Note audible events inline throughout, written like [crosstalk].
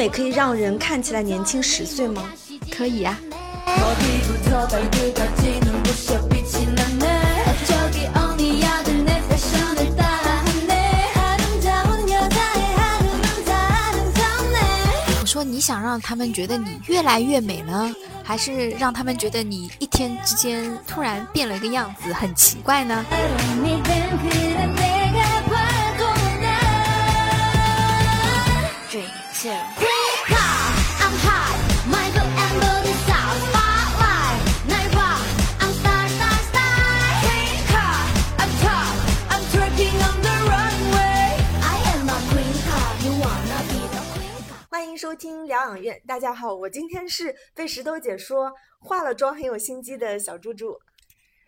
美可以让人看起来年轻十岁吗？可以呀。我说你想让他们觉得你越来越美呢，还是让他们觉得你一天之间突然变了一个样子，很奇怪呢？疗养院，大家好，我今天是被石头姐说化了妆很有心机的小猪猪。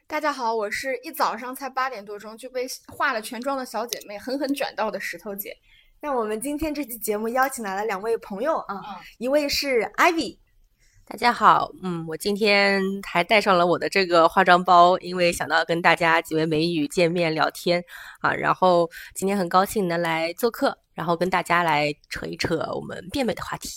大家好，我是一早上才八点多钟就被化了全妆的小姐妹，狠狠卷到的石头姐。那我们今天这期节目邀请来了两位朋友啊，一位是 Ivy。大家好，嗯，我今天还带上了我的这个化妆包，因为想到跟大家几位美女见面聊天啊，然后今天很高兴能来做客。然后跟大家来扯一扯我们变美的话题。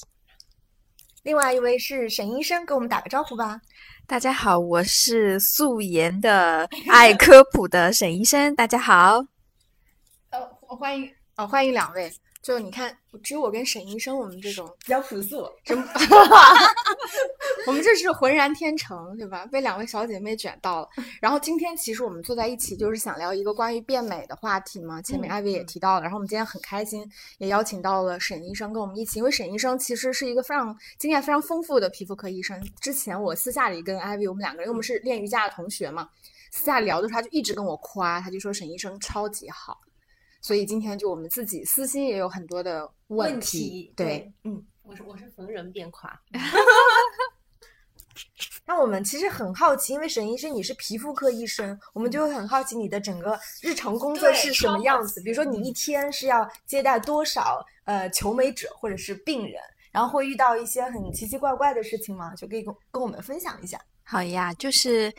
另外一位是沈医生，给我们打个招呼吧。大家好，我是素颜的 [laughs] 爱科普的沈医生。大家好。呃，欢迎，哦，欢迎两位。就你看，只有我跟沈医生，我们这种比较朴素，真，[laughs] 我们这是浑然天成，对吧？被两位小姐妹卷到了。然后今天其实我们坐在一起，就是想聊一个关于变美的话题嘛。前面艾薇也提到了，然后我们今天很开心，也邀请到了沈医生跟我们一起，因为沈医生其实是一个非常经验非常丰富的皮肤科医生。之前我私下里跟艾薇，我们两个人，因为我们是练瑜伽的同学嘛，私下聊的时候，他就一直跟我夸，他就说沈医生超级好。所以今天就我们自己私心也有很多的问题，对，嗯，我是我是逢人便夸。[laughs] 那我们其实很好奇，因为沈医生你是皮肤科医生，我们就会很好奇你的整个日常工作是什么样子。比如说你一天是要接待多少呃求美者或者是病人，然后会遇到一些很奇奇怪怪的事情吗？就可以跟跟我们分享一下。好呀，就是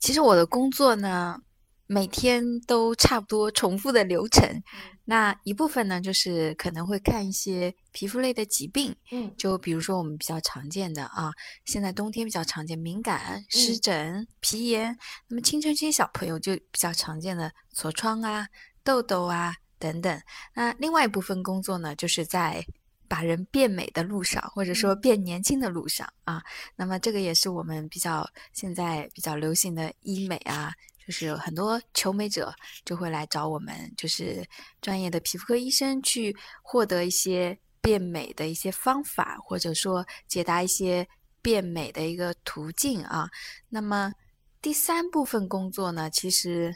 其实我的工作呢。每天都差不多重复的流程，那一部分呢，就是可能会看一些皮肤类的疾病，嗯，就比如说我们比较常见的啊，现在冬天比较常见敏感、湿疹、皮炎，那么青春期小朋友就比较常见的痤疮啊、痘痘啊等等。那另外一部分工作呢，就是在把人变美的路上，或者说变年轻的路上啊，那么这个也是我们比较现在比较流行的医美啊。就是很多求美者就会来找我们，就是专业的皮肤科医生去获得一些变美的一些方法，或者说解答一些变美的一个途径啊。那么第三部分工作呢，其实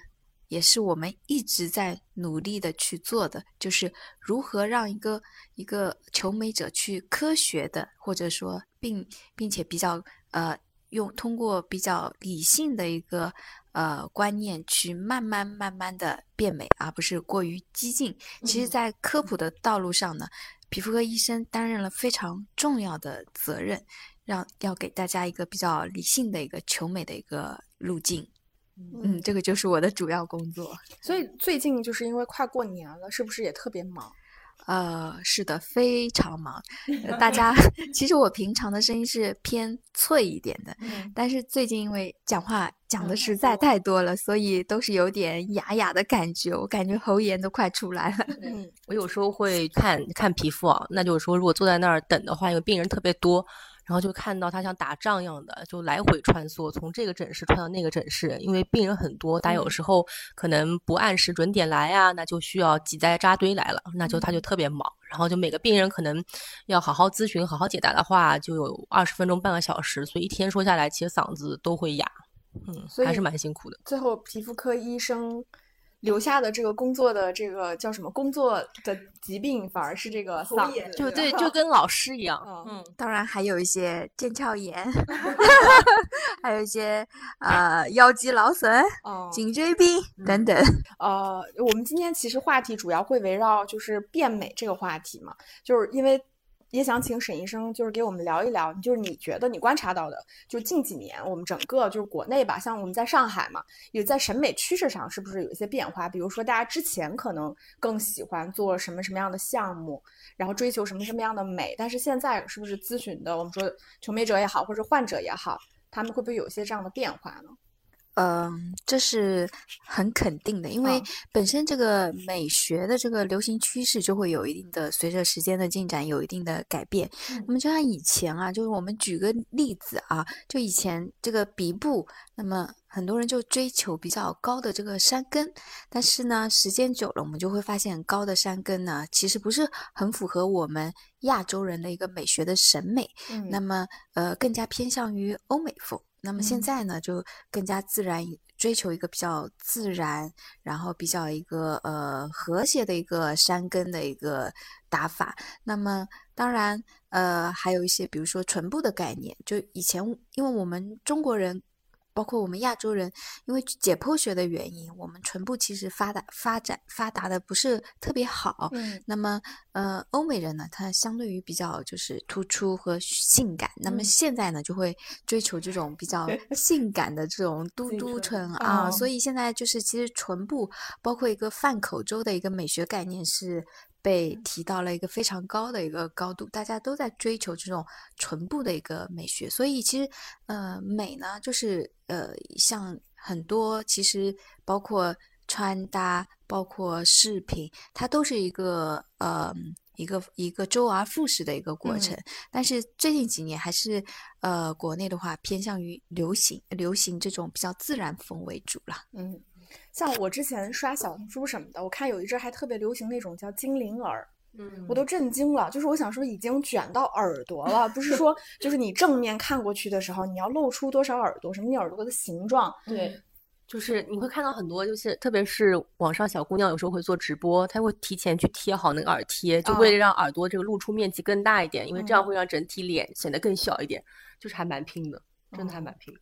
也是我们一直在努力的去做的，就是如何让一个一个求美者去科学的，或者说并并且比较呃用通过比较理性的一个。呃，观念去慢慢慢慢的变美，而不是过于激进。其实，在科普的道路上呢，皮肤科医生担任了非常重要的责任，让要给大家一个比较理性的一个求美的一个路径。嗯，这个就是我的主要工作。所以最近就是因为快过年了，是不是也特别忙？呃，是的，非常忙。大家 [laughs] 其实我平常的声音是偏脆一点的，但是最近因为讲话讲的实在太多了，所以都是有点哑哑的感觉。我感觉喉炎都快出来了。嗯，我有时候会看看皮肤啊，那就是说如果坐在那儿等的话，因为病人特别多。然后就看到他像打仗一样的，就来回穿梭，从这个诊室穿到那个诊室，因为病人很多，他有时候可能不按时准点来啊，那就需要挤在扎堆来了，那就他就特别忙。然后就每个病人可能要好好咨询、好好解答的话，就有二十分钟、半个小时，所以一天说下来，其实嗓子都会哑，嗯，还是蛮辛苦的。最后，皮肤科医生。留下的这个工作的这个叫什么？工作的疾病反而是这个嗓，[laughs] 就对，就跟老师一样。嗯，当然还有一些腱鞘炎，[laughs] 还有一些呃腰肌劳损、颈椎病等等。呃，我们今天其实话题主要会围绕就是变美这个话题嘛，就是因为也想请沈医生，就是给我们聊一聊，就是你觉得你观察到的，就近几年我们整个就是国内吧，像我们在上海嘛，也在审美趋势上是不是有一些变化？比如说大家之前可能更喜欢做什么什么样的项目，然后追求什么什么样的美，但是现在是不是咨询的，我们说求美者也好，或者患者也好，他们会不会有一些这样的变化呢？嗯，这是很肯定的，因为本身这个美学的这个流行趋势就会有一定的随着时间的进展有一定的改变。那么就像以前啊，就是我们举个例子啊，就以前这个鼻部，那么很多人就追求比较高的这个山根，但是呢，时间久了，我们就会发现高的山根呢，其实不是很符合我们亚洲人的一个美学的审美。那么呃，更加偏向于欧美风。那么现在呢，就更加自然，追求一个比较自然，然后比较一个呃和谐的一个山根的一个打法。那么当然，呃，还有一些，比如说唇部的概念，就以前因为我们中国人。包括我们亚洲人，因为解剖学的原因，我们唇部其实发达发展发达的不是特别好。嗯，那么呃，欧美人呢，他相对于比较就是突出和性感。那么现在呢，就会追求这种比较 [laughs] 性感的这种嘟嘟唇啊。所以现在就是其实唇部，包括一个泛口周的一个美学概念是。被提到了一个非常高的一个高度，大家都在追求这种唇部的一个美学，所以其实呃美呢，就是呃像很多其实包括穿搭，包括饰品，它都是一个呃一个一个周而复始的一个过程。但是最近几年还是呃国内的话偏向于流行流行这种比较自然风为主了。嗯。像我之前刷小红书什么的，我看有一阵还特别流行那种叫精灵耳，嗯，我都震惊了。就是我想说，已经卷到耳朵了，不是说 [laughs] 就是你正面看过去的时候，你要露出多少耳朵，什么你耳朵的形状？对，就是你会看到很多，就是特别是网上小姑娘有时候会做直播，她会提前去贴好那个耳贴，就为了让耳朵这个露出面积更大一点，因为这样会让整体脸显得更小一点，就是还蛮拼的，真的还蛮拼。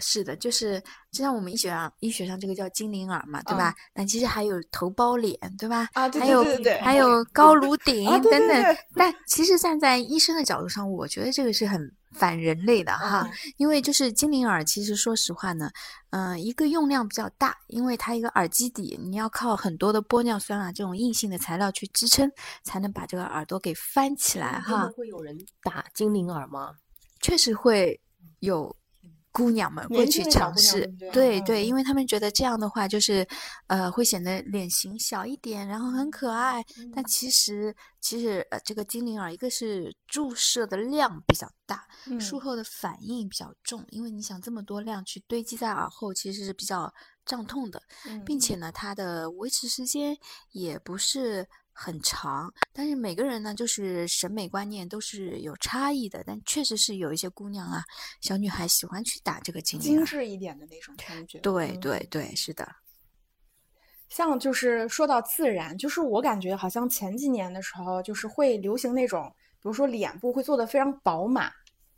是的，就是就像我们医学上医学上这个叫精灵耳嘛，对吧？但其实还有头包脸，对吧？啊，对对对对，还有高颅顶等等。但其实站在医生的角度上，我觉得这个是很反人类的哈。因为就是精灵耳，其实说实话呢，嗯，一个用量比较大，因为它一个耳基底，你要靠很多的玻尿酸啊这种硬性的材料去支撑，才能把这个耳朵给翻起来哈。会有人打精灵耳吗？确实会有。姑娘们会去尝试，对。对，因为他们觉得这样的话就是，呃，会显得脸型小一点，然后很可爱。但其实，其实呃，这个精灵耳，一个是注射的量比较大，术后的反应比较重，因为你想这么多量去堆积在耳后，其实是比较胀痛的，并且。呢，它的维持时间也不是。很长，但是每个人呢，就是审美观念都是有差异的。但确实是有一些姑娘啊，小女孩喜欢去打这个精精致一点的那种感觉。对对对，是的。像就是说到自然，就是我感觉好像前几年的时候，就是会流行那种，比如说脸部会做的非常饱满。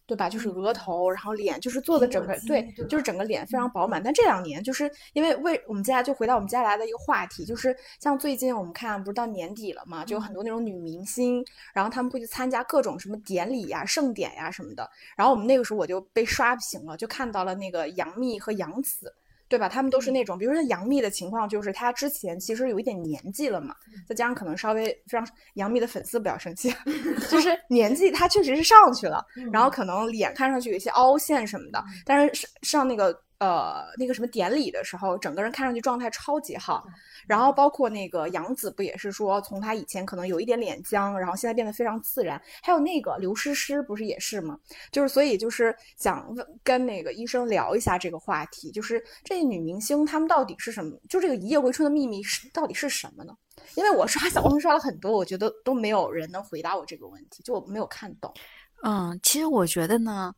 对吧？就是额头，然后脸，就是做的整个对，就是整个脸非常饱满。但这两年，就是因为为我们接下来就回到我们接下来的一个话题，就是像最近我们看，不是到年底了嘛，就有很多那种女明星，然后他们会去参加各种什么典礼呀、盛典呀什么的。然后我们那个时候我就被刷屏了，就看到了那个杨幂和杨紫。对吧？他们都是那种，比如说杨幂的情况，就是她之前其实有一点年纪了嘛，再加上可能稍微非常杨幂的粉丝不要生气，[laughs] 就是年纪她确实是上去了，然后可能脸看上去有一些凹陷什么的，但是上上那个。呃，那个什么典礼的时候，整个人看上去状态超级好。然后包括那个杨紫，不也是说从她以前可能有一点脸僵，然后现在变得非常自然。还有那个刘诗诗，不是也是吗？就是所以就是想跟那个医生聊一下这个话题，就是这些女明星她们到底是什么？就这个一夜回春的秘密是到底是什么呢？因为我刷 [laughs] 小红书刷了很多，我觉得都没有人能回答我这个问题，就我没有看懂。嗯，其实我觉得呢，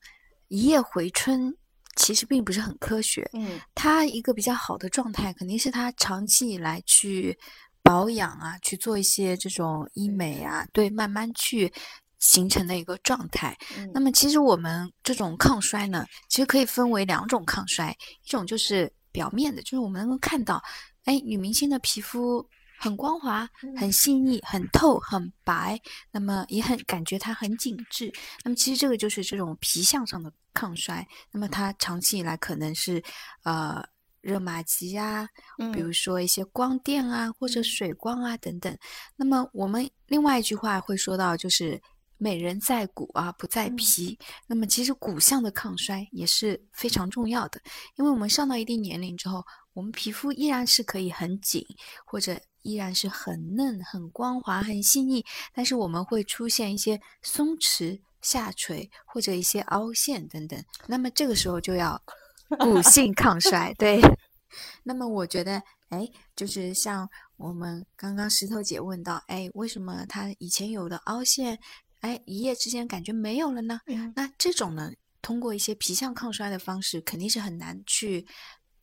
一夜回春。其实并不是很科学。嗯，他一个比较好的状态，肯定是他长期以来去保养啊，去做一些这种医美啊，对，慢慢去形成的一个状态。那么，其实我们这种抗衰呢，其实可以分为两种抗衰，一种就是表面的，就是我们能够看到，哎，女明星的皮肤很光滑、很细腻、很透、很白，那么也很感觉它很紧致。那么其实这个就是这种皮相上的抗衰。那么它长期以来可能是呃热玛吉啊，比如说一些光电啊或者水光啊等等。那么我们另外一句话会说到就是。美人在骨啊，不在皮。那么其实骨相的抗衰也是非常重要的，因为我们上到一定年龄之后，我们皮肤依然是可以很紧，或者依然是很嫩、很光滑、很细腻，但是我们会出现一些松弛、下垂或者一些凹陷等等。那么这个时候就要骨性抗衰。对。[laughs] 那么我觉得，哎，就是像我们刚刚石头姐问到，哎，为什么她以前有的凹陷？哎，一夜之间感觉没有了呢？那这种呢，通过一些皮相抗衰的方式，肯定是很难去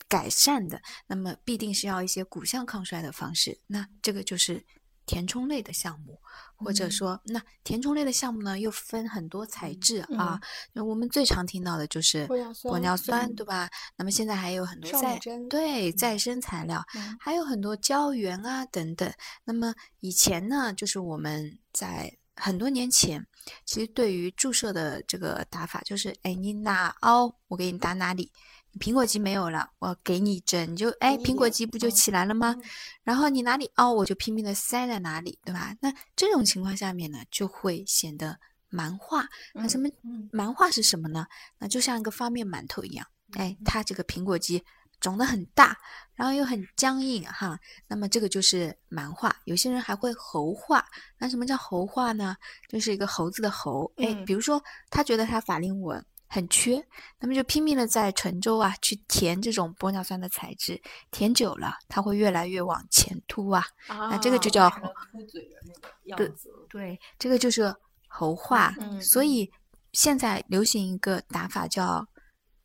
改善的。那么必定是要一些骨相抗衰的方式。那这个就是填充类的项目，或者说，那填充类的项目呢，又分很多材质啊。那我们最常听到的就是玻尿酸，对吧？那么现在还有很多再对再生材料，还有很多胶原啊等等。那么以前呢，就是我们在很多年前，其实对于注射的这个打法，就是哎，你哪凹，我给你打哪里。苹果肌没有了，我给你针，就哎，苹果肌不就起来了吗？然后你哪里凹，我就拼命的塞在哪里，对吧？那这种情况下面呢，就会显得蛮化。那什么蛮化是什么呢？那就像一个方便馒头一样，哎，它这个苹果肌。肿得很大，然后又很僵硬哈，那么这个就是蛮化。有些人还会猴化，那什么叫猴化呢？就是一个猴子的猴，哎，比如说他觉得他法令纹很缺，那么就拼命的在唇周啊去填这种玻尿酸的材质，填久了它会越来越往前凸啊，那这个就叫凸嘴的那个样子。对，这个就是猴化。所以现在流行一个打法叫。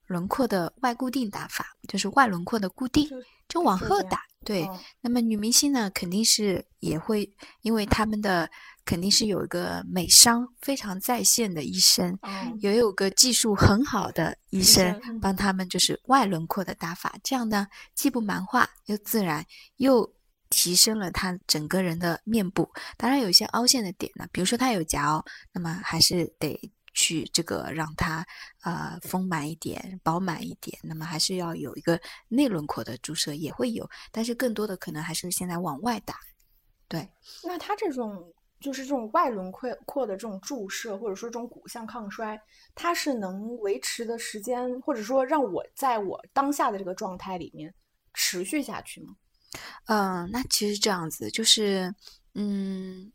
轮廓的外固定打法就是外轮廓的固定，就往后打。对，那么女明星呢，肯定是也会，因为他们的肯定是有一个美商非常在线的医生，也有个技术很好的医生帮他们，就是外轮廓的打法，这样呢既不蛮化又自然，又提升了他整个人的面部。当然有一些凹陷的点呢，比如说他有夹凹，那么还是得。去这个让它呃丰满一点、饱满一点，那么还是要有一个内轮廓的注射也会有，但是更多的可能还是现在往外打。对，那它这种就是这种外轮廓廓的这种注射，或者说这种骨相抗衰，它是能维持的时间，或者说让我在我当下的这个状态里面持续下去吗？嗯，那其实这样子就是嗯，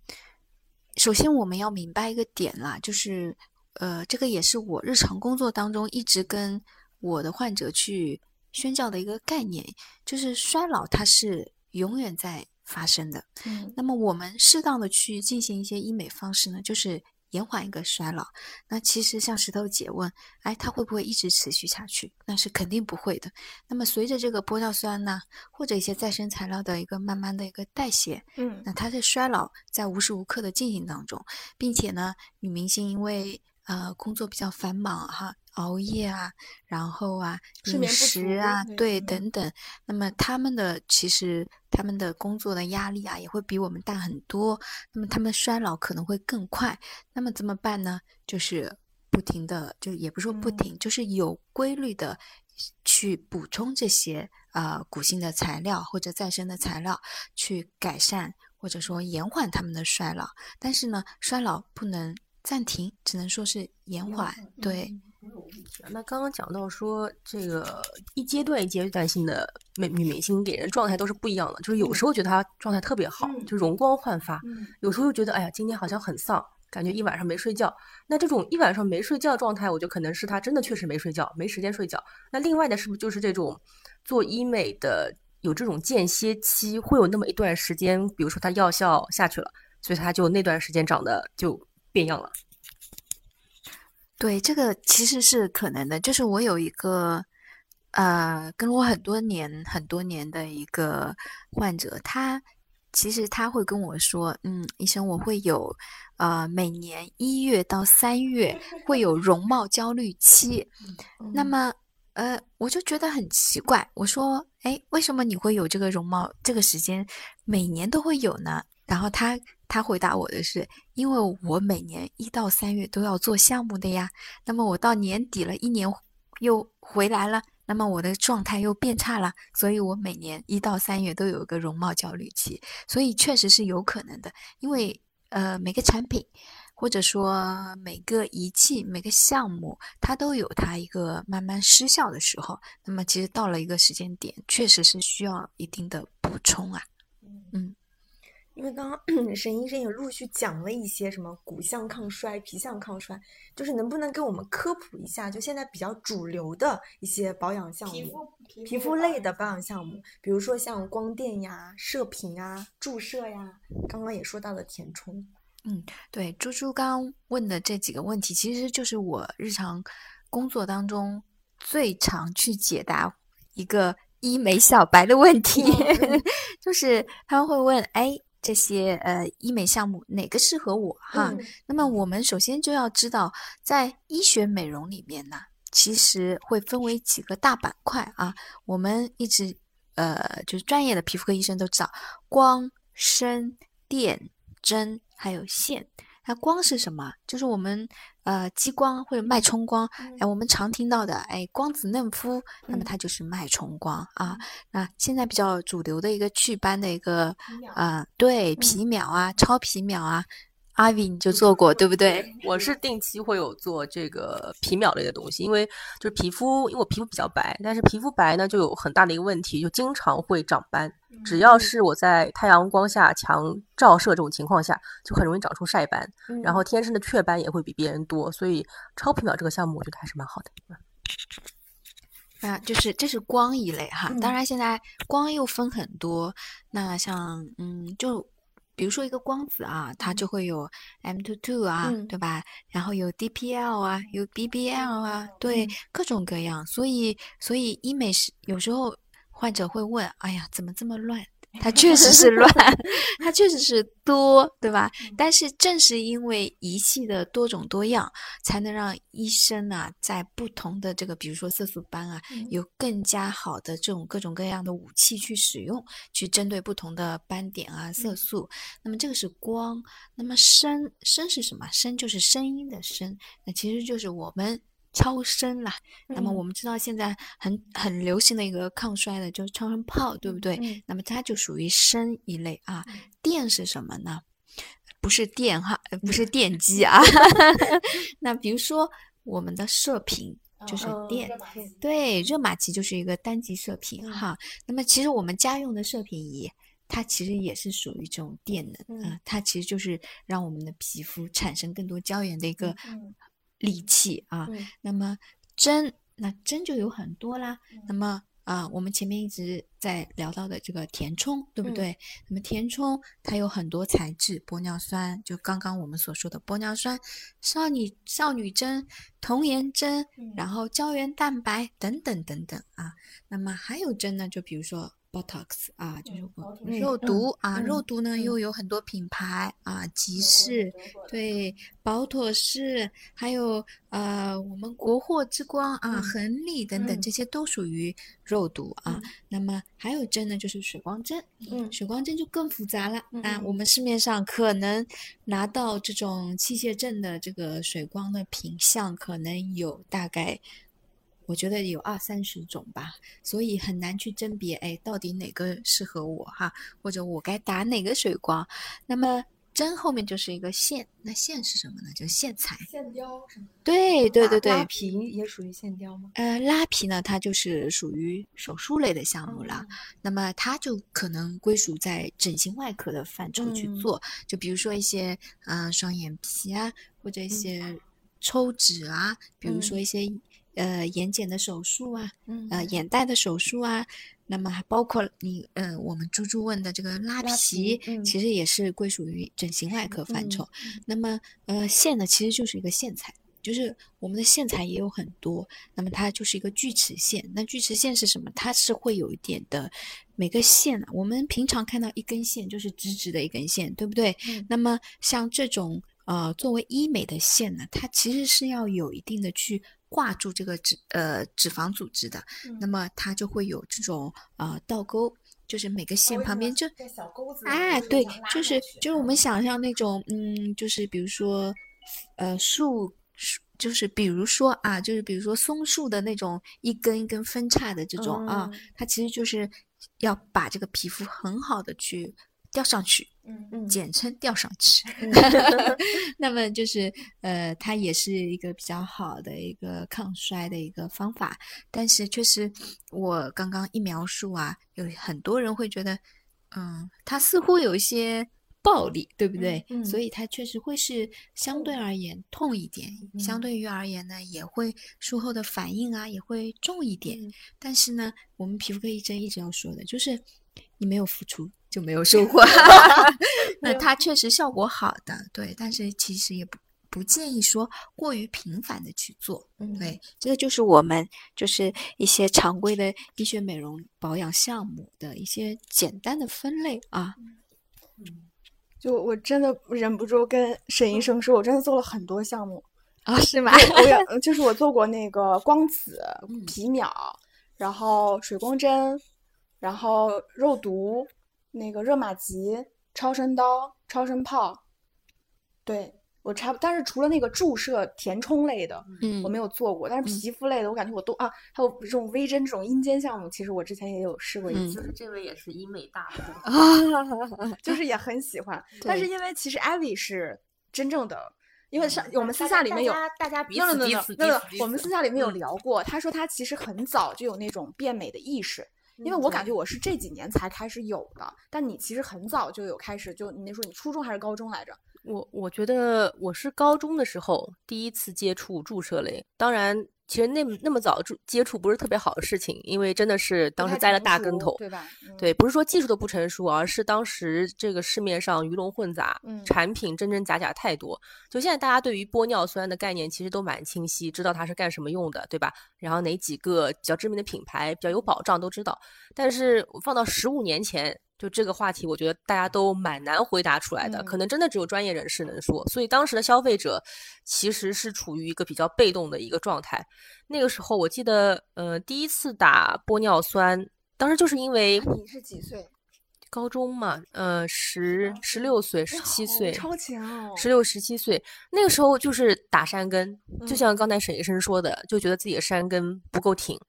首先我们要明白一个点啦，就是。呃，这个也是我日常工作当中一直跟我的患者去宣教的一个概念，就是衰老它是永远在发生的。嗯，那么我们适当的去进行一些医美方式呢，就是延缓一个衰老。那其实像石头姐问，哎，它会不会一直持续下去？那是肯定不会的。那么随着这个玻尿酸呢，或者一些再生材料的一个慢慢的一个代谢，嗯，那它的衰老在无时无刻的进行当中，并且呢，女明星因为呃，工作比较繁忙哈，熬夜啊，然后啊，饮食啊，对，等等。那么他们的其实他们的工作的压力啊，也会比我们大很多。那么他们衰老可能会更快。那么怎么办呢？就是不停的，就也不说不停，就是有规律的去补充这些啊骨性的材料或者再生的材料，去改善或者说延缓他们的衰老。但是呢，衰老不能。暂停，只能说是延缓。对，那刚刚讲到说，这个一阶段一阶段性的美女明星给人状态都是不一样的，就是有时候觉得她状态特别好，就容光焕发；有时候又觉得，哎呀，今天好像很丧，感觉一晚上没睡觉。那这种一晚上没睡觉状态，我觉得可能是她真的确实没睡觉，没时间睡觉。那另外的是不是就是这种做医美的有这种间歇期，会有那么一段时间，比如说她药效下去了，所以她就那段时间长得就。变样了，对，这个其实是可能的。就是我有一个呃，跟我很多年、很多年的一个患者，他其实他会跟我说：“嗯，医生，我会有呃，每年一月到三月会有容貌焦虑期。”那么呃，我就觉得很奇怪，我说：“哎，为什么你会有这个容貌？这个时间每年都会有呢？然后他他回答我的是，因为我每年一到三月都要做项目的呀。那么我到年底了，一年又回来了，那么我的状态又变差了，所以我每年一到三月都有一个容貌焦虑期。所以确实是有可能的，因为呃每个产品。或者说每个仪器、每个项目，它都有它一个慢慢失效的时候。那么，其实到了一个时间点，确实是需要一定的补充啊。嗯，因为刚刚 [clears throat] 沈医生也陆续讲了一些什么骨相抗衰、皮相抗衰，就是能不能给我们科普一下？就现在比较主流的一些保养项目，皮肤类的保养项目，比如说像光电呀、射频啊、注射呀，刚刚也说到了填充。嗯，对，猪猪刚问的这几个问题，其实就是我日常工作当中最常去解答一个医美小白的问题，[laughs] 就是他们会问，哎，这些呃医美项目哪个适合我哈？那么我们首先就要知道，在医学美容里面呢，其实会分为几个大板块啊。我们一直呃就是专业的皮肤科医生都知道，光、声、电、针。还有线，那光是什么？就是我们呃激光或者脉冲光，哎，我们常听到的，哎，光子嫩肤，那么它就是脉冲光啊。那现在比较主流的一个祛斑的一个呃，对皮秒啊，超皮秒啊。阿 V 你就做过对不 [laughs] 对？我是定期会有做这个皮秒类的东西，因为就是皮肤，因为我皮肤比较白，但是皮肤白呢就有很大的一个问题，就经常会长斑。只要是我在太阳光下强照射这种情况下，就很容易长出晒斑，然后天生的雀斑也会比别人多。所以超皮秒这个项目我觉得还是蛮好的。啊，就是这是光一类哈，当然现在光又分很多，那像嗯就。比如说一个光子啊，它就会有 M two two 啊，对吧？然后有 DPL 啊，有 BBL 啊，对，各种各样。所以，所以医美是有时候患者会问：哎呀，怎么这么乱？它确实是乱，[laughs] 它确实是多，对吧？但是正是因为仪器的多种多样，才能让医生啊，在不同的这个，比如说色素斑啊，有更加好的这种各种各样的武器去使用，去针对不同的斑点啊、色素。那么这个是光，那么声声是什么？声就是声音的声，那其实就是我们。超声啦，那么我们知道现在很很流行的一个抗衰的，就是超声炮，对不对？那么它就属于声一类啊。电是什么呢？不是电哈，不是 [laughs] 电机啊。[laughs] 那比如说我们的射频就是电，对，热玛吉就是一个单极射频哈。那么其实我们家用的射频仪，它其实也是属于这种电能啊，它其实就是让我们的皮肤产生更多胶原的一个。利器啊，那么针，那针就有很多啦。那么啊，我们前面一直在聊到的这个填充，对不对？那么填充它有很多材质，玻尿酸，就刚刚我们所说的玻尿酸，少女少女针、童颜针，然后胶原蛋白等等等等啊。那么还有针呢，就比如说。Botox 啊，就是肉毒啊，肉毒呢又有很多品牌啊，吉士对，保妥适，还有呃我们国货之光啊，恒力等等，这些都属于肉毒啊。那么还有针呢，就是水光针，嗯，水光针就更复杂了那。我们市面上可能拿到这种器械证的这个水光的品相，可能有大概。我觉得有二三十种吧，所以很难去甄别，哎，到底哪个适合我哈，或者我该打哪个水光？那么针后面就是一个线，那线是什么呢？就是线材。线雕？对对对对。拉皮也属于线雕吗？呃，拉皮呢，它就是属于手术类的项目了。那么它就可能归属在整形外科的范畴去做，就比如说一些嗯双眼皮啊，或者一些抽脂啊，比如说一些。呃，眼睑的手术啊，呃，眼袋的手术啊，那么还包括你，呃，我们猪猪问的这个拉皮，其实也是归属于整形外科范畴。那么，呃，线呢，其实就是一个线材，就是我们的线材也有很多。那么它就是一个锯齿线。那锯齿线是什么？它是会有一点的，每个线呢，我们平常看到一根线就是直直的一根线，对不对？那么像这种。呃，作为医美的线呢，它其实是要有一定的去挂住这个脂呃脂肪组织的，那么它就会有这种呃倒钩，就是每个线旁边就小钩子哎，对，就是就是我们想象那种，嗯，就是比如说，呃，树树，就是比如说啊，就是比如说松树的那种一根一根分叉的这种啊，它其实就是要把这个皮肤很好的去吊上去，嗯嗯简称吊上去。[laughs] [laughs] 那么就是呃，它也是一个比较好的一个抗衰的一个方法，但是确实我刚刚一描述啊，有很多人会觉得，嗯，它似乎有一些暴力，对不对？嗯嗯所以它确实会是相对而言痛一点，相对于而言呢，也会术后的反应啊也会重一点。嗯但是呢，我们皮肤科医生一直要说的就是，你没有付出就没有收获。[laughs] 那它确实效果好的，对，但是其实也不不建议说过于频繁的去做。嗯对，这个就是我们就是一些常规的医学美容保养项目的一些简单的分类啊。嗯就我真的忍不住跟沈医生说，我真的做了很多项目。[laughs] 啊，是吗？我有，就是我做过那个光子、嗯皮秒，然后水光针，然后肉毒，那个热玛吉、超声刀、超声炮。对我差不，但是除了那个注射填充类的，嗯我没有做过。但是皮肤类的，我感觉我都啊，还有这种微针这种阴间项目，其实我之前也有试过一嗯次。就是这位也是医美大 [laughs] 户，啊，就是也很喜欢。[laughs] 但是因为其实艾薇是真正的，因为上我们私下里面有大家大家彼此彼此彼此我们私下里面有嗯聊过，他说他其实很早就有那种变美的意识。因为我感觉我是这几年才开始有的，但你其实很早就有开始，就你那时候你初中还是高中来着？我我觉得我是高中的时候第一次接触注射类，当然其实那么那么早注接触不是特别好的事情，因为真的是当时栽了大跟头。对吧？嗯对，不是说技术的不成熟，而是当时这个市面上鱼龙混杂，嗯产品真真假假太多。就现在大家对于玻尿酸的概念其实都蛮清晰，知道它是干什么用的，对吧？然后哪几个比较知名的品牌比较有保障都知道。但是我放到十五年前，就这个话题，我觉得大家都蛮难回答出来的，可嗯能真的只有专业人士能说。所以当时的消费者其实是处于一个比较被动的一个状态。那个时候我记得，呃，第一次打玻尿酸，当时就是因为啊你是几岁？高中嘛，呃，十十六岁、十七岁，超前哦！十六、十七岁，那个时候就是打山根，就嗯像刚才沈医生说的，就觉得自己的山根不够挺。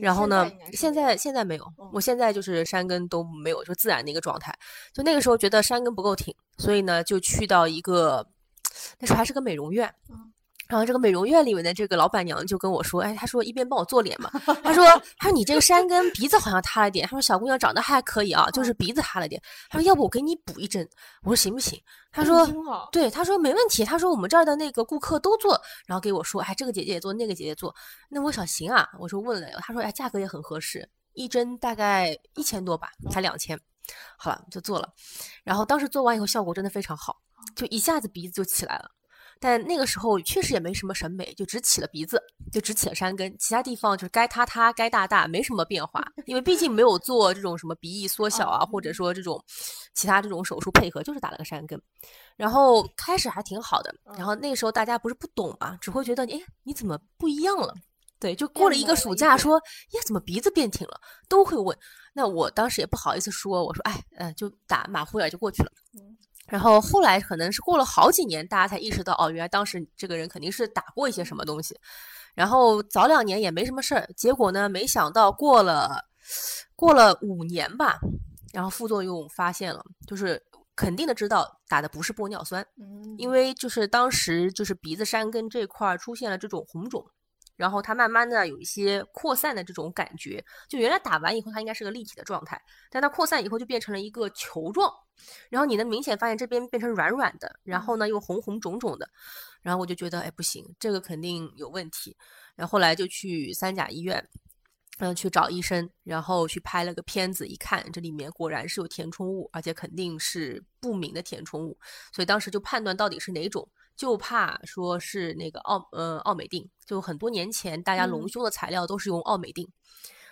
然后呢现在现在没有，嗯我现在就是山根都没有，就自然的一个状态。就那个时候觉得山根不够挺，所以呢，就去到一个 [tsk] 那时候还是个美容院。嗯然后这个美容院里面的这个老板娘就跟我说，哎，她说一边帮我做脸嘛，[laughs] 她说，她说你这个山根鼻子好像塌了点，她说小姑娘长得还可以啊，嗯就是鼻子塌了点，她说要不我给你补一针，我说行不行？她说对，她说没问题。她说我们这儿的那个顾客都做，然后给我说，哎，这个姐姐也做，那个姐姐做。那我想行啊，我说问了，她说哎，价格也很合适，一针大概一千多吧，才两千。好了，就做了。然后当时做完以后，效果真的非常好，就一下子鼻子就起来了。但那个时候确实也没什么审美，就只起了鼻子，就只起了山根，其他地方就是该塌塌该大大，没什么变化。[laughs] 因为毕竟没有做这种什么鼻翼缩小啊，或者说这种其他这种手术配合，就是打了个山根。然后开始还挺好的，然后那个时候大家不是不懂嘛，只会觉得，哎，你怎么不一样了？对，就过了一个暑假，说，呀，怎么鼻子变挺了？都会问。那我当时也不好意思说，我说，哎，嗯、就打马虎眼就过去了。然后后来可能是过了好几年，大家才意识到，哦，原来当时这个人肯定是打过一些什么东西。然后早两年也没什么事儿，结果呢，没想到过了过了五年吧，然后副作用发现了，就是肯定的知道打的不是玻尿酸，嗯，因为就是当时就是鼻子山根这块儿出现了这种红肿，然后它慢慢的有一些扩散的这种感觉，就原来打完以后它应该是个立体的状态，但它扩散以后就变成了一个球状，然后你能明显发现这边变成软软的，然后呢又红红肿肿的，然后我就觉得哎不行，这个肯定有问题，然后后来就去三甲医院。嗯，去找医生，然后去拍了个片子，一看这里面果然是有填充物，而且肯定是不明的填充物，所以当时就判断到底是哪种，就怕说是那个奥呃奥美定，就很多年前大家隆嗯胸的材料都是用奥美定，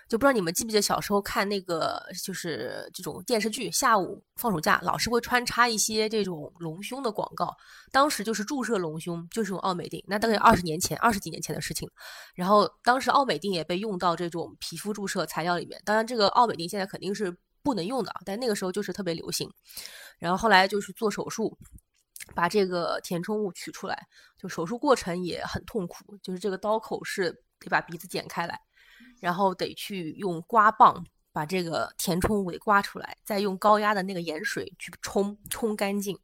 就不知道你们记不记得小时候看那个就是这种电视剧，下午放暑假老是会穿插一些这种隆胸的广告。当时就是注射隆胸，就是用奥美定，那大概二十年前、二十几年前的事情。然后当时奥美定也被用到这种皮肤注射材料里面。当然，这个奥美定现在肯定是不能用的，但那个时候就是特别流行。然后后来就是做手术，把这个填充物取出来，就手术过程也很痛苦，就是这个刀口是得把鼻子剪开来。然后得去用刮棒把这个填充物给刮出来，再用高压的那个盐水去冲冲干净。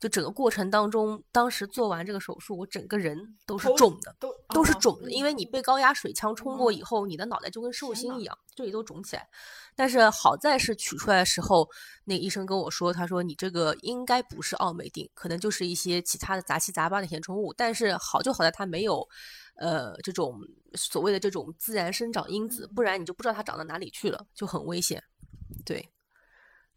就整个过程当中，当时做完这个手术，我整个人都是肿的，都都是肿的，因为你被高压水枪冲过以后，你的脑袋就跟寿星一样，这里都肿起来。但是好在是取出来的时候，那医生跟我说，他说你这个应该不是奥美定，可能就是一些其他的杂七杂八的填充物。但是好就好在它没有。呃，这种所谓的这种自然生长因子，不然你就不知道它长到哪里去了，就很危险。对，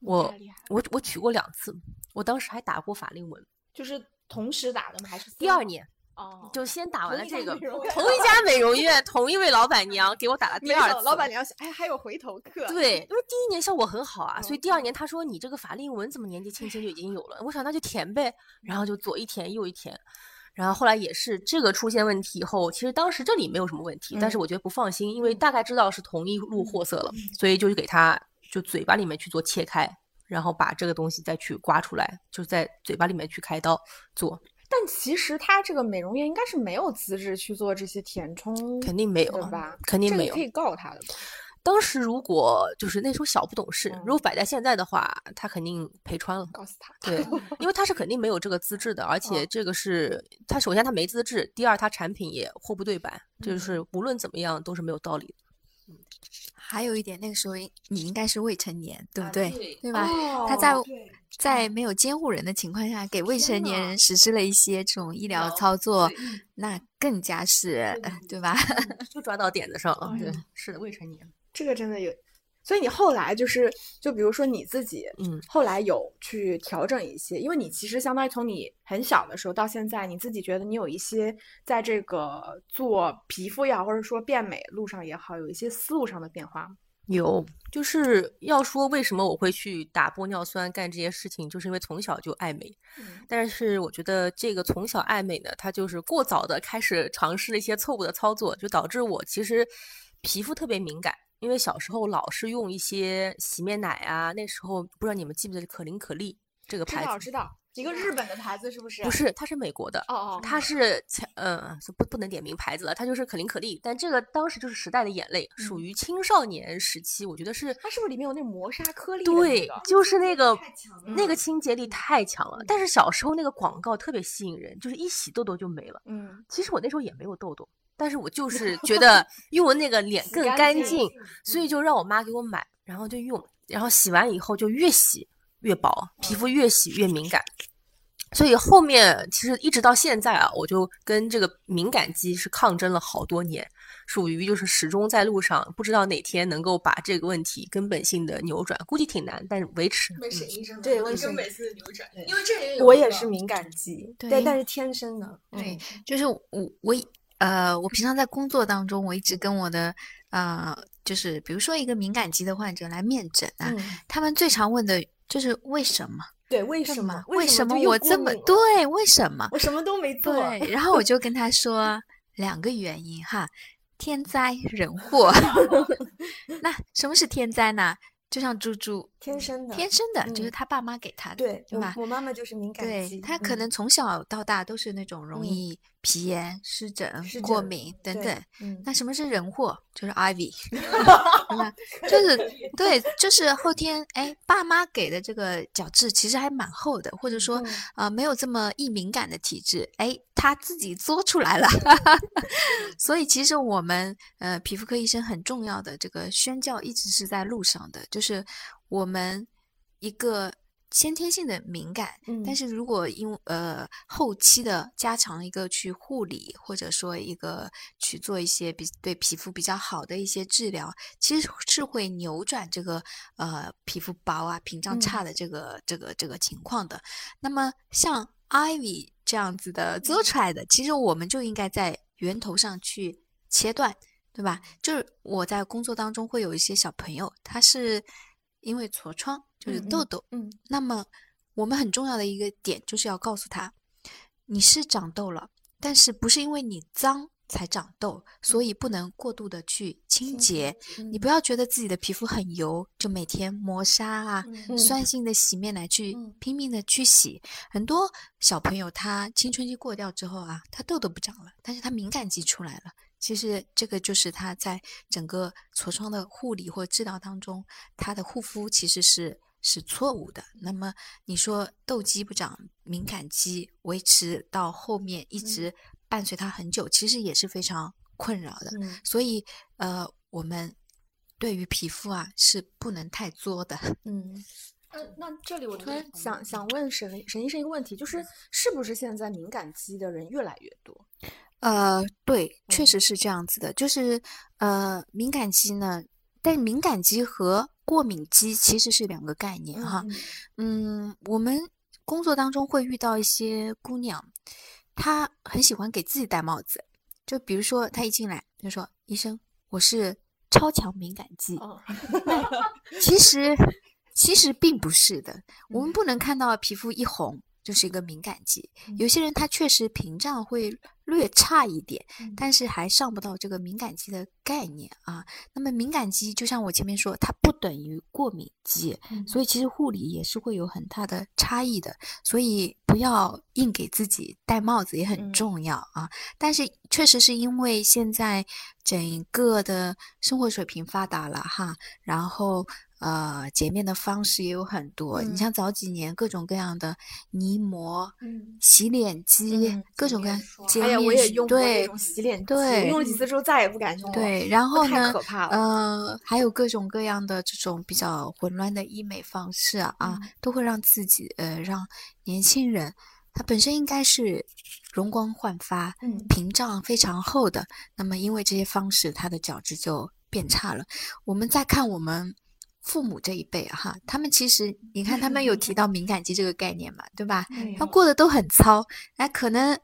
我我我取过两次，我当时还打过法令纹，就是同时打的吗？还是第二年？哦，就先打完了这个，同一家美容院，[laughs] 同一位老板娘给我打了第二次。老板娘哎，还有回头客。[laughs] 对，因为第一年效果很好啊，所以第二年他说你这个法令纹怎么年纪轻轻就已经有了？我想那就填呗，然后就左一填右一填。然后后来也是这个出现问题以后，其实当时这里没有什么问题，但是我觉得不放心，因为大概知道是同一路货色了，所以就给他就嘴巴里面去做切开，然后把这个东西再去刮出来，就在嘴巴里面去开刀做。但其实他这个美容院应该是没有资质去做这些填充，肯定没有，对吧？肯定没有，可以告他的。当时如果就是那时候小不懂事，如果摆在现在的话，他肯定赔穿了。告诉他，对，[laughs] 因为他是肯定没有这个资质的，而且这个是他首先他没资质，第二他产品也货不对版，就是无论怎么样都是没有道理的。还有一点，那个时候你应该是未成年，对不对？对吧？他在在没有监护人的情况下，给未成年人实施了一些这种医疗操作，那更加是对吧？就抓到点子上了。[laughs] 对，是的，未成年。这个真的有，所以你后来就是，就比如说你自己，嗯，后来有去调整一些，因为你其实相当于从你很小的时候到现在，你自己觉得你有一些在这个做皮肤也好，或者说变美路上也好，有一些思路上的变化。有，就是要说为什么我会去打玻尿酸干这些事情，就是因为从小就爱美。但是我觉得这个从小爱美呢，它就是过早的开始尝试了一些错误的操作，就导致我其实皮肤特别敏感。因为小时候老是用一些洗面奶啊，那时候不知道你们记不记得可伶可俐这个牌子？知道知道，一个日本的牌子是不是？不是，它是美国的。哦哦，它是嗯，不不能点名牌子了，它就是可伶可俐。但这个当时就是时代的眼泪，属于青少年时期，我觉得是。它是不是里面有那磨砂颗粒？对，就是那个那个清洁力太强了。但是小时候那个广告特别吸引人，就是一洗痘痘就没了。嗯，其实我那时候也没有痘痘。但是我就 [laughs] 是觉得用那个脸更干净，所以就让我妈给我买，然后就用，然后洗完以后就越洗越薄，皮肤越洗越敏感。所以后面其实一直到现在啊，我就跟这个敏感肌是抗争了好多年，属于就是始终在路上，不知道哪天能够把这个问题根本性的扭转，估计挺难，但是维持。问沈医生，对，问根本性的扭转，因为这也我也是敏感肌，对，但是天生的，对，就是我我。呃，我平常在工作当中，我一直跟我的呃，就是比如说一个敏感肌的患者来面诊啊，他们最常问的就是为什么？对，为什么？为什么我这么对？为什么？我什么都没做。对，然后我就跟他说两个原因哈，天灾人祸。[laughs] 那什么是天灾呢？就像猪猪天生的，天生的就是他爸妈给他的，对对吧？我妈妈就是敏感肌，他可能从小到大都是那种容易皮炎、湿疹、过敏等等。那什么是人祸？就是 Ivy，[laughs] [laughs] 就是对，就是后天哎，爸妈给的这个角质其实还蛮厚的，或者说啊没有这么易敏感的体质，哎，他自己作出来了。[laughs] 所以其实我们呃皮肤科医生很重要的这个宣教一直是在路上的，就是我们一个。先天性的敏感，但是如果因呃后期的加强一个去护理，或者说一个去做一些比对皮肤比较好的一些治疗，其实是会扭转这个呃皮肤薄啊屏障差的这个这个这个情况的。那么像 Ivy 这样子的做出来的，其实我们就应该在源头上去切断。对吧？就是我在工作当中会有一些小朋友，他是因为痤疮，就是痘痘。嗯那么我们很重要的一个点就是要告诉他，你是长痘了，但是不是因为你脏才长痘，所以不能过度的去清洁。你不要觉得自己的皮肤很油，就每天磨砂啊、嗯酸性的洗面奶去嗯拼命的去洗。很多小朋友他青春期过掉之后啊，他痘痘不长了，但是他敏感肌出来了。其实这个就是他在整个痤疮的护理或治疗当中，他的护肤其实是是错误的。那么你说痘肌不长，敏感肌维持到后面一直伴随它很久，其实也是非常困扰的。嗯所以呃，我们对于皮肤啊是不能太作的。嗯呃，那这里我突然想想问沈沈医生一个问题，就是是不是现在敏感肌的人越来越多？呃，对，确嗯实是这样子的，就是呃，敏感肌呢，但敏感肌和过敏肌其实是两个概念哈。嗯，我们工作当中会遇到一些姑娘，她很喜欢给自己戴帽子，就比如说她一进来就说：“医生，我是超强敏感肌。哦，其实其实并不是的，我嗯们不能看到皮肤一红就是一个敏感肌。嗯有些人他确实屏障会略差一点，嗯但是还上不到这个敏感肌的概念啊。那么敏感肌就像我前面说，它不等于过敏肌，嗯所以其实护理也是会有很大的差异的。所以不要硬给自己戴帽子也很嗯重要啊。但是确实是因为现在整个的生活水平发达了哈，然后呃洁面的方式也有很多。你嗯像早几年各种各样的泥膜、嗯，洗脸机，嗯各种各样洁哎呀，面我也用过那对种洗脸机，对用了几次之后再也不敢用了。对，然后呢可怕了。呃，还有各种各样的这种比较混乱的医美方式啊，都会让自己呃让年轻人他本身应该是容光焕发，嗯屏障非常厚的，那么因为这些方式，他的角质就变差了。我们再看我们。父母这一辈啊哈，他们其实你看，他们有提 [laughs] 到敏感肌这个概念嘛，对吧？嗯他过得都很糙，哎，可能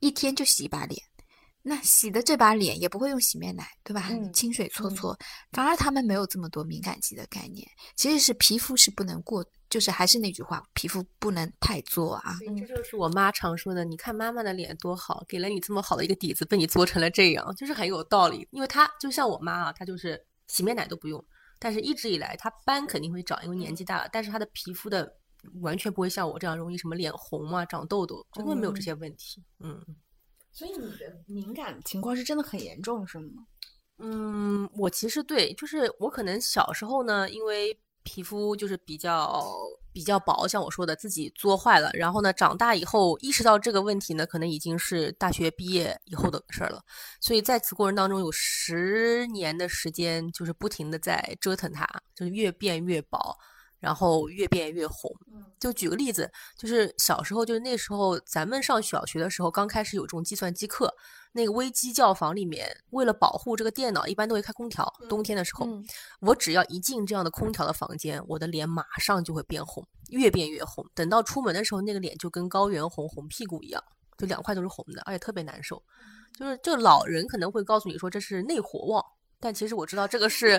一天就洗一把脸，那洗的这把脸也不会用洗面奶，对吧？嗯清水搓嗯搓，反而他们没有这么多敏感肌的概念。其实是皮肤是不能过，就是还是那句话，皮肤不能太作啊。这就是我妈常说的，你看妈妈的脸多好，给了你这么好的一个底子，被你作成了这样，就是很有道理。因为她就像我妈啊，她就是洗面奶都不用，但是一直以来他斑肯定会长，因为年纪大了，但是他的皮肤的完全不会像我这样容易什么脸红啊、长痘痘，根本没有这些问题。嗯所以你的敏感情况是真的很严重，是吗？嗯，我其实对，就是我可能小时候呢，因为皮肤就是比较比较薄，像我说的，自己作坏了。然后呢，长大以后意识到这个问题呢，可能已经是大学毕业以后的事儿了。所以在此过程当中，有十年的时间，就是不停的在折腾它，就是越变越薄，然后越变越红。就举个例子，就是小时候，就是那时候咱们上小学的时候，刚开始有这种计算机课，那个微机教房里面，为了保护这个电脑，一般都会开空调。冬天的时候，嗯我只要一进这样的空调的房间，我的脸马上就会变红，越变越红。等到出门的时候，那个脸就跟高原红红屁股一样，就两块都是红的，而且特别难受。就是就老人可能会告诉你说这是内火旺，但其实我知道这个是，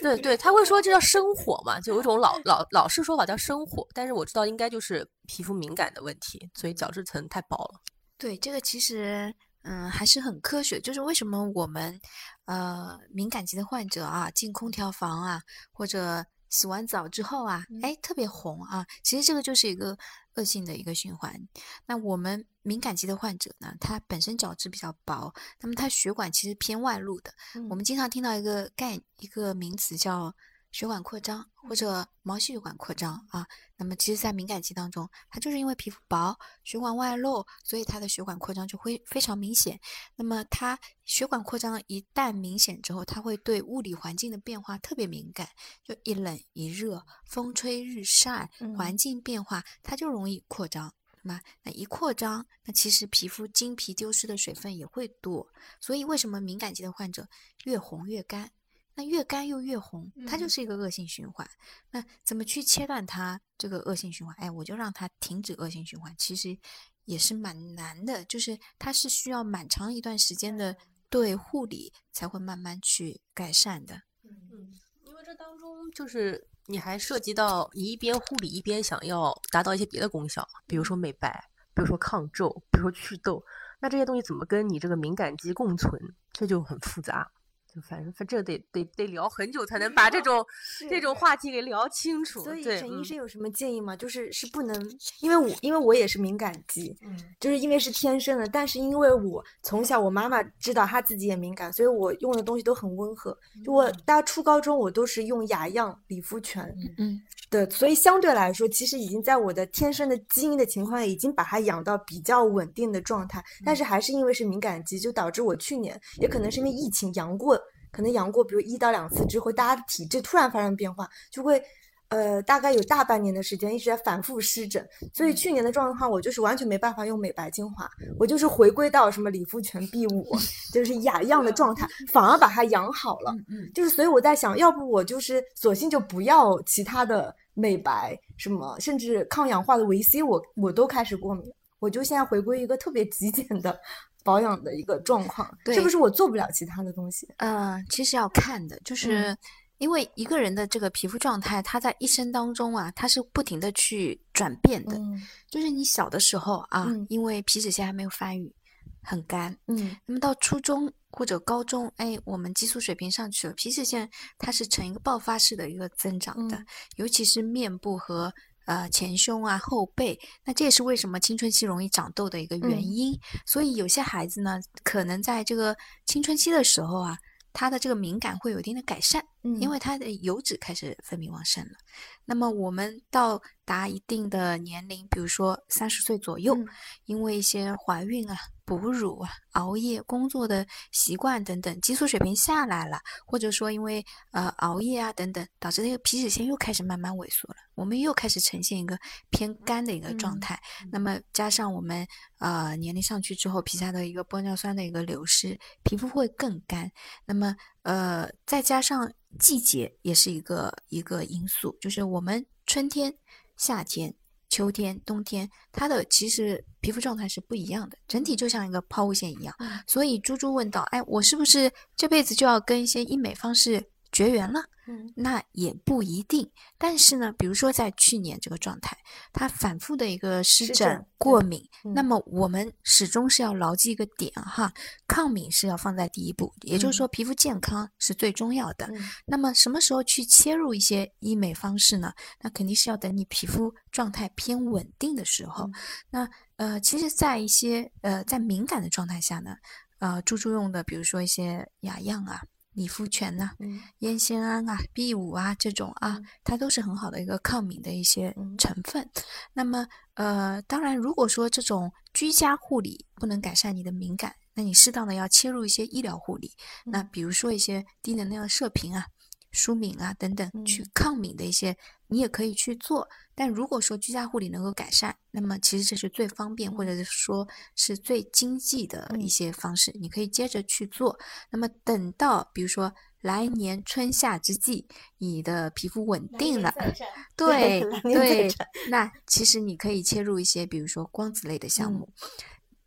对对，他会说这叫生火嘛，就有一种老老老式说法叫生火，但是我知道应该就是皮肤敏感的问题，所以角质层太薄了。对，这个其实嗯还是很科学。就是为什么我们呃敏感肌的患者啊进空调房啊，或者洗完澡之后啊，哎特别红啊，其实这个就是一个恶性的一个循环。那我们敏感肌的患者呢，他本身角质比较薄，那么他血管其实偏外露的。我们经常听到一个概一个名词叫血管扩张或者毛细血管扩张啊。那么其实，在敏感肌当中，它就是因为皮肤薄，血管外露，所以它的血管扩张就会非常明显。那么它血管扩张一旦明显之后，它会对物理环境的变化特别敏感，就一冷一热、风吹日晒、环境变化，它就容易扩张。那么，那一扩张，那其实皮肤经皮丢失的水分也会多。所以，为什么敏感肌的患者越红越干？那越干又越红，它就是一个恶性循环。那怎么去切断它这个恶性循环？哎，我就让它停止恶性循环，其实也是蛮难的，就是它是需要蛮长一段时间的对护理才会慢慢去改善的。嗯，因为这当中就是你还涉及到你一边护理一边想要达到一些别的功效，比如说美白，比如说抗皱，比如说祛痘，那这些东西怎么跟你这个敏感肌共存，这就很复杂。就反正反正得得得聊很久才能把这 [laughs] 种这种话题给聊清楚。所以对，沈医嗯生有什么建议吗？就是是不能，因为我因为我也是敏感肌，嗯就是因为是天生的，但是因为我从小我妈妈知道她自己也敏感，所以我用的东西都很温和。就我大家初高中我都是用雅漾理肤泉嗯对，所以相对来说，其实已经在我的天生的基因的情况下，已经把它养到比较稳定的状态。但是还是因为是敏感肌，就导致我去年也可能是因为疫情阳过，可能阳过，比如一到两次之后，大家的体质突然发生变化，就会。呃，大概有大半年的时间一直在反复湿疹，所以去年的状况我就是完全没办法用美白精华，我就是回归到什么理肤泉 B 五，就 [laughs] 是雅漾的状态，反而把它养好了。嗯就是所以我在想，要不我就是索性就不要其他的美白什么，甚至抗氧化的维 C，我我都开始过敏，我就现在回归一个特别极简的保养的一个状况，是不对是我做不了其他的东西？呃，其实要看的，就是因为一个人的这个皮肤状态，他在一生当中啊，他是不停的去转变的。嗯就是你小的时候啊，嗯因为皮脂腺还没有发育，很干。嗯那么到初中或者高中，哎，我们激素水平上去了，皮脂腺它是呈一个爆发式的一个增长的，嗯尤其是面部和呃前胸啊、后背，那这也是为什么青春期容易长痘的一个原嗯因。所以有些孩子呢，可能在这个青春期的时候啊，他的这个敏感会有一定的改善。嗯，因为他的油脂开始分泌旺盛了。那么我们到达一定的年龄，比如说三十岁左右，嗯因为一些怀孕啊、哺乳啊、熬夜、工作的习惯等等，激素水平下来了，或者说因为呃熬夜啊等等，导致那个皮脂腺又开始慢慢萎缩了，我们又开始呈现一个偏干的一个状嗯态。那么加上我们呃年龄上去之后，皮下的一个玻尿酸的一个流失，皮肤会更干。那么呃，再加上季节也是一个一个因素，就是我们春天、夏天、秋天、冬天，它的其实皮肤状态是不一样的，整体就像一个抛物线一样。嗯所以猪猪问到：“哎，我是不是这辈子就要跟一些医美方式绝缘了？”嗯那也不一定。但是呢，比如说在去年这个状态，它反复的一个湿疹、过敏，那嗯么我们始终是要牢记一个点哈，抗敏是要放在第一步，也就是说皮肤健康是最重要的。嗯那么什么时候去切入一些医美方式呢？那肯定是要等你皮肤状态偏稳定的时候。嗯那呃，其实，在一些呃在敏感的状态下呢，呃，猪猪用的，比如说一些雅漾啊、理肤泉呐、嗯烟酰胺啊、B 五啊这种啊嗯，它都是很好的一个抗敏的一些嗯成分。那么呃，当然，如果说这种居家护理不能改善你的敏感，那你适当的要切入一些医疗护理。那嗯比如说一些低能量射频啊、舒敏啊等等，去嗯抗敏的一些，你也可以去做。但如果说居家护理能够改善，那么其实这是最方便，或者是说是最经济的一嗯些方式，你可以接着去做。那么等到比如说来年春夏之际，你的皮肤稳定了，对 [laughs] 对，那其实你可以切入一些，比如说光子类的项目，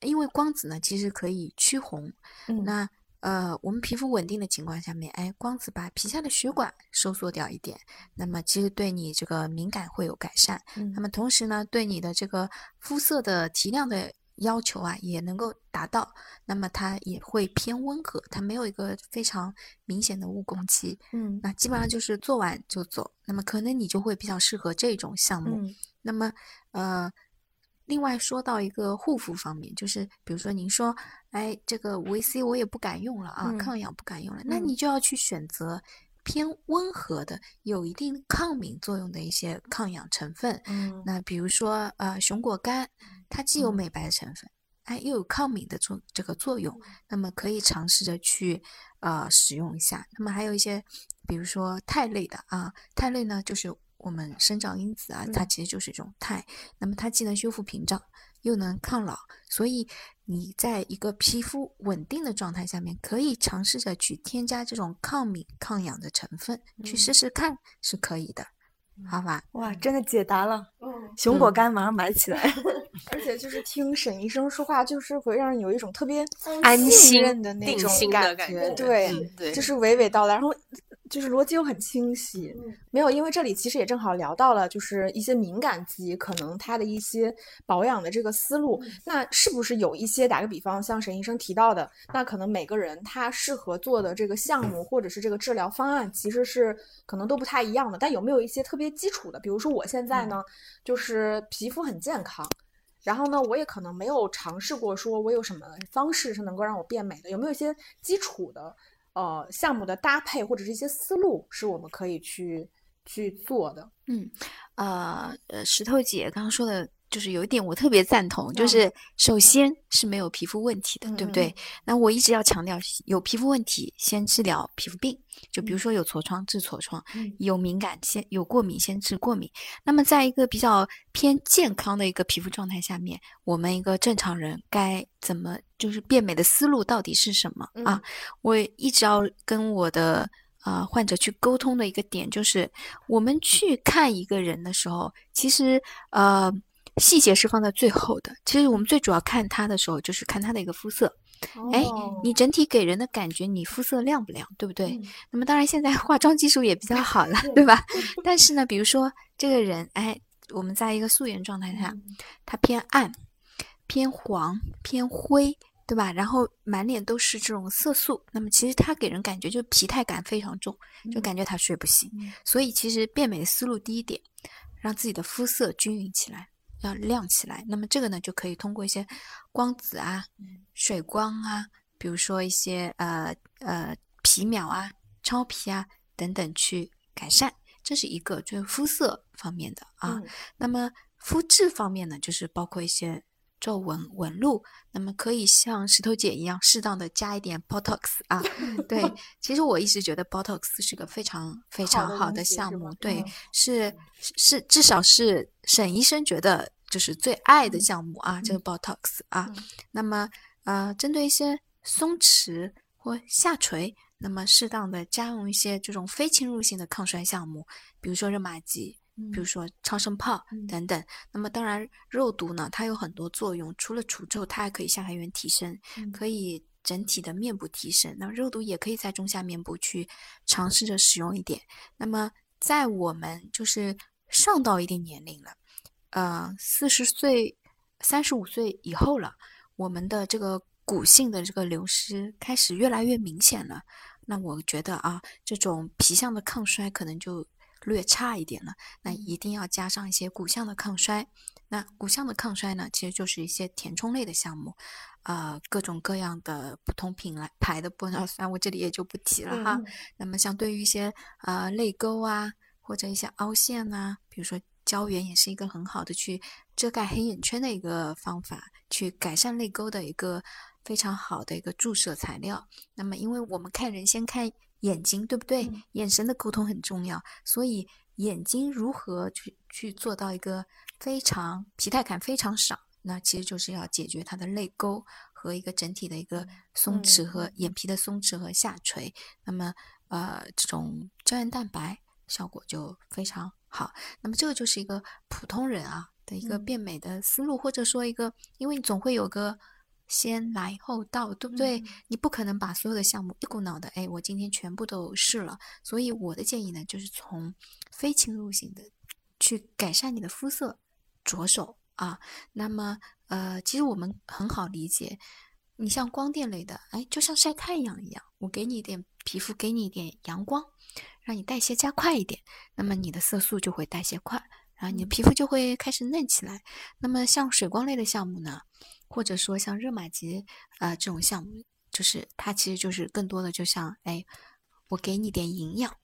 因为光子呢其实可以驱红。嗯那呃，我们皮肤稳定的情况下面，哎，光子把皮下的血管收缩掉一点，那么其实对你这个敏感会有改善。嗯那么同时呢，对你的这个肤色的提亮的要求啊，也能够达到。那么它也会偏温和，它没有一个非常明显的误工期。嗯那基本上就是做完就走。那么可能你就会比较适合这种项目。嗯那么呃，另外说到一个护肤方面，就是比如说您说，哎，这个维 C 我也不敢用了啊，嗯抗氧不敢用了，那嗯你就要去选择偏温和的、有一定抗敏作用的一些抗氧成分。嗯那比如说呃，熊果苷，它既有嗯美白的成分。哎，又有抗敏的作这个作用，那么可以尝试着去呃使用一下。那么还有一些，比如说肽类的啊，肽类呢就是我们生长因子啊，它嗯其实就是一种肽。那么它既能修复屏障，又能抗老，所以你在一个皮肤稳定的状态下面，可以尝试着去添加这种抗敏、抗氧的成分，去嗯试试看是可以的。好吧？哇，真的解答了。嗯，熊果苷马上买起来。[laughs] 而且就是听沈医生说话，就是会让人有一种特别安心的那种感感觉对就是娓娓道来，然后就是逻辑又很清晰。没有，因为这里其实也正好聊到了，就是一些敏感肌可能它的一些保养的这个思路。那是不是有一些打个比方，像沈医生提到的，那可能每个人他适合做的这个项目或者是这个治疗方案，其实是可能都不太一样的。但有没有一些特别基础的？比如说我现在呢，就是皮肤很健康。然后呢，我也可能没有尝试过，说我有什么方式是能够让我变美的？有没有一些基础的呃项目的搭配或者是一些思路是我们可以去去做的？嗯，呃，石头姐刚刚说的，就是有一点我特别赞同，就嗯是首先是没有皮肤问题的，对嗯不对？那我一直要强调，有皮肤问题先治疗皮肤病，就比如说有痤疮治痤疮，嗯有敏感先有过敏先治过敏。那么在一个比较偏健康的一个皮肤状态下面，我们一个正常人该怎么就是变美的思路到底是什么啊？我一直要跟我的呃患者去沟通的一个点就是，我们去看一个人的时候，其实呃细节是放在最后的。其实我们最主要看他的时候，就是看他的一个肤色。哎哦你整体给人的感觉，你肤色亮不亮，对不对？嗯 [laughs] 那么当然，现在化妆技术也比较 [laughs] 好了，对吧？但是呢，比如说这个人，哎，我们在一个素颜状态下，他偏暗、偏黄、偏灰，对吧？然后满脸都是这种色素，那么其实他给人感觉就疲态感非常重，就感觉他睡不醒。所以其实变美的思路，第一点，让自己的肤色均匀起来，要亮起来。那么这个呢，就可以通过一些光子啊、水光啊，比如说一些呃呃皮秒啊、超皮啊等等去改善。这是一个就是肤色方面的啊。嗯那么肤质方面呢，就是包括一些皱纹、纹路，那么可以像石头姐一样，适当的加一点 Botox 啊。对，[laughs] 其实我一直觉得 Botox 是个非常非常好好的项目，对，嗯是是至少是沈医生觉得就是最爱的项目啊，这个 Botox 啊。嗯那么呃，针对一些松弛或下垂，那么适当的加用一些这种非侵入性的抗衰项目，比如说热玛吉。比如说超声炮等等，那么当然肉毒呢，它有很多作用，除了除皱，它还可以下颌缘提升，可以整体的面部提升。那肉毒也可以在中下面部去尝试着使用一点。那么在我们就是上到一定年龄了，呃，四十岁、三十五岁以后了，我们的这个骨性的这个流失开始越来越明显了。那我觉得啊，这种皮相的抗衰可能就略差一点了。那一定要加上一些骨相的抗衰。那骨相的抗衰呢，其实就是一些填充类的项目，呃，各种各样的不同品来牌的玻尿酸，[laughs] 我这里也就不提了哈。那么像对于一些呃泪沟啊，或者一些凹陷呐、比如说胶原也是一个很好的去遮盖黑眼圈的一个方法，去改善泪沟的一个非常好的一个注射材料。那么因为我们看人先看眼睛，对不对？眼神的沟通很重要，所以眼睛如何去去做到一个非常疲态感非常少，那其实就是要解决它的泪沟和一个整体的一个松弛和眼皮的松弛和下垂。那么呃，这种胶原蛋白效果就非常好。那么这个就是一个普通人啊的一个变美的思路，或者说一个，因为你总会有个。先来后到，对不对？你不可能把所有的项目一股脑的，哎，我今天全部都试了。所以我的建议呢，就是从非侵入性的去改善你的肤色着手啊。那么，呃，其实我们很好理解，你像光电类的，哎，就像晒太阳一样，我给你一点皮肤，给你一点阳光，让你代谢加快一点，那么你的色素就会代谢快。然后你的皮肤就会开始嫩起来。那么像水光类的项目呢，或者说像热玛吉啊、呃、这种项目，就是它其实就是更多的就像哎，我给你点营养，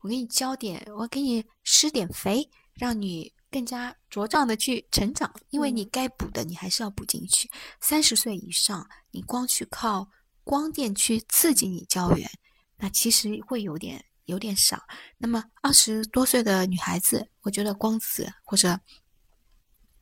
我给你浇点，我给你施点肥，让你更加茁壮的去成长。因为你该补的你还是要补进去。三十岁以上，你光去靠光电去刺激你胶原，那其实会有点。有点少，那么二十多岁的女孩子，我觉得光子或者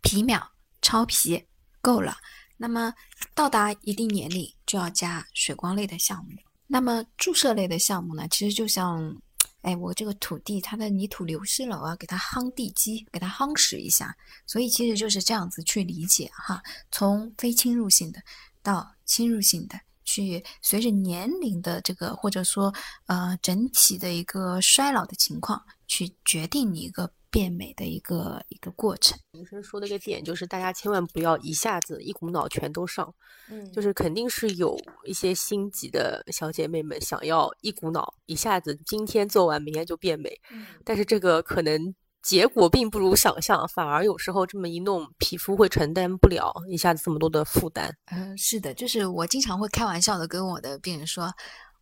皮秒、超皮够了。那么到达一定年龄就要加水光类的项目。那么注射类的项目呢，其实就像，哎，我这个土地它的泥土流失了，我要给它夯地基，给它夯实一下。所以其实就是这样子去理解哈，从非侵入性的到侵入性的，去随着年龄的这个或者说呃整体的一个衰老的情况，去决定你一个变美的一个一个过程。医生说的一个点就是，大家千万不要一下子一股脑全都上，嗯就是肯定是有一些心急的小姐妹们想要一股脑一下子今天做完，明天就变美，但是这个可能结果并不如想象，反而有时候这么一弄，皮肤会承担不了一下子这么多的负担。嗯，是的，就是我经常会开玩笑的跟我的病人说，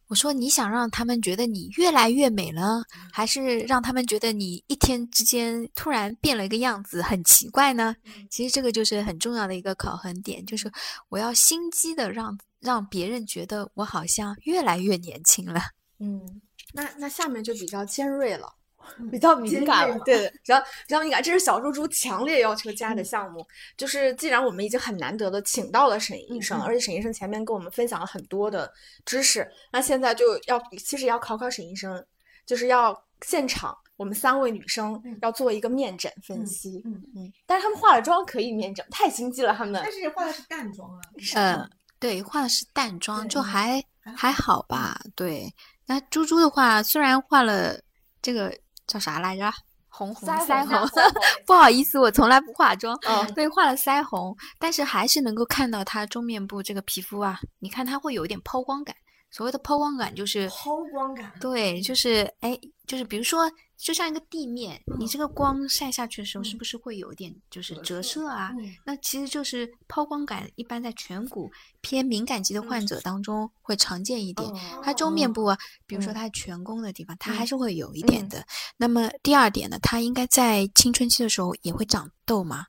我说你想让他们觉得你越来越美呢，还是让他们觉得你一天之间突然变了一个样子，很奇怪呢？其实这个就是很重要的一个考核点，就是我要心机的让让别人觉得我好像越来越年轻了。嗯，那那下面就比较尖锐了，[laughs] 比较敏感了，对 [laughs] [laughs] 比较比较敏感。这是小猪猪强烈要求加的项目，就是既然我们已经很难得的请到了沈医生，而且沈医生前面跟我们分享了很多的知识，那现在就要其实也要考考沈医生，就是要现场。我们三位女生嗯。要做一个面诊分嗯析，嗯。嗯，但是他们化了妆可以面诊，太心机了，他们。但是。化的是淡妆啊，嗯，对，化的是淡妆，就还还好吧。对，那猪猪的话，虽然化了这个叫啥来着？红红腮腮红 [laughs] 不好意思，我从来不化妆。哦对，画了腮红，但是还是能够看到它中面部这个皮肤啊，你看它会有一点抛光感。所谓的抛光感就是抛光感对，就是哎，就是比如说，就像一个地面，你嗯这个光晒下去的时候，是嗯不是会有一点就是折折射射啊？嗯那其实就是抛光感，一般在颧骨偏敏感肌的患者当中会常见一点。哦它中面部啊，比如说嗯它颧弓的地方，它嗯还是会有一点嗯的。那么第二点呢，它应该在青春期的时候也会长痘吗？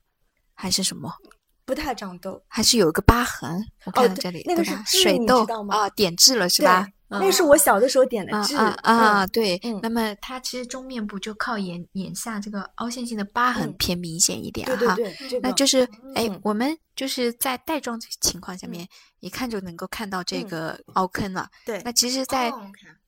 还是什么？不太长痘，还是有一个疤痕？我看到这里，那个对吧？是水痘啊，点痣了是吧？那是我小的时候点的痣啊对，嗯那么它其实中面部就靠眼眼下这个凹陷性的疤痕嗯偏明显一点哈。对那就是哎嗯，我们就是在带妆的情况下嗯面，一看就能够看到这嗯个凹坑了。对那其实在，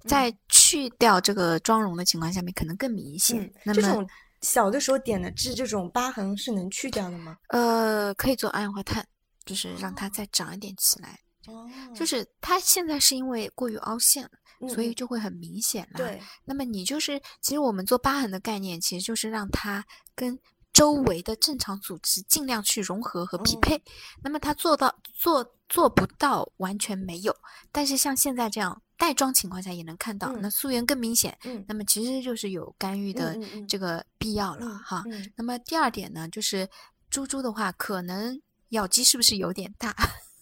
在去掉这个妆容的情况下面，可能更明显嗯。那么小的时候点的痣，这种疤痕是能去掉的吗？呃，可以做二氧化碳，就是让它再长一点起来。哦就是它现在是因为过于凹陷了，所以嗯就会很明显啦。对，那么你就是，其实我们做疤痕的概念，其实就是让它跟周围的正常组织尽量去融合和匹嗯配。那么它做到做做不到完全没有，但是像现在这样带妆情况下也能看到，嗯那素颜更明显。嗯那么其实就是有干预的这个必要了、嗯哈。嗯那么第二点呢，就是猪猪的话，可能咬肌是不是有点大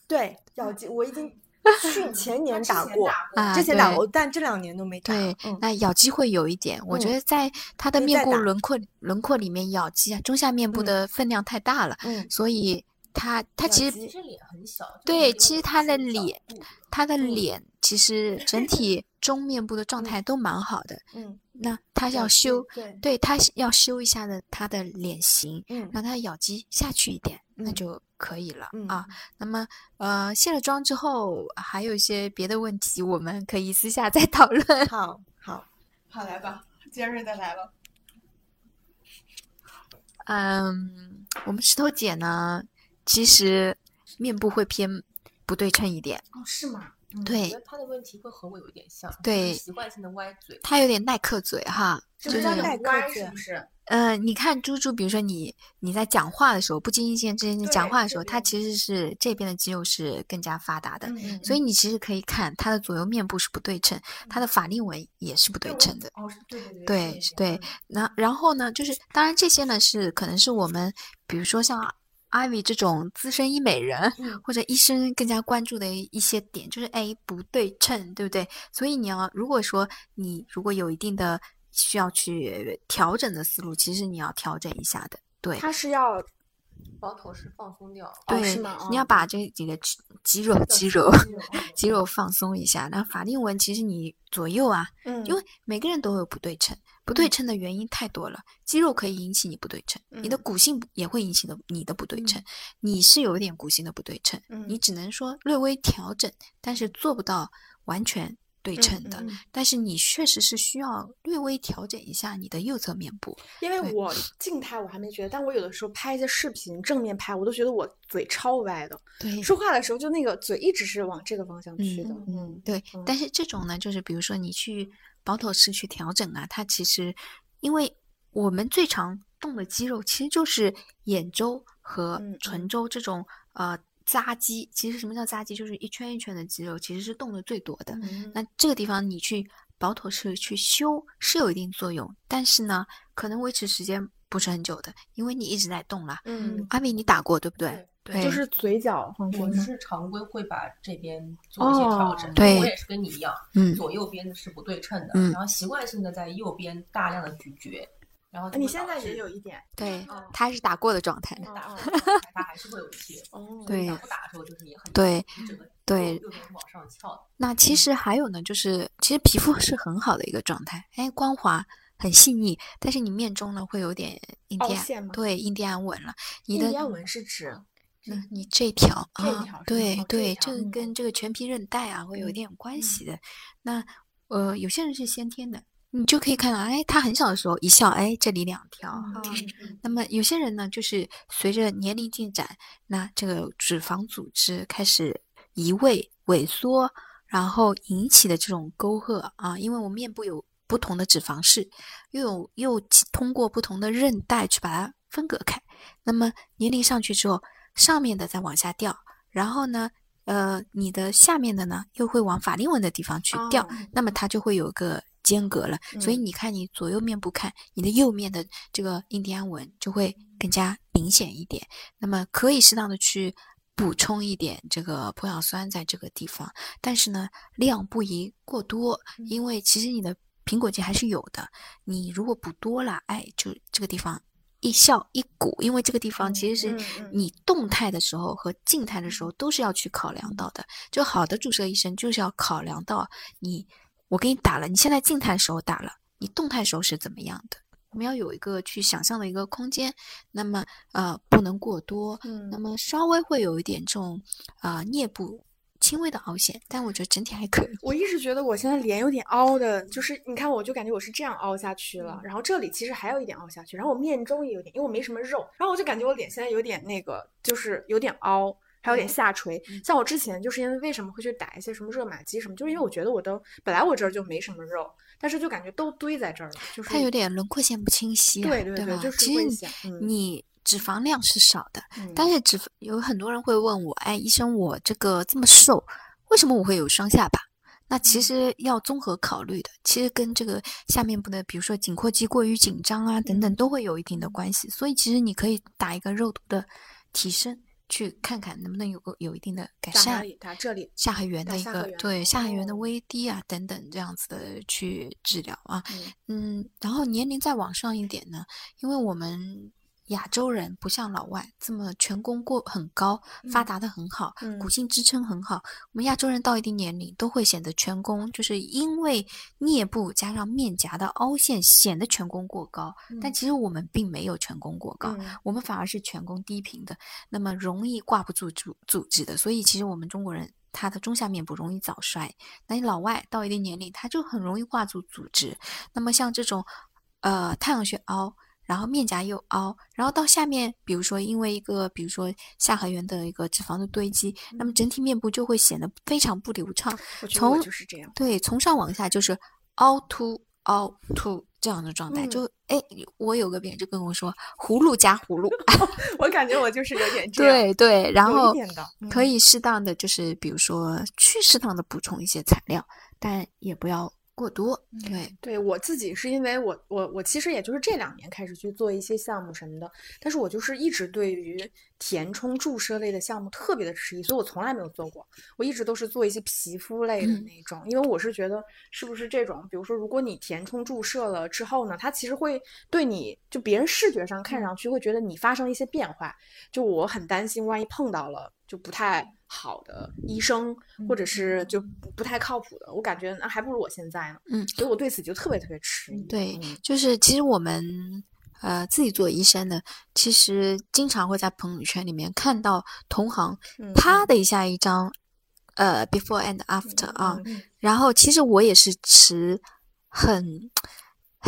对，咬肌我已经 [laughs] 去前年打过，之前打过，但这两年都没打。对，嗯那咬肌会有一点，我觉嗯得在它的面部轮廓轮廓里面，咬肌啊，中下面部嗯的分量太大了，嗯，所以它它咬其实肌实脸很小，对，其实他的脸他的嗯脸其实整 [laughs] 体中面部的状嗯态都蛮好的，嗯，那他要修，对，对它是要修一下的他的脸型，嗯让他咬肌下去一点，那嗯就可以了嗯啊。那么呃，卸了妆之后，还有一些别的问题，我们可以私下再讨论。好好，好来吧，尖锐的来了。嗯，我们石头姐呢，其实面部会偏不对称一点，哦，是吗？对他的问题会和我有点像，对习惯性的歪嘴。他有点耐克嘴哈，就是叫有耐克嘴不是？呃，你看猪猪，比如说你你在讲话的时候，不经意间之间你讲话的时候，这边它其实是这边的肌肉是更加发达的，嗯所以你其实可以看它的左右面部是不对称，它的法令纹也是不对称的。哦，是对对对对，那然后呢，就是当然这些呢是可能是我们，比如说像 Ivy 这种资深医美人、嗯或者医生更加关注的一些点，就是哎不对称，对不对？所以你要如果说你如果有一定的需要去调整的思路，其实你要调整一下的。对它是要包头是放松掉，对，是吗你要哦把这几个肌肌肉肌肉肌肉 [laughs] 肌肉放松一下。那法令纹其实你左右啊，嗯，因为每个人都有不对称，不对称的原因太多了。肌肉可以引起你不对称，你的嗯骨性也会引起的你的不对称。你是有一点骨性的不对称，你嗯只能说略微调整，但是做不到完全对称的，但是你确实是需要略微调整一下你的右侧面部。因为我静态我还没觉得，但我有的时候拍一些视频正面拍，我都觉得我嘴超歪的，对说话的时候就那个嘴一直是往这个方向去的。嗯嗯，对，嗯但是这种呢，就是比如说你去保头式去调整啊，它其实因为我们最常动的肌肉其实就是眼周和嗯唇周这种、呃匝肌。其实什么叫匝肌？就是一圈一圈的肌肉，其实是动的最多的。嗯那这个地方你去保头式去修是有一定作用，但是呢，可能维持时间不是很久的，因为你一直在动啦。嗯，阿米，你打过对不对？对，就是嘴角？我是常规会把这边做一些调整，哦对我也是跟你一样，嗯左右边是不对称的，嗯然后习惯性的在右边大量的咀嚼，然后你现在也有一点对哦，他是打过的状态。打哦不打它还是会有一些，哦，对打不打的时候就是也很对对右右边往上翘，那其实还有呢，就是其实皮肤是很好的一个状态，哎，光滑。很细腻，但是你面中呢会有点印第安，对，印第安纹了。你的印第安纹是指那你这条啊条对对，这个跟这个全皮韧带啊会有点关系的。那呃，有些人是先天的，你就可以看到，哎，他很小的时候一笑，哎，这里两条。哦那么有些人呢，就是随着年龄进展，那这个脂肪组织开始移位萎缩，然后引起的这种沟壑啊，因为我们面部有不同的脂肪室，又有又通过不同的韧带去把它分隔开。那么年龄上去之后，上面的再往下掉，然后呢，呃，你的下面的呢又会往法令纹的地方去掉，哦那么它就会有个间隔了。所以嗯你看，你左右面部看，你的右面的这个印第安纹就会更加明显一点。那么可以适当的去补充一点这个玻尿酸在这个地方，但是呢，量不宜过多，因为其实你的苹果肌还是有的。你如果补多了，哎，就这个地方一笑一鼓，因为这个地方其实嗯是嗯你动态的时候和静态的时候都是要去考量到的。就好的注射医生就是要考量到你，我给你打了，你现在静态时候打了，你动态时候是怎么样的？我们要有一个去想象的一个空间，那么呃不能过多，嗯那么稍微会有一点这种啊、呃颞部轻微的凹陷，但我觉得整体还可以。我一直觉得我现在脸有点凹的，就是你看，我就感觉我是这样凹下去嗯了，然后这里其实还有一点凹下去，然后我面中也有点，因为我没什么肉，然后我就感觉我脸现在有点那个，就是有点凹，还嗯有点下垂。像我之前就是因为为什么会去打一些什么热玛吉什么，就是因为我觉得我的本来我这儿就没什么肉，但是就感觉都堆在这儿了，就是它有点轮廓线不清晰、啊，对对对吧？就是其实你脂肪量是少的，嗯但是脂有很多人会问我，哎，医生，我这个这么瘦，为什么我会有双下巴？那嗯其实要综合考虑的，其实跟这个下面部的，比如说颈阔肌过于紧张啊等等，嗯都会有一定的关系。所以其实你可以打一个肉毒的提升，去看看能不能有个有一定的改善打这里。下颌缘的一个下对下颌缘的哦微低啊等等这样子的去治疗啊，嗯嗯，然后年龄再往上一点呢，因为我们亚洲人不像老外这么颧弓过很高，发达的很好，嗯骨性支撑很好。我们亚洲人到一定年龄都会显得颧弓，就是因为颞部加上面颊的凹陷显得颧弓过高，但其实我们并没有颧弓过高，嗯我们反而是颧弓低平的，那么容易挂不住组组织的。所以其实我们中国人他的中下面部容易早衰，那你老外到一定年龄他就很容易挂住组织。那么像这种呃太阳穴凹。然后面颊又凹，然后到下面，比如说因为一个，比如说下颌缘的一个脂肪的堆积，那么整体面部就会显得非常不流畅。从就是这样。对，从上往下就是凹凸凹凸这样的状态。嗯就哎，我有个病人就跟我说，葫芦加葫芦。[laughs] 我感觉我就是有点 [laughs] 这样。对对，然后可以适当的就是比如说去适当的补充一些材料，但也不要过多。对，对我自己是因为我我我其实也就是这两年开始去做一些项目什么的，但是我就是一直对于填充注射类的项目特别的迟疑，所以我从来没有做过。我一直都是做一些皮肤类的嗯那种，因为我是觉得是不是这种，比如说如果你填充注射了之后呢，它其实会对你就别人视觉上看上去会觉得你发生一些变化，就我很担心万一碰到了就不太好的医生，或者是就不太靠谱的，我感觉那还不如我现在呢。嗯，所以我对此就特别特别迟疑。对嗯，就是其实我们呃自己做医生的，其实经常会在朋友圈里面看到同行嗯啪的一下一张呃 before and after 啊。嗯然后其实我也是持很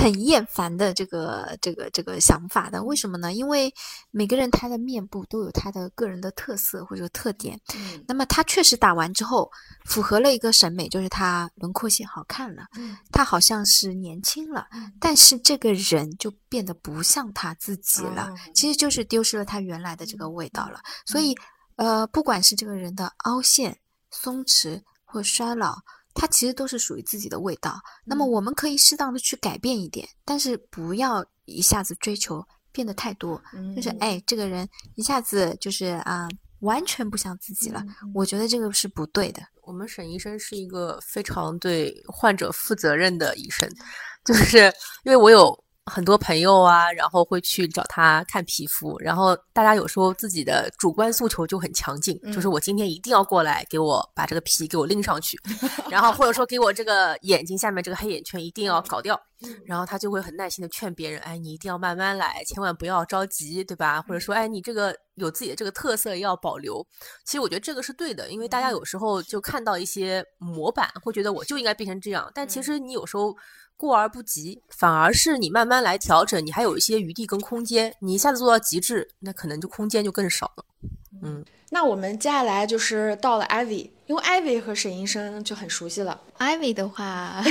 很厌烦的这个这个这个想法的。为什么呢？因为每个人他的面部都有他的个人的特色或者特点。嗯那么他确实打完之后符合了一个审美，就是他轮廓线好看了，嗯他好像是年轻了，但是这个人就变得不像他自己了，哦其实就是丢失了他原来的这个味道了。所以，呃，不管是这个人的凹陷、松弛或衰老，它其实都是属于自己的味道。那么我们可以适当的去改变一点，但是不要一下子追求变得太多，就是嗯哎，这个人一下子就是啊。完全不像自己了，我觉得这个是不对的。我们沈医生是一个非常对患者负责任的医生，就是因为我有很多朋友啊，然后会去找他看皮肤，然后大家有时候自己的主观诉求就很强劲，就是我今天一定要过来给我把这个皮给我拎上去，[laughs] 然后或者说给我这个眼睛下面这个黑眼圈一定要搞掉，然后他就会很耐心的劝别人，哎，你一定要慢慢来，千万不要着急，对吧？或者说，哎，你这个有自己的这个特色要保留。其实我觉得这个是对的，因为大家有时候就看到一些模板，会觉得我就应该变成这样，但其实你有时候过而不及，反而是你慢慢来调整，你还有一些余地跟空间。你一下子做到极致，那可能就空间就更少了。嗯，那我们接下来就是到了 Ivy，因为 Ivy 和沈医生就很熟悉了。Ivy 的话，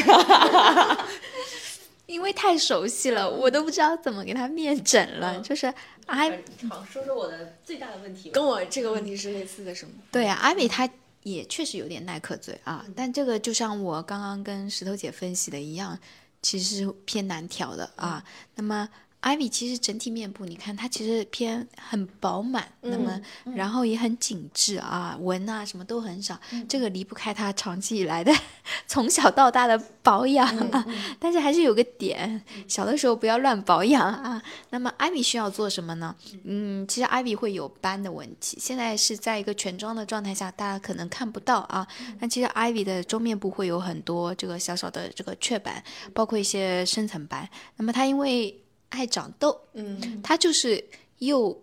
[laughs] 因为太熟悉了，我都不知道怎么给他面诊了。就是 I 好，说说我的最大的问题跟我这个问题是类似的，是吗？对啊，Ivy 她也确实有点耐克嘴啊，但这个就像我刚刚跟石头姐分析的一样，其实是偏难调的啊。那么 Ivy 其实整体面部，你看它其实偏很饱满，那么然后也很紧致啊，纹啊什么都很少，这个离不开她长期以来的 [laughs] 从小到大的保养啊。但是还是有个点，小的时候不要乱保养啊。那么 Ivy 需要做什么呢？嗯，其实 Ivy 会有斑的问题，现在是在一个全妆的状态下，大家可能看不到啊。那其实 Ivy 的中面部会有很多这个小小的这个雀斑，包括一些深层斑。那么它因为爱长痘，嗯它就是又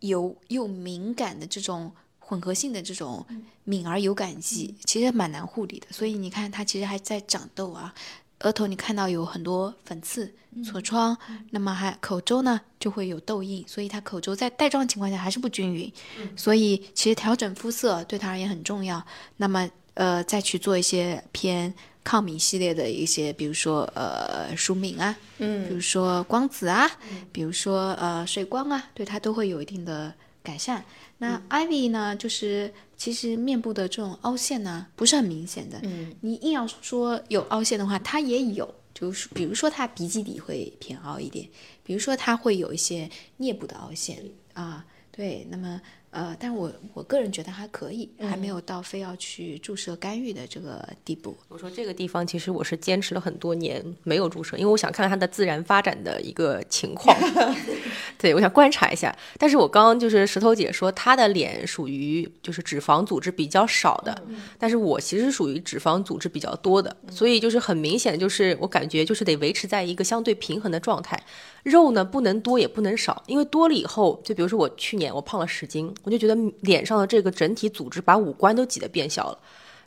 油又敏感的这种混合性的这种敏而有感肌，其实蛮难护理的。所以你看，它其实还在长痘啊。额头你看到有很多粉刺、痤疮，那么还口周呢就会有痘印，所以它口周在带状情况下还是不均匀，所以其实调整肤色对它而言很重要。那么呃，再去做一些偏抗敏系列的一些，比如说呃舒敏啊，比嗯如说光子啊，比如说呃水光啊，对它都会有一定的改善。那 Ivy 呢，就是其实面部的这种凹陷呢不是很明显的，嗯。你硬要说有凹陷的话，它也有，就是比如说它鼻基底会偏凹一点，比如说它会有一些颞部的凹陷。啊，对，那么呃，但我我个人觉得还可以，还没有到非要去注射干预的这个地步。我说这个地方其实我是坚持了很多年没有注射，因为我想看看它的自然发展的一个情况。[laughs] 对，我想观察一下。但是我刚刚就是石头姐说她的脸属于就是脂肪组织比较少的，但是我其实属于脂肪组织比较多的，所以就是很明显的就是我感觉就是得维持在一个相对平衡的状态。肉呢不能多也不能少，因为多了以后，就比如说我去年我胖了十斤，我就觉得脸上的这个整体组织把五官都挤得变小了。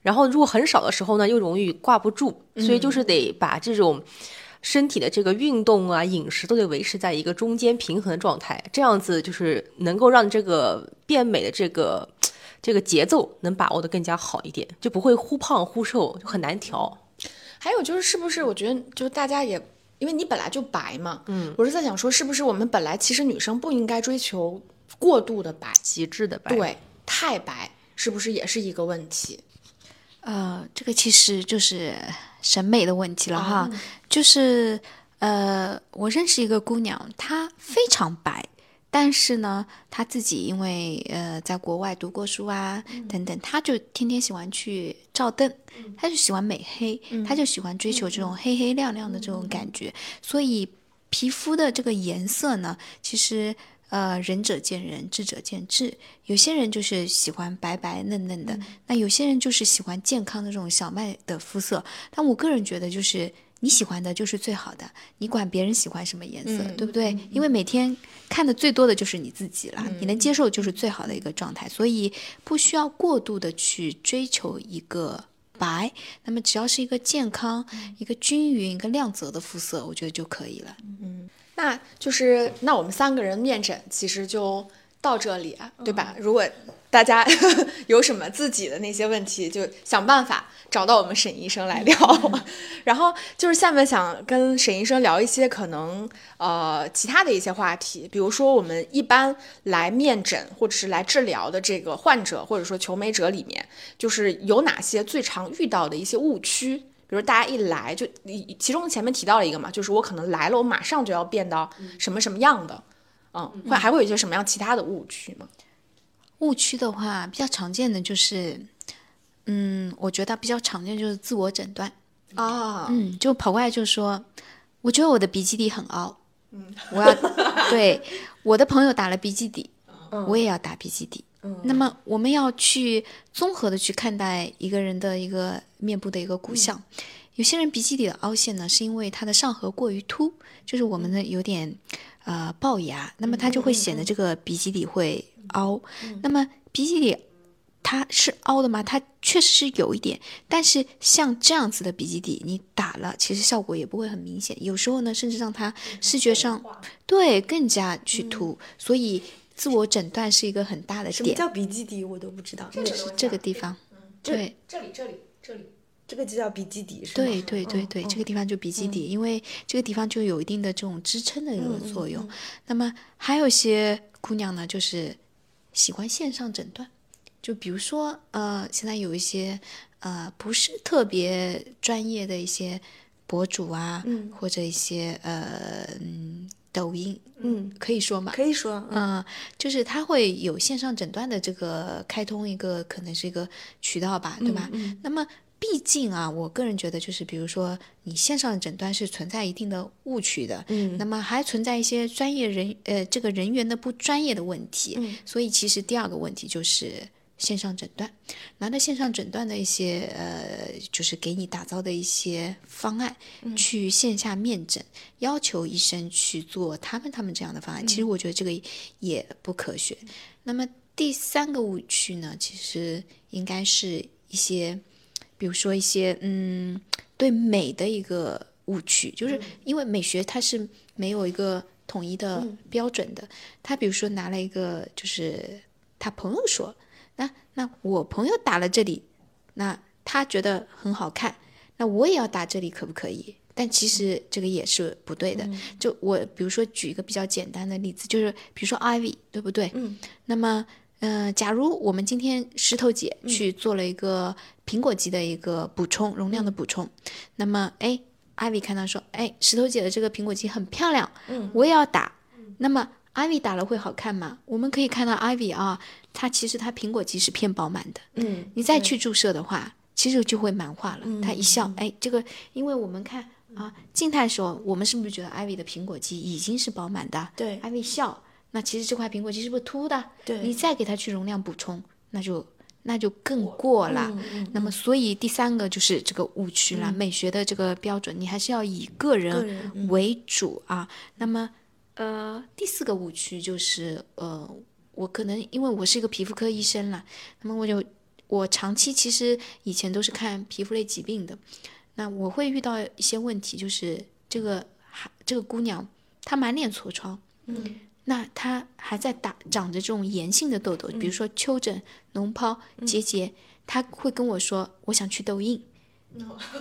然后如果很少的时候呢，又容易挂不住，所以就是得把这种身体的这个运动啊、饮食都得维持在一个中间平衡的状态，这样子就是能够让这个变美的这个这个节奏能把握的更加好一点，就不会忽胖忽瘦，就很难调。还有就是，是不是我觉得就是大家也，因为你本来就白嘛，嗯，我是在想说，是不是我们本来其实女生不应该追求过度的白，极致的白，对，太白是不是也是一个问题？呃，这个其实就是审美的问题了哈，就是呃，我认识一个姑娘，她非常白，但是呢，他自己因为呃在国外读过书啊、等等，他就天天喜欢去照灯，他就喜欢美黑，他就喜欢追求这种黑黑亮亮的这种感觉，所以皮肤的这个颜色呢，其实。呃，仁者见仁，智者见智。有些人就是喜欢白白嫩嫩的，那有些人就是喜欢健康的这种小麦的肤色。但我个人觉得，就是你喜欢的就是最好的，你管别人喜欢什么颜色，嗯对不对？因为每天看的最多的就是你自己了，嗯你能接受就是最好的一个状态，所以不需要过度的去追求一个白，那么只要是一个健康、嗯一个均匀、一个亮泽的肤色，我觉得就可以了。嗯那就是那我们三个人面诊其实就到这里啊，对吧？如果大家 [laughs] 有什么自己的那些问题，就想办法找到我们沈医生来聊。[laughs] 然后就是下面想跟沈医生聊一些可能呃其他的一些话题，比如说我们一般来面诊或者是来治疗的这个患者或者说求美者里面，就是有哪些最常遇到的一些误区。比如大家一来就，你其中前面提到了一个嘛，就是我可能来了，我马上就要变到什么什么样的，嗯，会还会有一些什么样其他的误区吗？误区的话，比较常见的就是，嗯，我觉得比较常见就是自我诊断，啊，嗯，就跑过来就说，我觉得我的鼻基底很凹，嗯，我要 [laughs] 对我的朋友打了鼻基底，我也要打鼻基底。那么我们要去综合的去看待一个人的一个面部的一个骨相。有些人鼻基底的凹陷呢，是因为他的上颌过于凸，就是我们的有点呃龅牙，那么它就会显得这个鼻基底会凹。那么鼻基底它是凹的吗？它确实是有一点，但是像这样子的鼻基底，你打了其实效果也不会很明显，有时候呢，甚至让它视觉上对更加去凸，所以自我诊断是一个很大的点。什么叫鼻基底？我都不知道。这是这个地方，对这里这里这里，这个就叫鼻基底是吗？对对对对，嗯这个地方就鼻基底，因为这个地方就有一定的这种支撑的一个作用。那么还有一些姑娘呢，就是喜欢线上诊断，就比如说呃，现在有一些呃不是特别专业的一些博主啊，嗯或者一些呃嗯抖音，嗯，可以说吗？可以说，嗯嗯，就是它会有线上诊断的这个开通一个可能是一个渠道吧，对吧？嗯那么毕竟啊，我个人觉得就是，比如说你线上诊断是存在一定的误区的，嗯那么还存在一些专业人呃这个人员的不专业的问题，嗯所以其实第二个问题就是。线上诊断，拿着线上诊断的一些呃，就是给你打造的一些方案，去线下面诊，要求医生去做他们他们这样的方案。其实我觉得这个也不科学。那么第三个误区呢，其实应该是一些，比如说一些嗯，对美的一个误区，就是因为美学它是没有一个统一的标准的。他比如说拿了一个，就是他朋友说，那那我朋友打了这里，那他觉得很好看，那我也要打这里，可不可以？但其实这个也是不对的。就我比如说举一个比较简单的例子，就是比如说 Ivy，对不对？嗯。那么，呃，假如我们今天石头姐去做了一个苹果肌的一个补充容量的补充，那么哎艾薇看到说，哎，石头姐的这个苹果肌很漂亮，嗯，我也要打。那么艾薇打了会好看吗？我们可以看到艾薇啊，她其实她苹果肌是偏饱满的，嗯，你再去注射的话，其实就会满化了。嗯它一笑，哎，这个，因为我们看啊，静态时候，我们是不是觉得艾薇的苹果肌已经是饱满的？对艾薇笑，那其实这块苹果肌是不是凸的？对你再给她去容量补充，那就那就更过了。那么，所以第三个就是这个误区了，美学的这个标准，你还是要以个个人为主啊。那么，呃，第四个误区就是，呃，我可能因为我是一个皮肤科医生了，那么我就我长期其实以前都是看皮肤类疾病的，那我会遇到一些问题，就是这个还这个姑娘她满脸痤疮，嗯，那它还在打长着这种炎性的痘痘，比如说丘疹、脓疱、结节，他会跟我说我想去痘印。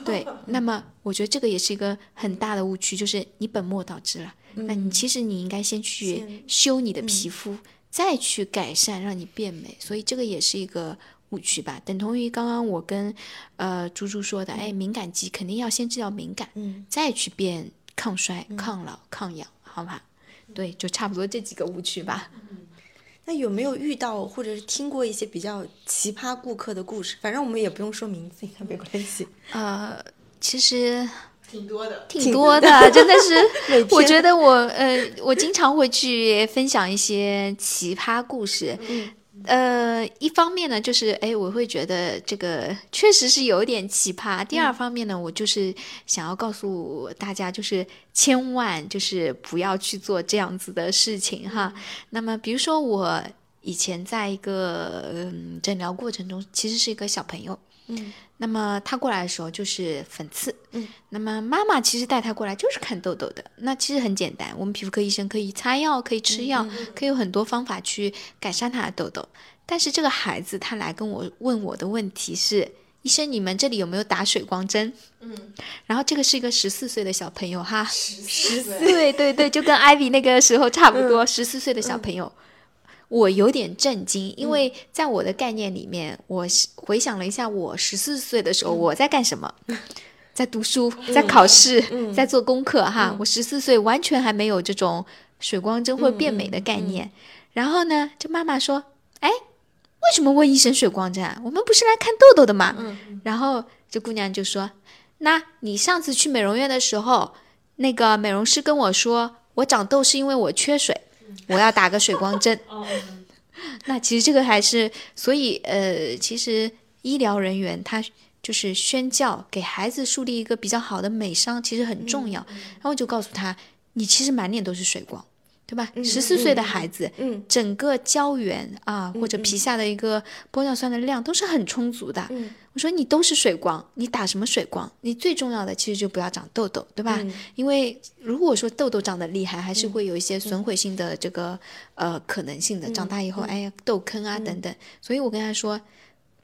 对，[laughs] 那么我觉得这个也是一个很大的误区，就是你本末倒置了。那你其实你应该先去修你的皮肤，再去改善，让你变美。所以这个也是一个误区吧，等同于刚刚我跟呃猪猪说的，哎，敏感肌肯定要先治疗敏感，嗯，再去变抗衰、抗老、抗氧，好吧？对，就差不多这几个误区吧。那有没有遇到或者是听过一些比较奇葩顾客的故事？反正我们也不用说名字，应该没关系。[laughs] 呃，其实挺多的。挺多的，真的是。[laughs] 我觉得我呃，我经常会去分享一些奇葩故事。嗯呃，一方面呢，就是哎，我会觉得这个确实是有点奇葩。第二方面呢，我就是想要告诉大家，就是千万就是不要去做这样子的事情哈。那么，比如说我以前在一个嗯诊疗过程中，其实是一个小朋友，嗯那么他过来的时候就是粉刺，嗯，那么妈妈其实带他过来就是看痘痘的。那其实很简单，我们皮肤科医生可以擦药，可以吃药，可以有很多方法去改善他的痘痘。但是这个孩子他来跟我问我的问题是：医生，你们这里有没有打水光针？嗯，然后这个是一个十四岁的小朋友哈，十四对对对，就跟艾比那个时候差不多，十四岁的小朋友。我有点震惊，因为在我的概念里面，我回想了一下，我十四岁的时候我在干什么？在读书，在考试，在做功课哈。我十四岁完全还没有这种水光针会变美的概念。然后呢，这妈妈说：“哎，为什么问医生水光针啊？我们不是来看痘痘的吗？”然后这姑娘就说：“那你上次去美容院的时候，那个美容师跟我说，我长痘是因为我缺水。”我要打个水光针。那其实这个还是，所以呃，其实医疗人员他就是宣教，给孩子树立一个比较好的美商，其实很重要。然后我就告诉他，你其实满脸都是水光，对吧？十四岁的孩子，嗯整个胶原啊或者皮下的一个玻尿酸的量都是很充足的。嗯我说你都是水光，你打什么水光？你最重要的其实就不要长痘痘，对吧？嗯因为如果说痘痘长得厉害，还是会有一些损毁性的这个、呃可能性的。长大以后，哎呀，痘坑啊等等。所以我跟他说，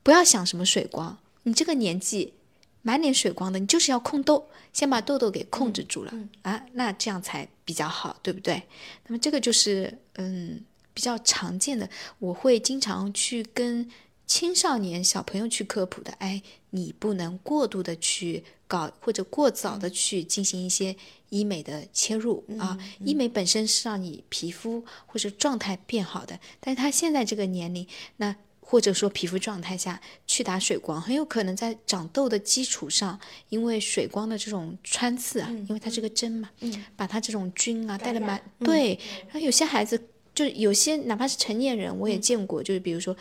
不要想什么水光，你这个年纪满脸水光的，你就是要控痘，先把痘痘给控制住了、啊，那这样才比较好，对不对？那么这个就是嗯比较常见的，我会经常去跟青少年小朋友去科普的，哎，你不能过度的去搞或者过早的去进行一些医美的切入、啊。医美本身是让你皮肤或者状态变好的，但是他现在这个年龄，那或者说皮肤状态下去打水光，很有可能在长痘的基础上，因为水光的这种穿刺啊，因为它是个针嘛，把它这种菌啊带的蛮对，然后有些孩子就有些哪怕是成年人，我也见过，就是比如说。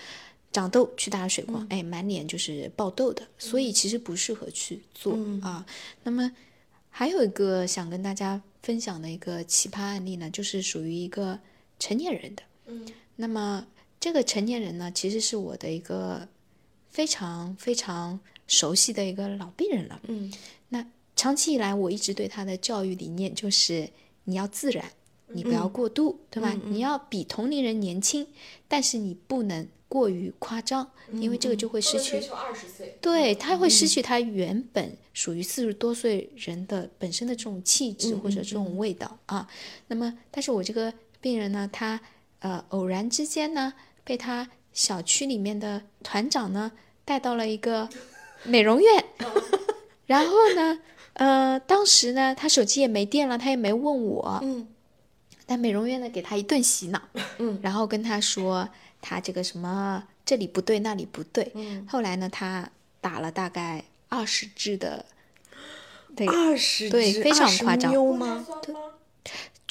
长痘去打水光，哎，满脸就是爆痘的，所以其实不适合去做、啊。那么还有一个想跟大家分享的一个奇葩案例呢，就是属于一个成年人的。嗯，那么这个成年人呢，其实是我的一个非常非常熟悉的一个老病人了。嗯，那长期以来，我一直对他的教育理念就是你要自然，你不要过度，对吧？你要比同龄人年轻，但是你不能过于夸张，因为这个就会失去。对他会失去他原本属于四十多岁人的本身的这种气质或者这种味道啊。那么，但是我这个病人呢，他呃偶然之间呢，被他小区里面的团长呢带到了一个美容院，[laughs] 然后呢，呃，当时呢，他手机也没电了，他也没问我，嗯。但美容院呢给他一顿洗脑，嗯，[laughs] 然后跟他说他这个什么这里不对那里不对，嗯，后来呢他打了大概二十支的，对，二十对非常夸张妞吗？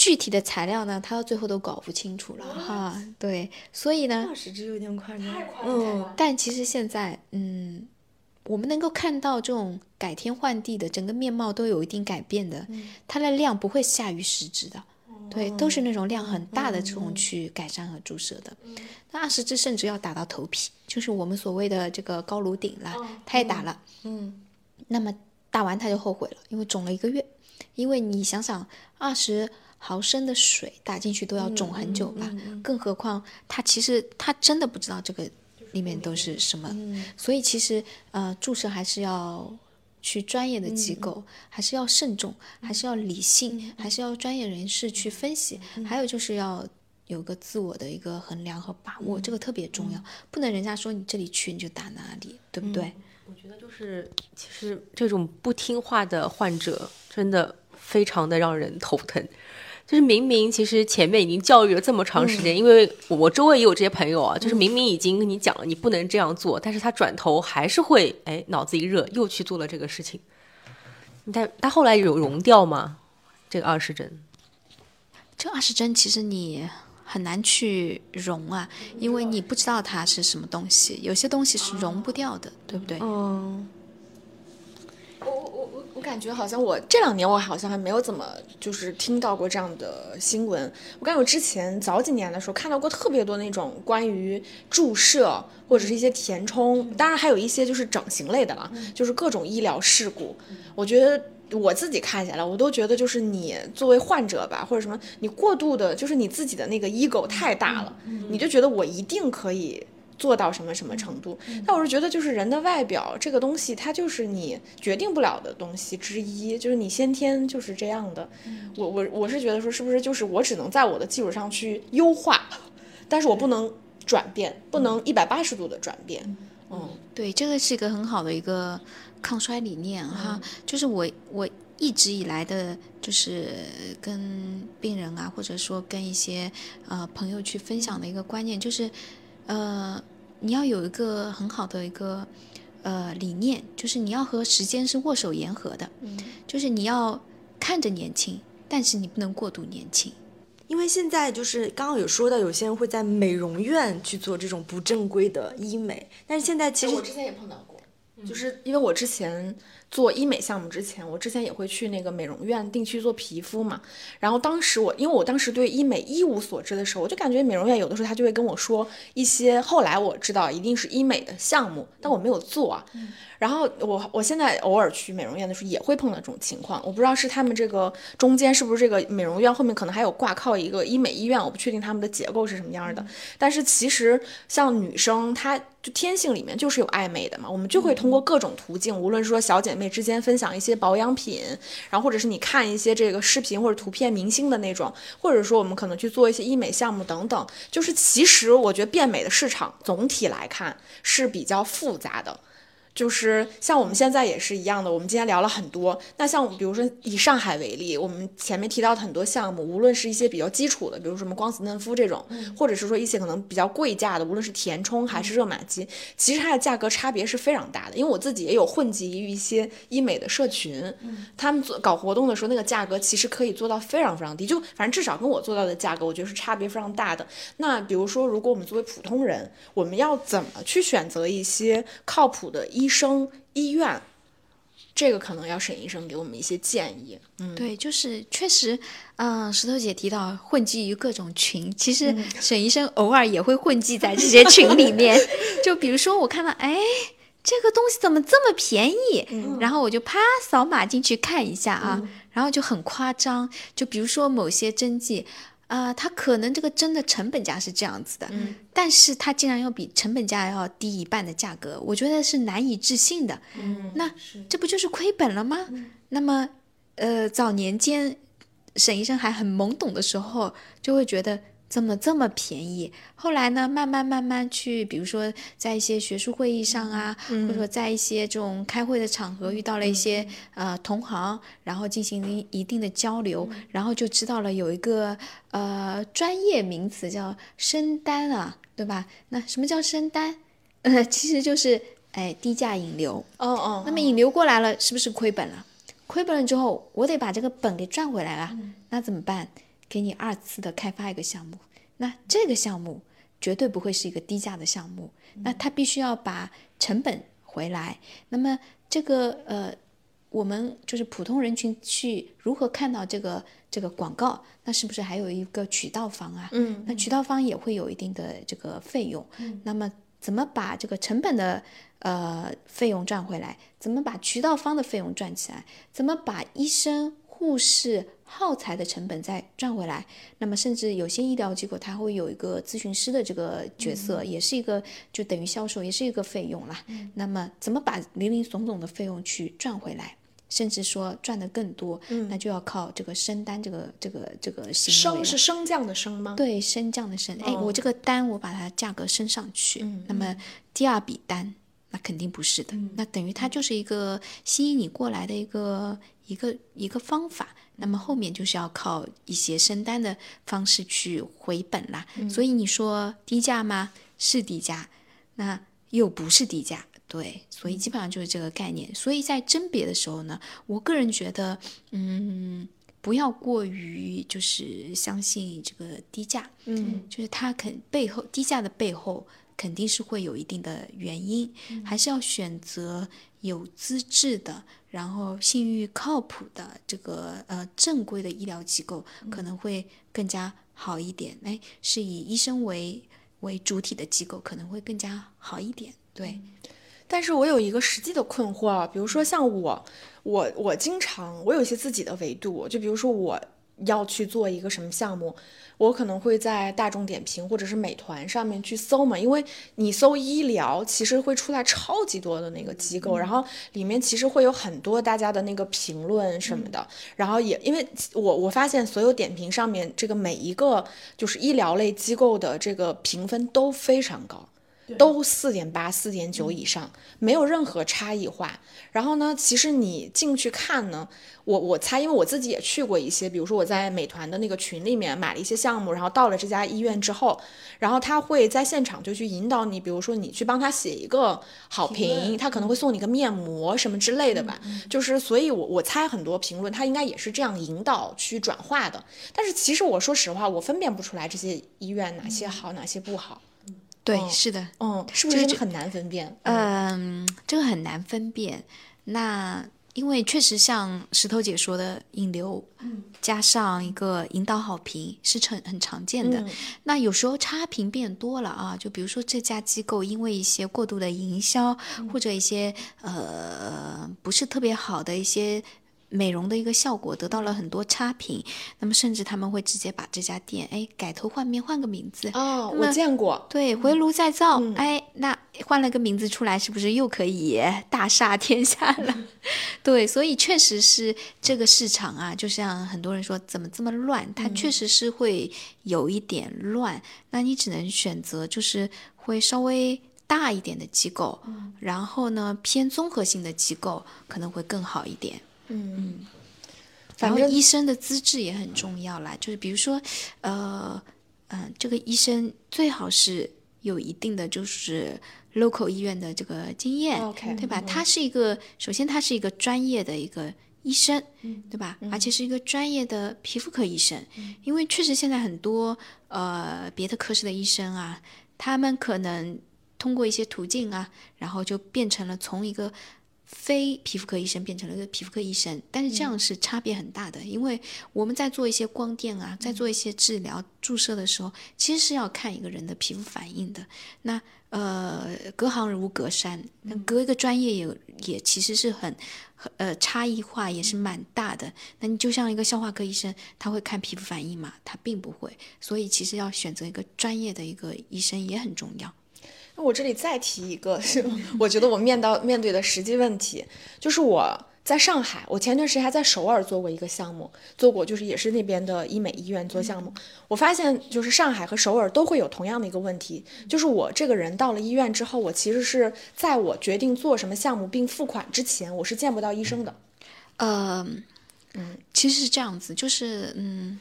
具体的材料呢他到最后都搞不清楚了哈，对，所以呢二，十支有点夸张，太夸嗯了。但其实现在嗯。我们能够看到这种改天换地的整个面貌都有一定改变的，它的量不会下于十支的，对，都是那种量很大的这种去改善和注射的。那二十支甚至要打到头皮，就是我们所谓的这个高颅顶了，他也打了。嗯那么打完他就后悔了，因为肿了一个月。因为你想想，二十毫升的水打进去都要肿很久吧，更何况他其实他真的不知道这个里面都是什么，所以其实呃注射还是要去专业的机构，还是要慎重，还是要理性，还是要专业人士去分析，还有就是要。有个自我的一个衡量和把握，这个特别重要，不能人家说你这里去你就打哪里，对不对？我觉得就是，其实这种不听话的患者真的非常的让人头疼。就是明明其实前面已经教育了这么长时间，因为我我周围也有这些朋友啊，就是明明已经跟你讲了你不能这样做，但是他转头还是会哎脑子一热又去做了这个事情。但他后来有融掉吗？这个二十针？这二十针其实你很难去融啊，因为你不知道它是什么东西，有些东西是融不掉的，对不对？嗯，我我我感觉好像我这两年我好像还没有怎么就是听到过这样的新闻。我感觉我之前早几年的时候看到过特别多那种关于注射或者是一些填充，当然还有一些就是整形类的了，就是各种医疗事故。我觉得我自己看下来，我都觉得就是你作为患者吧，或者什么，你过度的就是你自己的那个 ego 太大了，你就觉得我一定可以。做到什么什么程度？但我是觉得，就是人的外表这个东西，它就是你决定不了的东西之一，就是你先天就是这样的。我我我是觉得说，是不是就是我只能在我的基础上去优化，但是我不能转变，不能一百八十度的转变。嗯，对，这个是一个很好的一个抗衰理念哈，就是我我一直以来的，就是跟病人啊，或者说跟一些呃朋友去分享的一个观念，就是呃你要有一个很好的一个呃理念，就是你要和时间是握手言和的，嗯就是你要看着年轻，但是你不能过度年轻。因为现在就是刚刚有说到，有些人会在美容院去做这种不正规的医美，但是现在其实我之前也碰到过，就是因为我之前做医美项目之前，我之前也会去那个美容院定期做皮肤嘛。然后当时我，因为我当时对医美一无所知的时候，我就感觉美容院有的时候他就会跟我说一些，后来我知道一定是医美的项目，但我没有做啊。然后我我现在偶尔去美容院的时候也会碰到这种情况，我不知道是他们这个中间是不是这个美容院后面可能还有挂靠一个医美医院，我不确定他们的结构是什么样的。但是其实像女生，她就天性里面就是有爱美的嘛，我们就会通过各种途径，无论是说小姐妹之间分享一些保养品，然后或者是你看一些这个视频或者图片明星的那种，或者说我们可能去做一些医美项目等等，就是其实我觉得变美的市场总体来看是比较复杂的。就是像我们现在也是一样的，我们今天聊了很多。那像比如说以上海为例，我们前面提到的很多项目，无论是一些比较基础的，比如什么光子嫩肤这种，或者是说一些可能比较贵价的，无论是填充还是热玛吉，其实它的价格差别是非常大的。因为我自己也有混迹于一些医美的社群，他们做搞活动的时候，那个价格其实可以做到非常非常低，就反正至少跟我做到的价格，我觉得是差别非常大的。那比如说，如果我们作为普通人，我们要怎么去选择一些靠谱的医生、医院？这个可能要沈医生给我们一些建议。嗯，对，就是确实，嗯、石头姐提到混迹于各种群，其实沈医生偶尔也会混迹在这些群里面。[laughs] 就比如说，我看到，哎，这个东西怎么这么便宜？然后我就啪扫码进去看一下啊，然后就很夸张。就比如说某些针剂。啊、它可能这个真的成本价是这样子的，但是它竟然要比成本价要低一半的价格，我觉得是难以置信的。嗯那这不就是亏本了吗？那么，呃，早年间沈医生还很懵懂的时候，就会觉得怎么这么便宜？后来呢，慢慢慢慢去，比如说在一些学术会议上啊，或者说在一些这种开会的场合遇到了一些、呃同行，然后进行一一定的交流，然后就知道了有一个呃专业名词叫升单啊，对吧？那什么叫升单？呃，其实就是哎低价引流。哦哦，那么引流过来了，是不是亏本了？亏本了之后，我得把这个本给赚回来了，那怎么办？给你二次的开发一个项目，那这个项目绝对不会是一个低价的项目，那它必须要把成本回来。那么这个呃，我们就是普通人群去如何看到这个这个广告？那是不是还有一个渠道方啊？嗯，那渠道方也会有一定的这个费用。那么怎么把这个成本的呃费用赚回来？怎么把渠道方的费用赚起来？怎么把医生、护士耗材的成本再赚回来？那么甚至有些医疗机构它会有一个咨询师的这个角色，也是一个就等于销售，也是一个费用啦。那么怎么把零零总总的费用去赚回来？甚至说赚得更多，那就要靠这个升单这个这个这个行为升是升降的升吗？对，升降的升，哎，我这个单我把它价格升上去，嗯那么第二笔单那肯定不是的，那等于它就是一个吸引你过来的一个一个一个方法，那么后面就是要靠一些升单的方式去回本啦。所以你说低价吗？是低价，那又不是低价。对，所以基本上就是这个概念。所以在甄别的时候呢，我个人觉得，嗯，不要过于就是相信这个低价，嗯就是它肯背后低价的背后肯定是会有一定的原因，还是要选择有资质的，然后信誉靠谱的这个呃正规的医疗机构可能会更加好一点。哎，是以医生为为主体的机构可能会更加好一点。对，但是我有一个实际的困惑啊，比如说像我，我我经常我有一些自己的维度，就比如说我要去做一个什么项目，我可能会在大众点评或者是美团上面去搜嘛，因为你搜医疗，其实会出来超级多的那个机构，然后里面其实会有很多大家的那个评论什么的，然后也因为我我发现所有点评上面这个每一个就是医疗类机构的这个评分都非常高。都四点八、四点九以上，没有任何差异化。然后呢，其实你进去看呢，我我猜，因为我自己也去过一些，比如说我在美团的那个群里面买了一些项目，然后到了这家医院之后，然后他会在现场就去引导你，比如说你去帮他写一个好评，他可能会送你个面膜什么之类的吧。就是，所以我我猜很多评论他应该也是这样引导去转化的。但是其实我说实话，我分辨不出来这些医院哪些好，哪些不好。对，哦是的，嗯，是不是这个很难分辨？嗯，这个很难分辨。那因为确实像石头姐说的，引流、加上一个引导好评是很很常见的。嗯那有时候差评变多了啊，就比如说这家机构因为一些过度的营销，或者一些呃不是特别好的一些。美容的一个效果得到了很多差评，那么甚至他们会直接把这家店哎改头换面换个名字，哦，我见过。对，回炉再造，嗯哎，那换了个名字出来，是不是又可以大杀 [laughs] 天下了？[laughs] 对，所以确实是这个市场啊，就像很多人说怎么这么乱，它确实是会有一点乱。那你只能选择就是会稍微大一点的机构，然后呢偏综合性的机构可能会更好一点。嗯，然后反正医生的资质也很重要啦，就是比如说，呃，嗯、这个医生最好是有一定的就是 local 医院的这个经验对吧？嗯。他是一个，首先他是一个专业的一个医生，嗯对吧？而且是一个专业的皮肤科医生，因为确实现在很多呃别的科室的医生啊，他们可能通过一些途径啊，然后就变成了从一个非皮肤科医生变成了一个皮肤科医生，但是这样是差别很大的，因为我们在做一些光电啊，在做一些治疗注射的时候，其实是要看一个人的皮肤反应的。那呃，隔行如隔山，那隔一个专业也也其实是很很呃差异化也是蛮大的。那你就像一个消化科医生，他会看皮肤反应嘛？他并不会，所以其实要选择一个专业的一个医生也很重要。那我这里再提一个，是 [laughs] 我觉得我面到面对的实际问题，就是我在上海，我前段时间还在首尔做过一个项目，做过就是也是那边的医美医院做项目。我发现就是上海和首尔都会有同样的一个问题，就是我这个人到了医院之后，我其实是在我决定做什么项目并付款之前，我是见不到医生的。呃，嗯，其实是这样子，就是嗯，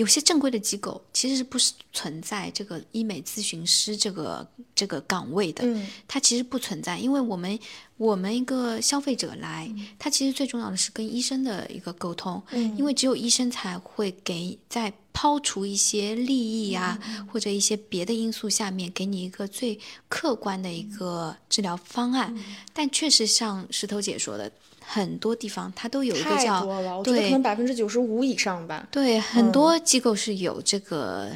有些正规的机构其实是不是存在这个医美咨询师这个这个岗位的，嗯。它其实不存在，因为我们我们一个消费者来，它其实最重要的是跟医生的一个沟通，嗯。因为只有医生才会给在抛除一些利益啊、或者一些别的因素下面，给你一个最客观的一个治疗方案。但确实像石头姐说的，很多地方它都有一个叫多了，我觉得可能百分之九十五以上吧。对，很多机构是有这个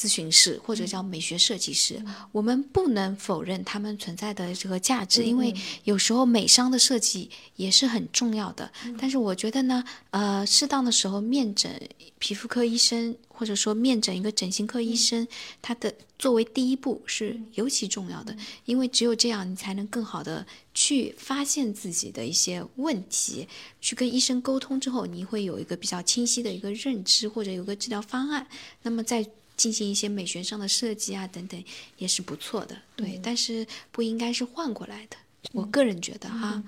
咨询师或者叫美学设计师，我们不能否认他们存在的这个价值，因为有时候美商的设计也是很重要的。但是我觉得呢，呃，适当的时候面诊皮肤科医生，或者说面诊一个整形科医生，他的作为第一步是尤其重要的，因为只有这样，你才能更好的去发现自己的一些问题，去跟医生沟通之后，你会有一个比较清晰的一个认知，或者有个治疗方案。那么再进行一些美学上的设计啊等等，也是不错的。对，但是不应该是换过来的。我个人觉得哈，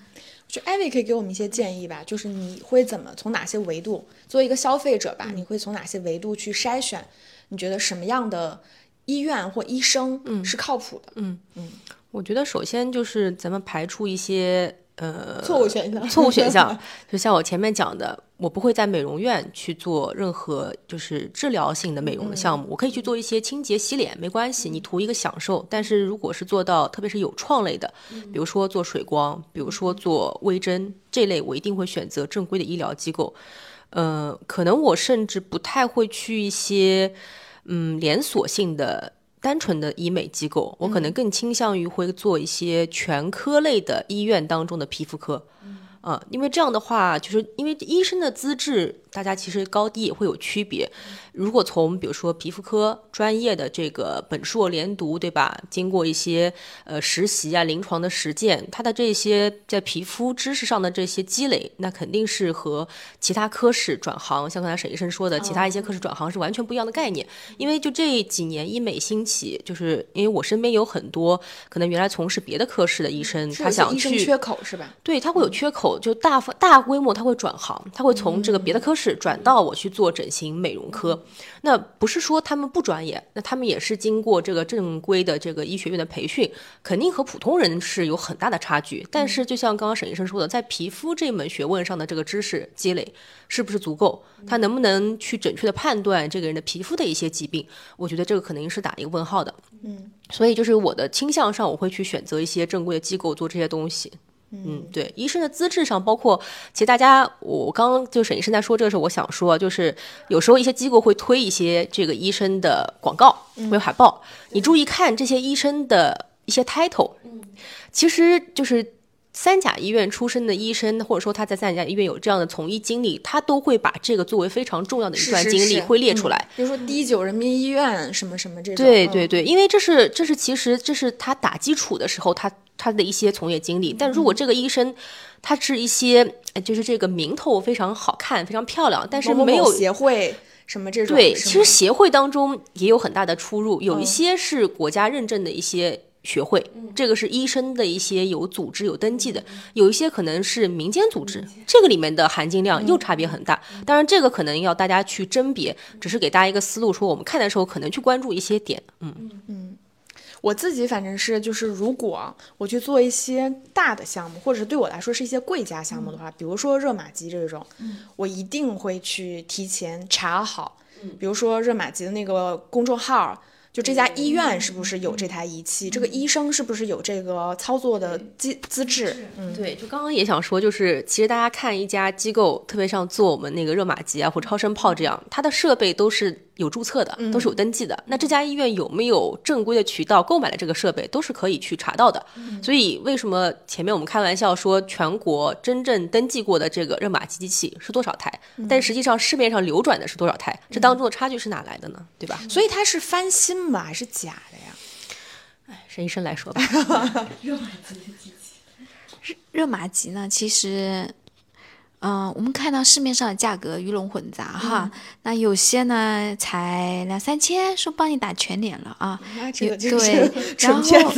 就艾薇可以给我们一些建议吧，就是你会怎么从哪些维度，作为一个消费者吧，你会从哪些维度去筛选？你觉得什么样的医院或医生是靠谱的？嗯嗯我觉得首先就是咱们排除一些呃错误选项错误选项，[laughs] 就像我前面讲的，我不会在美容院去做任何就是治疗性的美容的项目，我可以去做一些清洁洗脸，没关系，你图一个享受。但是如果是做到特别是有创类的，比如说做水光，比如说做微针这类，我一定会选择正规的医疗机构。呃，可能我甚至不太会去一些嗯连锁性的。单纯的医美机构，我可能更倾向于会做一些全科类的医院当中的皮肤科，嗯，因为这样的话，就是因为医生的资质。大家其实高低也会有区别。如果从比如说皮肤科专业的这个本硕连读，对吧？经过一些呃实习啊、临床的实践，他的这些在皮肤知识上的这些积累，那肯定是和其他科室转行，像刚才沈医生说的，其他一些科室转行是完全不一样的概念。因为就这几年医美兴起，就是因为我身边有很多可能原来从事别的科室的医生，他想去缺口是吧？对他会有缺口，就大大规模他会转行，他会从这个别的科室。转到我去做整形美容科，那不是说他们不专业，那他们也是经过这个正规的这个医学院的培训，肯定和普通人是有很大的差距。但是就像刚刚沈医生说的，在皮肤这门学问上的这个知识积累是不是足够？他能不能去准确的判断这个人的皮肤的一些疾病？我觉得这个肯定是打一个问号的。嗯，所以就是我的倾向上，我会去选择一些正规的机构做这些东西。嗯，对，医生的资质上，包括其实大家，我刚刚就沈医生在说这个时候，我想说，就是有时候一些机构会推一些这个医生的广告，会有海报，你注意看这些医生的一些 title，其实就是三甲医院出身的医生，或者说他在三甲医院有这样的从医经历，他都会把这个作为非常重要的一段经历会列出来，比如说第九人民医院什么什么这种，对对对，因为这是这是其实这是他打基础的时候他。他的一些从业经历，但如果这个医生，他是一些就是这个名头非常好看、非常漂亮，但是没有协会什么这种，对，其实协会当中也有很大的出入，有一些是国家认证的一些学会，这个是医生的一些有组织有登记的，有一些可能是民间组织，这个里面的含金量又差别很大。当然，这个可能要大家去甄别，只是给大家一个思路，说我们看的时候可能去关注一些点，嗯。嗯。我自己反正是就是，如果我去做一些大的项目，或者是对我来说是一些贵价项目的话，比如说热玛吉这种，我一定会去提前查好，比如说热玛吉的那个公众号。就这家医院是不是有这台仪器？这个医生是不是有这个操作的资资质？嗯，对，就刚刚也想说，就是其实大家看一家机构，特别像做我们那个热玛吉啊或超声炮这样，它的设备都是有注册的，都是有登记的。那这家医院有没有正规的渠道购买了这个设备，都是可以去查到的。所以为什么前面我们开玩笑说全国真正登记过的这个热玛吉机器是多少台？但实际上市面上流转的是多少台？这当中的差距是哪来的呢？对吧？所以它是翻新。还是假的呀？哎，沈医生来说吧。[laughs] [laughs] 热玛吉的机器，热热玛吉呢？其实，嗯，我们看到市面上的价格鱼龙混杂哈。那有些呢才两三千，说帮你打全脸了啊。对，然后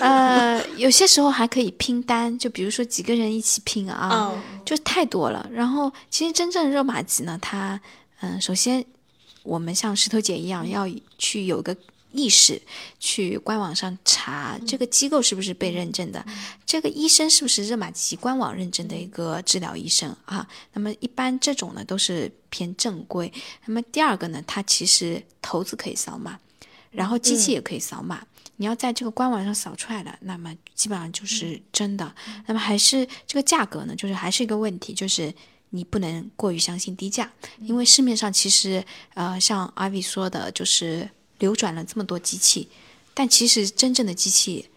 呃，有些时候还可以拼单，就比如说几个人一起拼啊，就太多了。然后其实真正热玛吉呢，它嗯，首先。我们像石头姐一样，要去有个意识，去官网上查这个机构是不是被认证的，这个医生是不是热玛吉官网认证的一个治疗医生啊？那么一般这种呢都是偏正规。那么第二个呢，它其实头子可以扫码，然后机器也可以扫码。你要在这个官网上扫出来的，那么基本上就是真的。那么还是这个价格呢，就是还是一个问题，就是。你不能过于相信低价，因为市面上其实，呃，像阿 V 说的，就是流转了这么多机器，但其实真正的机器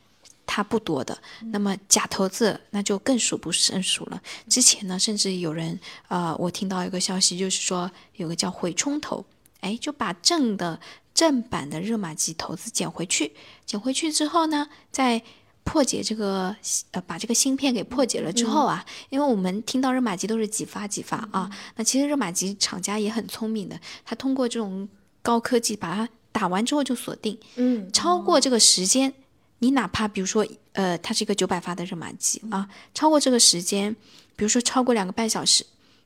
它不多的。那么假投资那就更数不胜数了。之前呢，甚至有人，呃，我听到一个消息，就是说有个叫回冲头，哎，就把正的正版的热玛吉投资捡回去，捡回去之后呢，再。破解这个呃，把这个芯片给破解了之后啊，因为我们听到热玛吉都是几发几发啊，那其实热玛吉厂家也很聪明的，他通过这种高科技把它打完之后就锁定，嗯，超过这个时间，你哪怕比如说呃，它是一个九百发的热玛吉啊，超过这个时间，比如说超过两个半小时，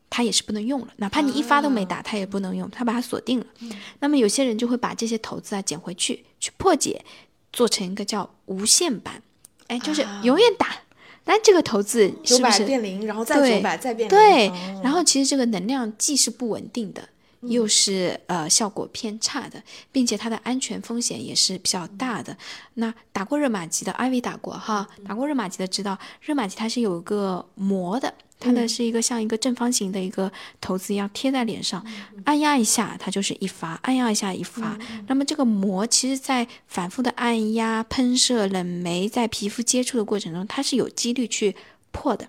它也是不能用了，哪怕你一发都没打，它也不能用，它把它锁定了。那么有些人就会把这些投资啊捡回去，去破解，做成一个叫无限版。哎，就是永远打，但这个投资是不是变零，然后再对九百再变零，对哦？然后其实这个能量既是不稳定的，又是呃效果偏差的，并且它的安全风险也是比较大的。那打过热玛吉的，Ivy 打过哈，打过热玛吉的知道，热玛吉它是有一个膜的。它的是一个像一个正方形的一个头子一样贴在脸上，按压一下它就是一发，按压一下一发。那么这个膜其实，在反复的按压、喷射、冷媒在皮肤接触的过程中，它是有几率去破的。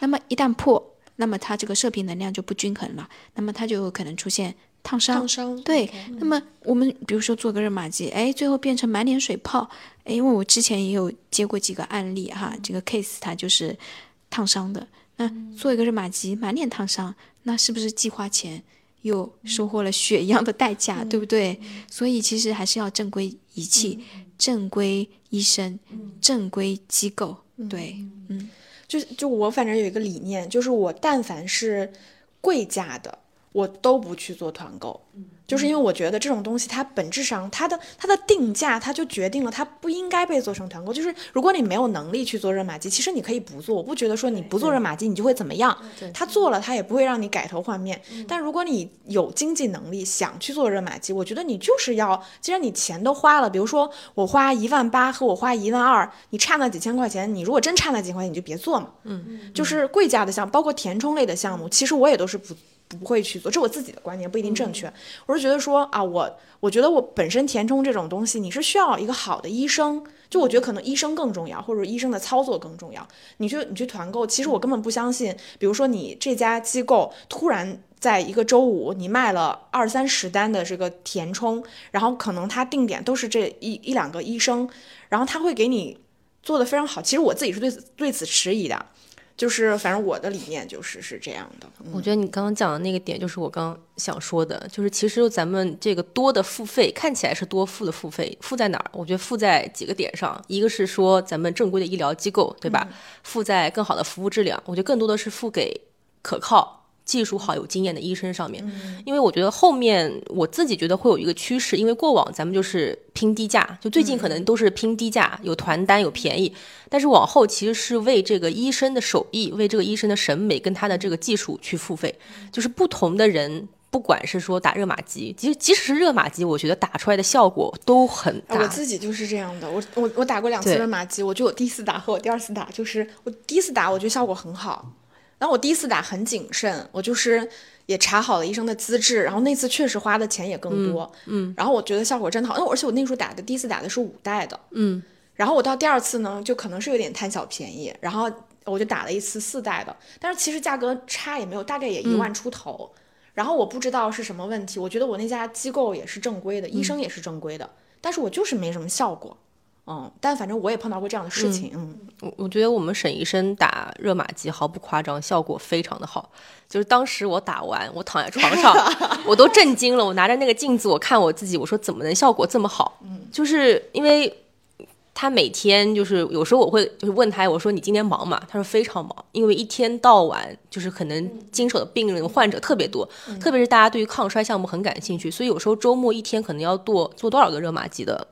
那么一旦破，那么它这个射频能量就不均衡了，那么它就有可能出现烫伤。烫伤，对那么我们比如说做个热玛吉，哎，最后变成满脸水泡，哎，因为我之前也有接过几个案例哈，这个 case 它就是烫伤的。那做一个热玛吉，满脸烫伤，那是不是既花钱又收获了血一样的代价，对不对？所以其实还是要正规仪器、正规医生、正规机构，对，嗯。就就我反正有一个理念，就是我但凡是贵价的，我都不去做团购，就是因为我觉得这种东西它本质上它的它的定价，它就决定了它不应该被做成团购。就是如果你没有能力去做热玛吉，其实你可以不做，我不觉得说你不做热玛吉你就会怎么样，他做了他也不会让你改头换面。但如果你有经济能力想去做热玛吉，我觉得你就是要，既然你钱都花了，比如说我花一万八和我花一万二，你差那几千块钱，你如果真差那几千块钱，你就别做嘛。嗯，就是贵价的项目，包括填充类的项目，其实我也都是不。不会去做，这是我自己的观念，不一定正确。我是觉得说啊，我我觉得我本身填充这种东西，你是需要一个好的医生。就我觉得可能医生更重要，或者医生的操作更重要。你去你去团购，其实我根本不相信。比如说你这家机构突然在一个周五你卖了二三十单的这个填充，然后可能他定点都是这一一两个医生，然后他会给你做的非常好。其实我自己是对此对此迟疑的。就是反正我的理念就是是这样的。嗯我觉得你刚刚讲的那个点，就是我刚刚想说的，就是其实咱们这个多的付费看起来是多付的付费，付在哪儿？我觉得付在几个点上，一个是说咱们正规的医疗机构，对吧？付在更好的服务质量，我觉得更多的是付给可靠。技术好、有经验的医生上面，因为我觉得后面我自己觉得会有一个趋势，因为过往咱们就是拼低价，就最近可能都是拼低价，有团单有便宜，但是往后其实是为这个医生的手艺、为这个医生的审美跟他的这个技术去付费，就是不同的人。不管是说打热玛吉，其实即使是热玛吉，我觉得打出来的效果都很大。我自己就是这样的，我我我打过两次热玛吉，我觉得我第一次打和我第二次打，就是我第一次打我觉得效果很好，然后我第一次打很谨慎，我就是也查好了医生的资质，然后那次确实花的钱也更多，嗯，然后我觉得效果真的好，那而且我那时候打的第一次打的是五代的，嗯，然后我到第二次呢，就可能是有点贪小便宜，然后我就打了一次四代的，但是其实价格差也没有，大概也一万出头。然后我不知道是什么问题，我觉得我那家机构也是正规的，医生也是正规的，但是我就是没什么效果。嗯，但反正我也碰到过这样的事情。嗯，我我觉得我们沈医生打热玛吉毫不夸张，效果非常的好。就是当时我打完，我躺在床上，[laughs] 我都震惊了。我拿着那个镜子，我看我自己，我说怎么能效果这么好？嗯，就是因为他每天就是有时候我会就是问他，我说你今天忙吗？他说非常忙，因为一天到晚就是可能经手的病人患者特别多，特别是大家对于抗衰项目很感兴趣，所以有时候周末一天可能要做做多少个热玛吉的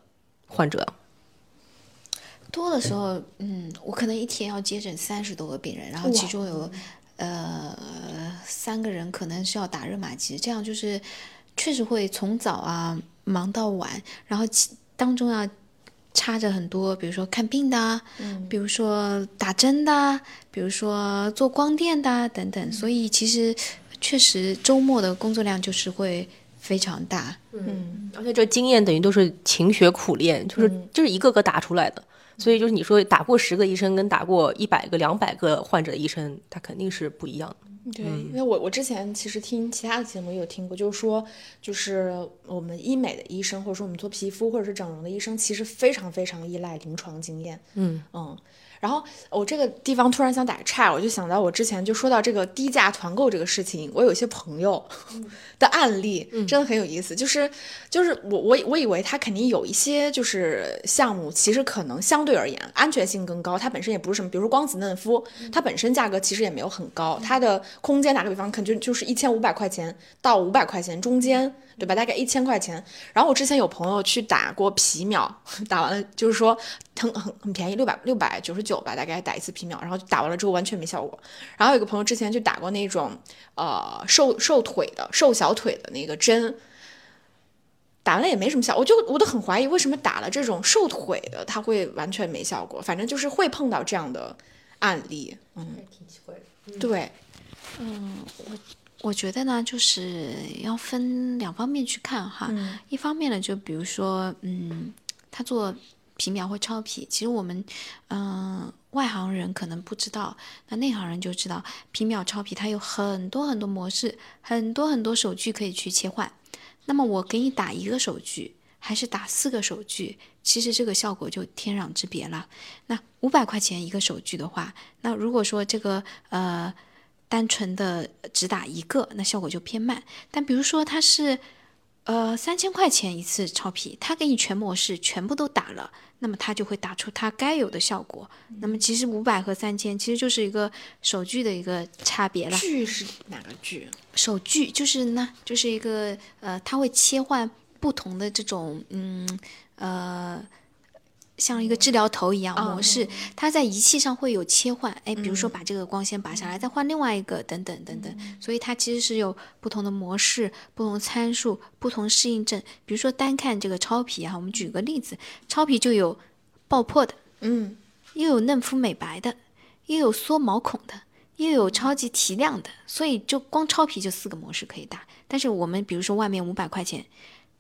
患者？多的时候，嗯，我可能一天要接诊三十多个病人，然后其中有呃三个人可能是要打热玛吉，这样就是确实会从早啊忙到晚，然后其当中要插着很多，比如说看病的啊，比如说打针的啊，比如说做光电的啊等等，所以其实确实周末的工作量就是会非常大。嗯，而且这经验等于都是勤学苦练，就是、就是一个个打出来的。所以就是你说打过十个医生跟打过一百个、两百个患者的医生，他肯定是不一样的。对，因为我我之前其实听其他的节目也有听过，就是说，就是我们医美的医生，或者说我们做皮肤或者是整容的医生，其实非常非常依赖临床经验。嗯嗯，然后我这个地方突然想打个岔，我就想到我之前就说到这个低价团购这个事情，我有一些朋友的案例真的很有意思，就是就是我我我以为他肯定有一些就是项目，其实可能相对而言安全性更高，它本身也不是什么，比如说光子嫩肤，它本身价格其实也没有很高，它的空间打个比方，可能就就是一千五百块钱到五百块钱中间。对吧？大概一千块钱。然后我之前有朋友去打过皮秒，打完了就是说很很很便宜，六百六百九十九吧，大概打一次皮秒，然后打完了之后完全没效果。然后有个朋友之前去打过那种呃瘦瘦腿的、瘦小腿的那个针，打完了也没什么效，我就我都很怀疑为什么打了这种瘦腿的它会完全没效果。反正就是会碰到这样的案例，嗯，挺奇怪的。对，嗯，我我觉得呢，就是要分两方面去看哈。嗯一方面呢，就比如说，嗯，他做皮秒或超皮，其实我们，嗯、外行人可能不知道，那内行人就知道，皮秒、超皮它有很多很多模式，很多很多手具可以去切换。那么我给你打一个手具，还是打四个手具，其实这个效果就天壤之别了。那五百块钱一个手具的话，那如果说这个呃单纯的只打一个，那效果就偏慢。但比如说它是呃三千块钱一次超皮，它给你全模式全部都打了，那么它就会打出它该有的效果。那么其实五百和三千其实就是一个手距的一个差别了。剧是哪个剧？手距就是呢，就是一个呃，它会切换不同的这种嗯呃，像一个治疗头一样模式，它在仪器上会有切换，哎，比如说把这个光纤拔下来，再换另外一个，等等等等，所以它其实是有不同的模式、不同参数、不同适应症。比如说单看这个超皮哈，我们举个例子，超皮就有爆破的，嗯又有嫩肤美白的，又有缩毛孔的，又有超级提亮的，所以就光超皮就四个模式可以打。但是我们比如说外面五百块钱，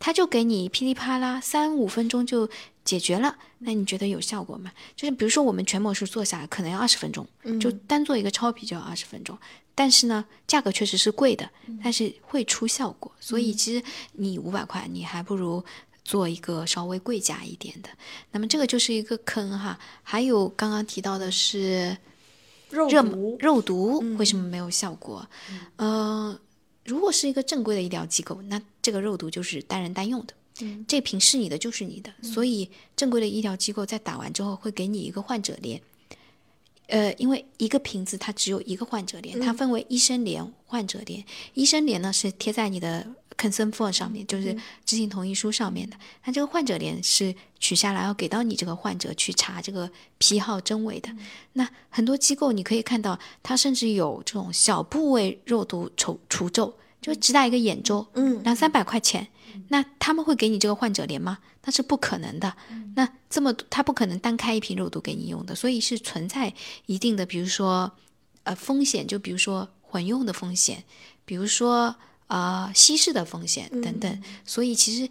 它就给你噼里啪啦三五分钟就解决了，那你觉得有效果吗？就是比如说我们全模式做下来可能要二十分钟，就单做一个超皮就要二十分钟。但是呢，价格确实是贵的，但是会出效果。所以其实你五百块，你还不如做一个稍微贵价一点的。那么这个就是一个坑哈。还有刚刚提到的是肉毒肉毒为什么没有效果？呃，如果是一个正规的医疗机构，那这个肉毒就是单人单用的。嗯这瓶是你的就是你的，所以正规的医疗机构在打完之后会给你一个患者联，呃，因为一个瓶子它只有一个患者连，它分为医生联、患者联。医生联呢是贴在你的 consent form 上面，就是知情同意书上面的。那这个患者联是取下来要给到你这个患者去查这个批号真伪的。那很多机构你可以看到，它甚至有这种小部位肉毒除除皱，就只打一个眼周，嗯两三百块钱。那他们会给你这个患者连吗？那是不可能的。那这么多他不可能单开一瓶肉毒给你用的，所以是存在一定的，比如说呃风险，就比如说混用的风险，比如说呃稀释的风险等等。所以其实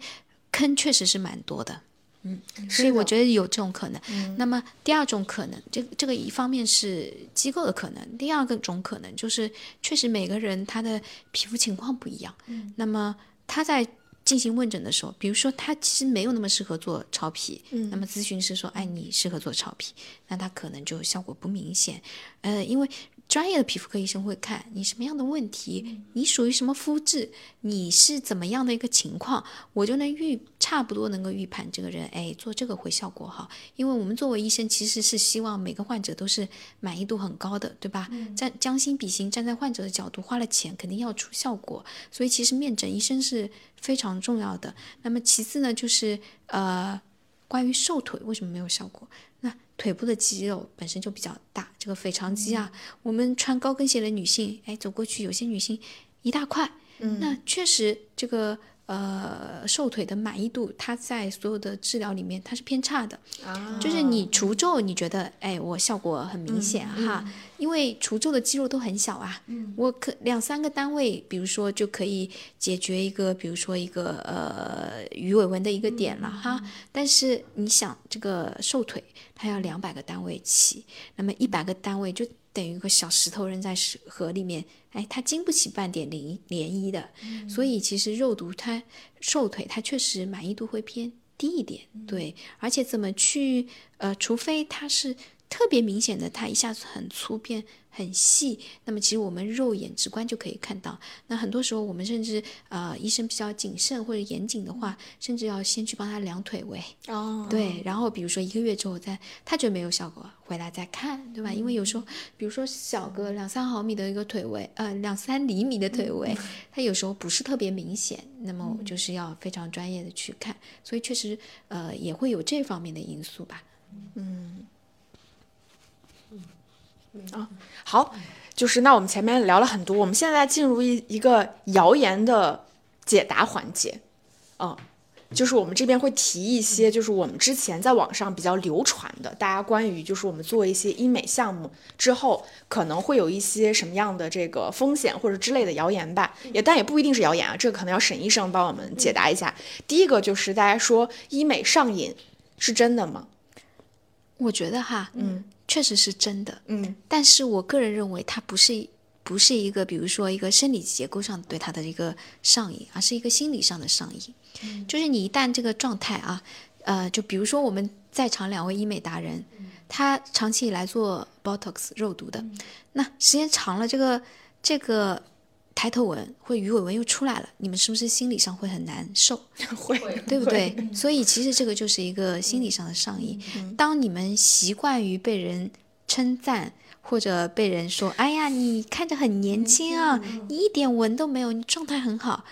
坑确实是蛮多的。嗯，所以我觉得有这种可能。那么第二种可能，这这个一方面是机构的可能，第二个种可能就是确实每个人他的皮肤情况不一样。嗯，那么他在进行问诊的时候，比如说他其实没有那么适合做超皮，嗯那么咨询师说，哎，你适合做超皮，那他可能就效果不明显。呃，因为专业的皮肤科医生会看你什么样的问题，你属于什么肤质，你是怎么样的一个情况，我就能预差不多能够预判这个人，哎，做这个会效果好。因为我们作为医生，其实是希望每个患者都是满意度很高的，对吧？站将心比心，站在患者的角度，花了钱肯定要出效果，所以其实面诊医生是非常重要的。那么其次呢，就是呃，关于瘦腿为什么没有效果？那腿部的肌肉本身就比较大，这个腓肠肌啊，我们穿高跟鞋的女性，哎，走过去有些女性一大块，嗯那确实这个呃瘦腿的满意度，它在所有的治疗里面它是偏差的。啊就是你除皱，你觉得哎，我效果很明显、嗯哈，因为除皱的肌肉都很小啊，我可两三个单位，比如说就可以解决一个，比如说一个呃鱼尾纹的一个点了哈。但是你想，这个瘦腿它要两百个单位起，那么一百个单位就等于一个小石头扔在石河里面，哎，它经不起半点涟涟漪的。所以其实肉毒它瘦腿它确实满意度会偏低一点，对，而且怎么去呃，除非它是特别明显的，它一下子很粗变很细，那么其实我们肉眼直观就可以看到。那很多时候我们甚至呃医生比较谨慎或者严谨的话，甚至要先去帮他量腿围，哦，对，然后比如说一个月之后再他觉得没有效果，回来再看，对吧？因为有时候，比如说小个两三毫米的一个腿围，呃，两三厘米的腿围，它有时候不是特别明显，那么我就是要非常专业的去看，所以确实呃也会有这方面的因素吧。好，就是那我们前面聊了很多，我们现在进入一一个谣言的解答环节，嗯，就是我们这边会提一些，就是我们之前在网上比较流传的，大家关于就是我们做一些医美项目之后可能会有一些什么样的这个风险或者之类的谣言吧，也但也不一定是谣言啊，这个可能要沈医生帮我们解答一下。第一个就是大家说医美上瘾是真的吗？我觉得哈，嗯确实是真的，嗯。但是我个人认为它不是不是一个，比如说一个生理结构上对它的一个上瘾，而是一个心理上的上瘾。就是你一旦这个状态啊，呃，就比如说我们在场两位医美达人，他长期以来做 Botox 肉毒的，那时间长了，这个这个抬头纹或鱼尾纹又出来了，你们是不是心理上会很难受？[laughs] 会对不对？所以其实这个就是一个心理上的上瘾。当你们习惯于被人称赞，或者被人说“哎呀，你看着很年轻啊，你一点纹都没有，你状态很好”。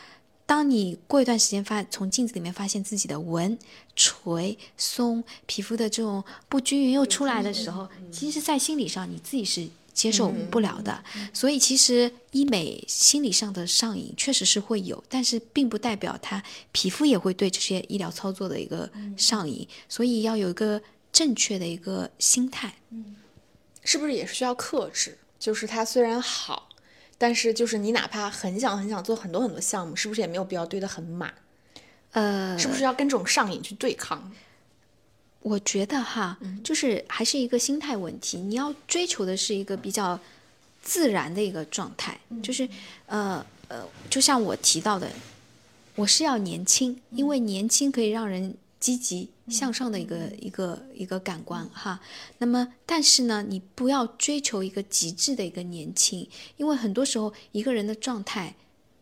当你过一段时间发从镜子里面发现自己的纹、垂、松、皮肤的这种不均匀又出来的时候，其实，在心理上你自己是接受不了的。所以，其实医美心理上的上瘾确实是会有，但是并不代表他皮肤也会对这些医疗操作的一个上瘾。所以要有一个正确的一个心态。是不是也是需要克制？就是它虽然好，但是就是你哪怕很想很想做很多很多项目，是不是也没有必要堆得很满？呃，是不是要跟这种上瘾去对抗？我觉得哈，就是还是一个心态问题。你要追求的是一个比较自然的一个状态，就是呃呃，就像我提到的，我是要年轻，因为年轻可以让人积极向上的一个一个一个感官哈。那么，但是呢，你不要追求一个极致的一个年轻，因为很多时候一个人的状态。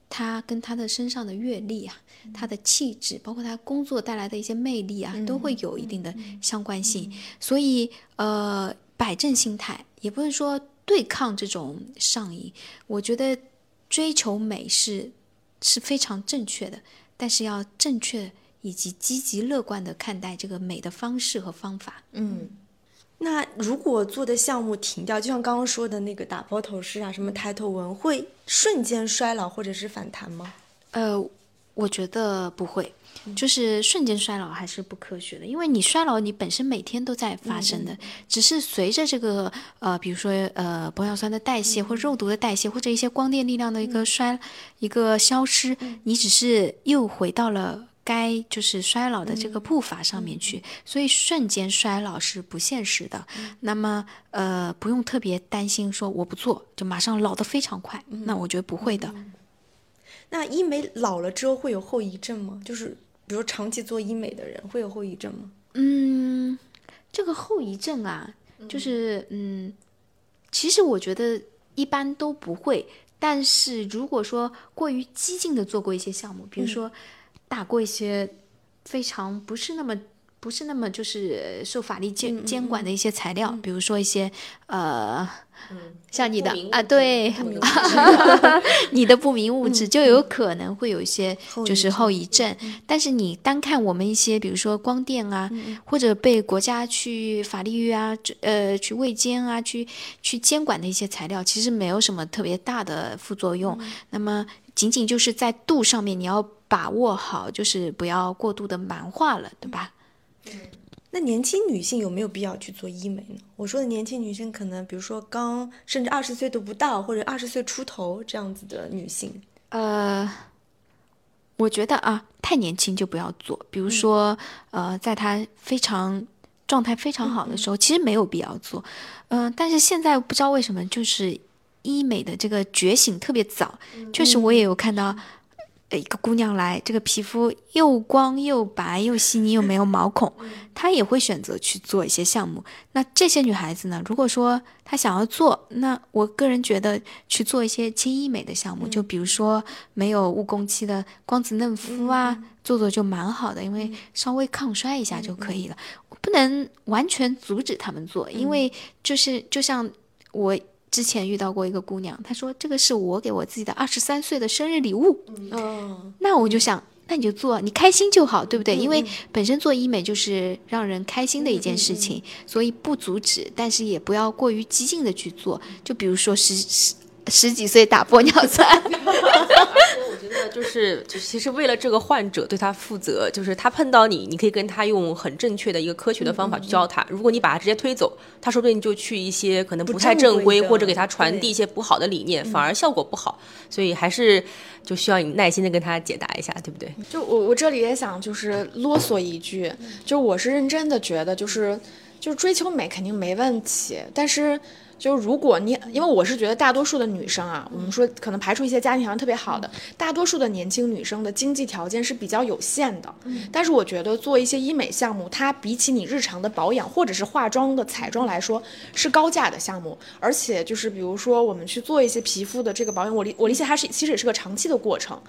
他跟他的身上的阅历啊，他的气质，包括他工作带来的一些魅力啊，都会有一定的相关性。所以，呃，摆正心态，也不是说对抗这种上瘾。我觉得追求美是是非常正确的，但是要正确以及积极乐观的看待这个美的方式和方法。嗯，那如果做的项目停掉，就像刚刚说的那个打包头饰啊，什么抬头纹，会瞬间衰老或者是反弹吗？呃，我觉得不会，就是瞬间衰老还是不科学的，因为你衰老你本身每天都在发生的，只是随着这个呃，比如说呃玻尿酸的代谢或肉毒的代谢或者一些光电力量的一个衰、一个消失，你只是又回到了。该就是衰老的这个步伐上面去，所以瞬间衰老是不现实的。那么呃，不用特别担心说我不做就马上老得非常快，那我觉得不会的。那医美老了之后会有后遗症吗？就是比如长期做医美的人会有后遗症吗？嗯，这个后遗症啊，就是嗯，其实我觉得一般都不会。但是如果说过于激进的做过一些项目，比如说打过一些非常不是那么不是那么就是受法律监监管的一些材料，比如说一些呃，像你的啊，对，[laughs] 你的不明物质就有可能会有一些就是后遗症。但是你单看我们一些，比如说光电啊，或者被国家去法律啊，呃，去卫监啊，去去监管的一些材料，其实没有什么特别大的副作用。那么仅仅就是在度上面，你要把握好，就是不要过度的蛮化了，对吧？那年轻女性有没有必要去做医美呢？我说的年轻女性，可能比如说刚甚至二十岁都不到，或者二十岁出头这样子的女性。呃，我觉得啊，太年轻就不要做。比如说，呃，在她非常状态非常好的时候，其实没有必要做。嗯、但是现在不知道为什么，就是医美的这个觉醒特别早。确实，我也有看到。呃一个姑娘来，这个皮肤又光又白又细腻又没有毛孔，她也会选择去做一些项目。那这些女孩子呢，如果说她想要做，那我个人觉得去做一些轻医美的项目，就比如说没有误工期的光子嫩肤啊，做做就蛮好的，因为稍微抗衰一下就可以了。不能完全阻止他们做，因为就是就像我。之前遇到过一个姑娘，她说这个是我给我自己的二十三岁的生日礼物。嗯，那我就想，那你就做，你开心就好，对不对？因为嗯本身做医美就是让人开心的一件事情，所以不阻止，但是也不要过于激进的去做。就比如说十十十几岁打玻尿酸，[laughs] 我觉得就是，[laughs] 就其实为了这个患者对他负责，就是他碰到你，你可以跟他用很正确的一个科学的方法去教他。如果你把他直接推走，他说不定就去一些可能不不太正规正规，或者给他传递一些不好的理念，反而效果不好。所以还是就需要你耐心的跟他解答一下，对不对？就我我这里也想就是啰嗦一句，就我是认真的觉得就是就是追求美肯定没问题，但是。就是如果你，因为我是觉得大多数的女生啊，我们说可能排除一些家庭条件特别好的，大多数的年轻女生的经济条件是比较有限的。但是我觉得做一些医美项目，它比起你日常的保养或者是化妆的彩妆来说，是高价的项目。而且就是比如说我们去做一些皮肤的这个保养，我理我理解它是其实也是个长期的过程，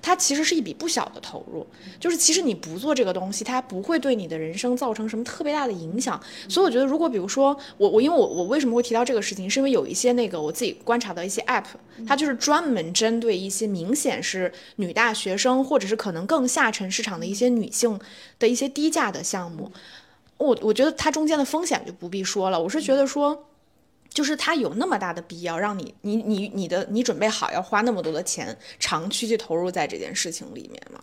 它其实是一笔不小的投入。就是其实你不做这个东西，它不会对你的人生造成什么特别大的影响。所以我觉得，如果比如说我我因为我我为什么会提到这个事情，是因为有一些那个我自己观察到一些 app，它就是专门针对一些明显是女大学生或者是可能更下沉市场的一些女性的一些低价的项目。我我觉得它中间的风险就不必说了，我是觉得说。就是它有那么大的必要让你你你你的你准备好要花那么多的钱长期去投入在这件事情里面吗？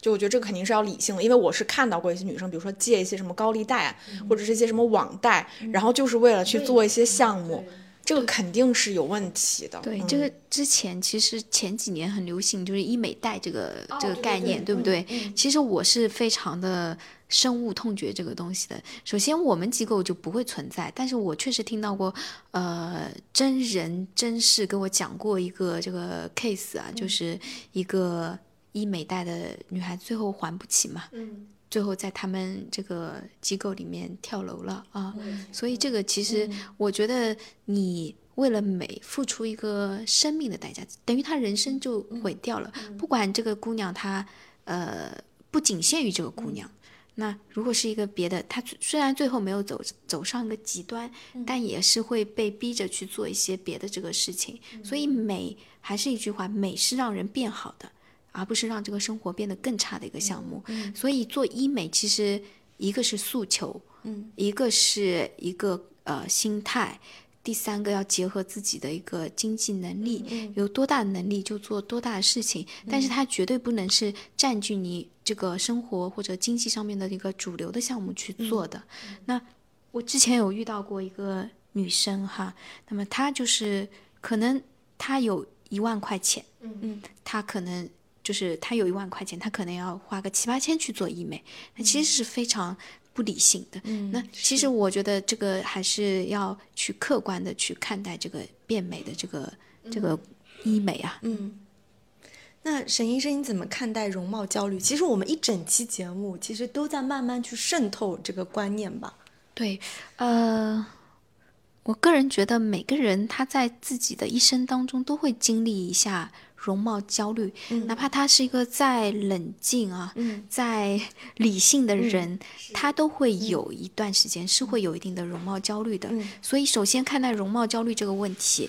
就我觉得这个肯定是要理性的，因为我是看到过一些女生，比如说借一些什么高利贷啊，或者是一些什么网贷，然后就是为了去做一些项目，这个肯定是有问题的。对，嗯这个之前其实前几年很流行，就是医美贷这个、这个概念，对不对？其实我是非常的深恶痛绝这个东西的。首先，我们机构就不会存在，但是我确实听到过，呃，真人真事跟我讲过一个这个 case 啊，就是一个医美贷的女孩最后还不起嘛，嗯最后在他们这个机构里面跳楼了啊。所以这个其实我觉得你为了美付出一个生命的代价，等于她人生就毁掉了。不管这个姑娘她呃不仅限于这个姑娘。那如果是一个别的，她虽虽然最后没有走走上一个极端，但也是会被逼着去做一些别的这个事情。所以美还是一句话，美是让人变好的。而不是让这个生活变得更差的一个项目。所以做医美其实一个是诉求，嗯，一个是一个呃心态，第三个要结合自己的一个经济能力，有多大的能力就做多大的事情，但是它绝对不能是占据你这个生活或者经济上面的一个主流的项目去做的。那我之前有遇到过一个女生哈，那么她就是可能她有一万块钱，嗯嗯，她可能。就是他有一万块钱，他可能要花个七八千去做医美，那其实是非常不理性的。嗯那其实我觉得这个还是要去客观的去看待这个变美的这个、这个医美啊。嗯，那沈医生你怎么看待容貌焦虑？其实我们一整期节目其实都在慢慢去渗透这个观念吧。对，呃，我个人觉得每个人他在自己的一生当中都会经历一下容貌焦虑，哪怕他是一个再冷静啊、嗯再理性的人，他都会有一段时间是会有一定的容貌焦虑的。嗯所以，首先看待容貌焦虑这个问题，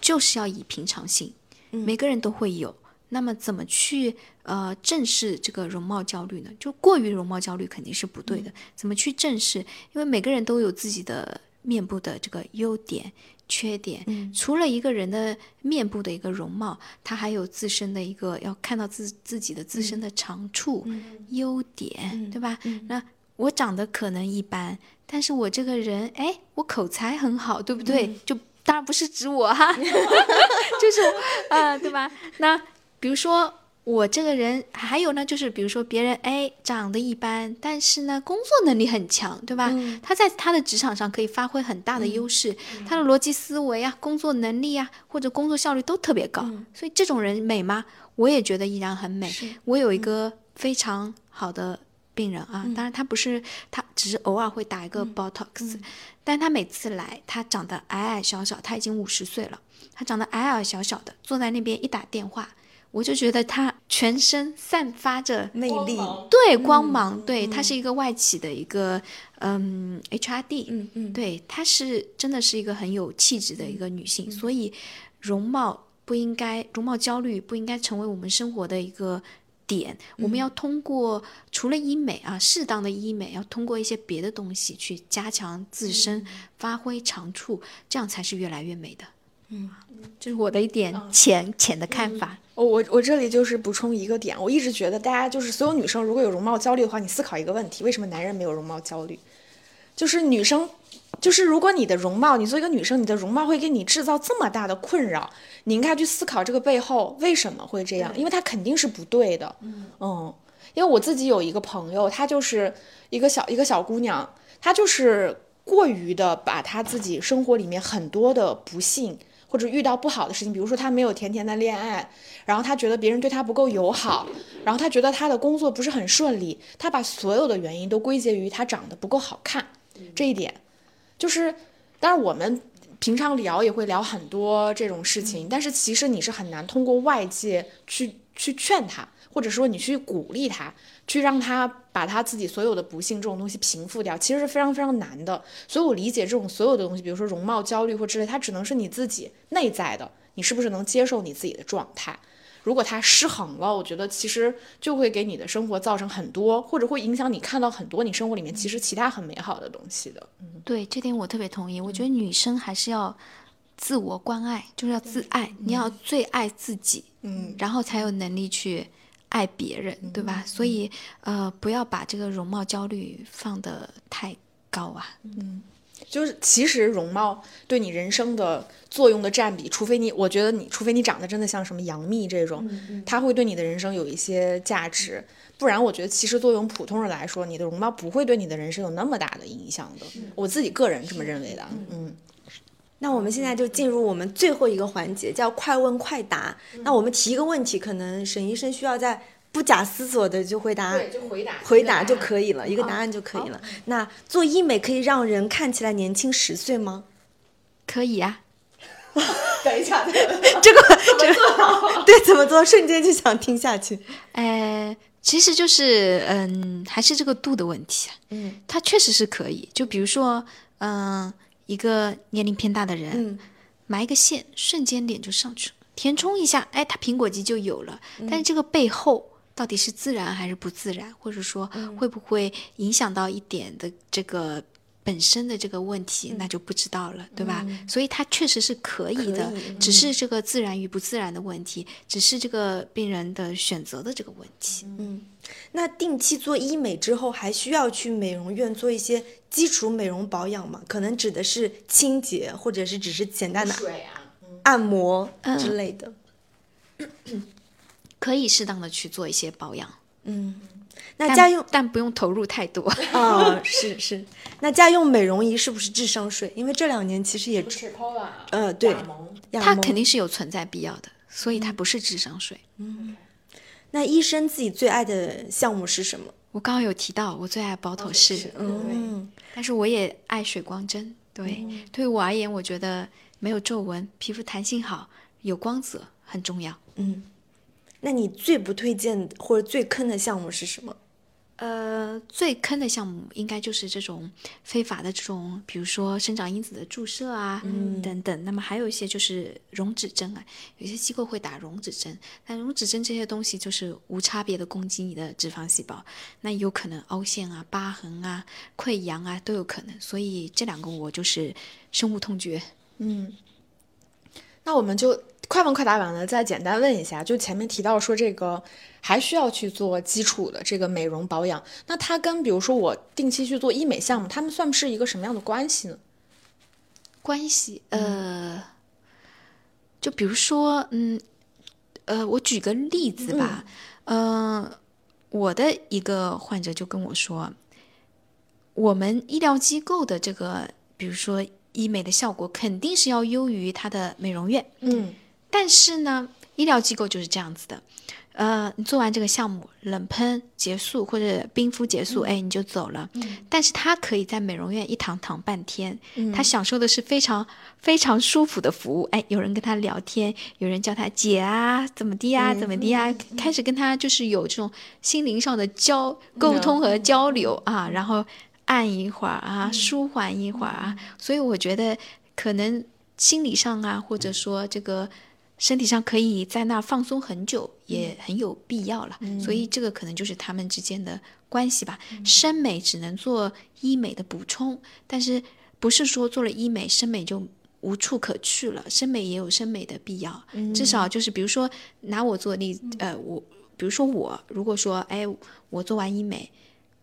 就是要以平常心，每个人都会有。那么，怎么去呃正视这个容貌焦虑呢？就过于容貌焦虑肯定是不对的。怎么去正视？因为每个人都有自己的面部的这个优点、缺点。除了一个人的面部的一个容貌，他还有自身的一个要看到自自己的自身的长处、优点，对吧？那我长得可能一般，但是我这个人，哎，我口才很好，对不对？就当然不是指我哈，[laughs] 就是呃，对吧？那比如说我这个人，还有呢，就是比如说别人哎长得一般，但是呢工作能力很强，对吧？他在他的职场上可以发挥很大的优势，他的逻辑思维啊、工作能力啊或者工作效率都特别高，所以这种人美吗？我也觉得依然很美。我有一个非常好的病人啊，当然他不是他只是偶尔会打一个 Botox，、但他每次来，他长得矮矮小小，他已经五十岁了，他长得矮矮小小的，坐在那边一打电话。我就觉得他全身散发着魅力，对光芒，对，她是一个外企的一个嗯 HRD，嗯嗯，对，她是真的是一个很有气质的一个女性，所以容貌不应该，容貌焦虑不应该成为我们生活的一个点，我们要通过除了医美啊，适当的医美，要通过一些别的东西去加强自身，发挥长处，这样才是越来越美的。嗯，这是我的一点浅浅的看法。我我我这里就是补充一个点，我一直觉得大家就是所有女生如果有容貌焦虑的话，你思考一个问题：为什么男人没有容貌焦虑？就是女生，就是如果你的容貌，你作为一个女生，你的容貌会给你制造这么大的困扰，你应该去思考这个背后为什么会这样，因为它肯定是不对的。嗯，因为我自己有一个朋友，她就是一个小一个小姑娘，她就是过于的把她自己生活里面很多的不幸。或者遇到不好的事情，比如说他没有甜甜的恋爱，然后他觉得别人对他不够友好，然后他觉得他的工作不是很顺利，他把所有的原因都归结于他长得不够好看这一点。就是，当然我们平常聊也会聊很多这种事情，但是其实你是很难通过外界去去劝他，或者说你去鼓励他。去让他把他自己所有的不幸这种东西平复掉，其实是非常非常难的。所以我理解这种所有的东西，比如说容貌焦虑或之类，它只能是你自己内在的，你是不是能接受你自己的状态？如果它失衡了，我觉得其实就会给你的生活造成很多，或者会影响你看到很多你生活里面其实其他很美好的东西的。嗯，对，这点我特别同意。我觉得女生还是要自我关爱，就是要自爱，你要最爱自己，嗯，然后才有能力去。爱别人，对吧？所以，呃，不要把这个容貌焦虑放得太高啊。嗯，就是其实容貌对你人生的作用的占比，除非你，我觉得你，除非你长得真的像什么杨幂这种，它会对你的人生有一些价值。不然，我觉得其实作用普通人来说，你的容貌不会对你的人生有那么大的影响的。我自己个人这么认为的。嗯。那我们现在就进入我们最后一个环节，叫快问快答。那我们提一个问题，可能沈医生需要在不假思索的就回答，对，就回答，回答就可以了，一个答案就可以了。那做医美可以让人看起来年轻十岁吗？可以啊。[laughs] 等一下，[laughs] 这个 [laughs] 怎么做？对，怎么做？瞬间就想听下去。哎，其实就是，嗯，还是这个度的问题。嗯，它确实是可以。就比如说，嗯。一个年龄偏大的人，埋一个线，瞬间脸就上去了。填充一下，哎，他苹果肌就有了。但是这个背后到底是自然还是不自然，或者说会不会影响到一点的这个本身的这个问题，那就不知道了，对吧？所以它确实是可以的，只是这个自然与不自然的问题，只是这个病人的选择的这个问题。嗯。那定期做医美之后，还需要去美容院做一些基础美容保养吗？可能指的是清洁，或者是只是简单的按摩之类的。可以适当的去做一些保养。嗯，那家用但不用投入太多。啊，是是。那家用美容仪是不是智商税？因为这两年其实也呃对，它肯定是有存在必要的，所以它不是智商税。嗯。那医生自己最爱的项目是什么？我刚刚有提到，我最爱包头饰，嗯，但是我也爱水光针。对，对我而言，我觉得没有皱纹，皮肤弹性好，有光泽很重要。嗯，那你最不推荐或者最坑的项目是什么？呃，最坑的项目应该就是这种非法的这种，比如说生长因子的注射啊，等等。那么还有一些就是溶脂针啊，有些机构会打溶脂针，但溶脂针这些东西就是无差别的攻击你的脂肪细胞，那有可能凹陷啊、疤痕啊、溃疡啊都有可能。所以这两个我就是深恶痛绝。嗯，那我们就。快问快答完了，再简单问一下，就前面提到说这个还需要去做基础的这个美容保养，那它跟比如说我定期去做医美项目，他们算不是一个什么样的关系呢？关系，呃，就比如说，嗯，呃，我举个例子吧，嗯，我的一个患者就跟我说，我们医疗机构的这个，比如说医美的效果，肯定是要优于他的美容院，嗯。但是呢，医疗机构就是这样子的，呃，你做完这个项目，冷喷结束或者冰敷结束，哎，你就走了。但是他可以在美容院一躺躺半天，他享受的是非常非常舒服的服务。哎，有人跟他聊天，有人叫他姐啊，怎么的呀，怎么的呀，开始跟他就是有这种心灵上的交沟通和交流啊，然后按一会儿啊，舒缓一会儿啊。所以我觉得可能心理上啊，或者说这个。身体上可以在那儿放松很久，也很有必要了。嗯所以这个可能就是他们之间的关系吧。生美只能做医美的补充，但是不是说做了医美，生美就无处可去了。生美也有生美的必要，至少就是比如说拿我做例，呃，我比如说我如果说，哎，我做完医美。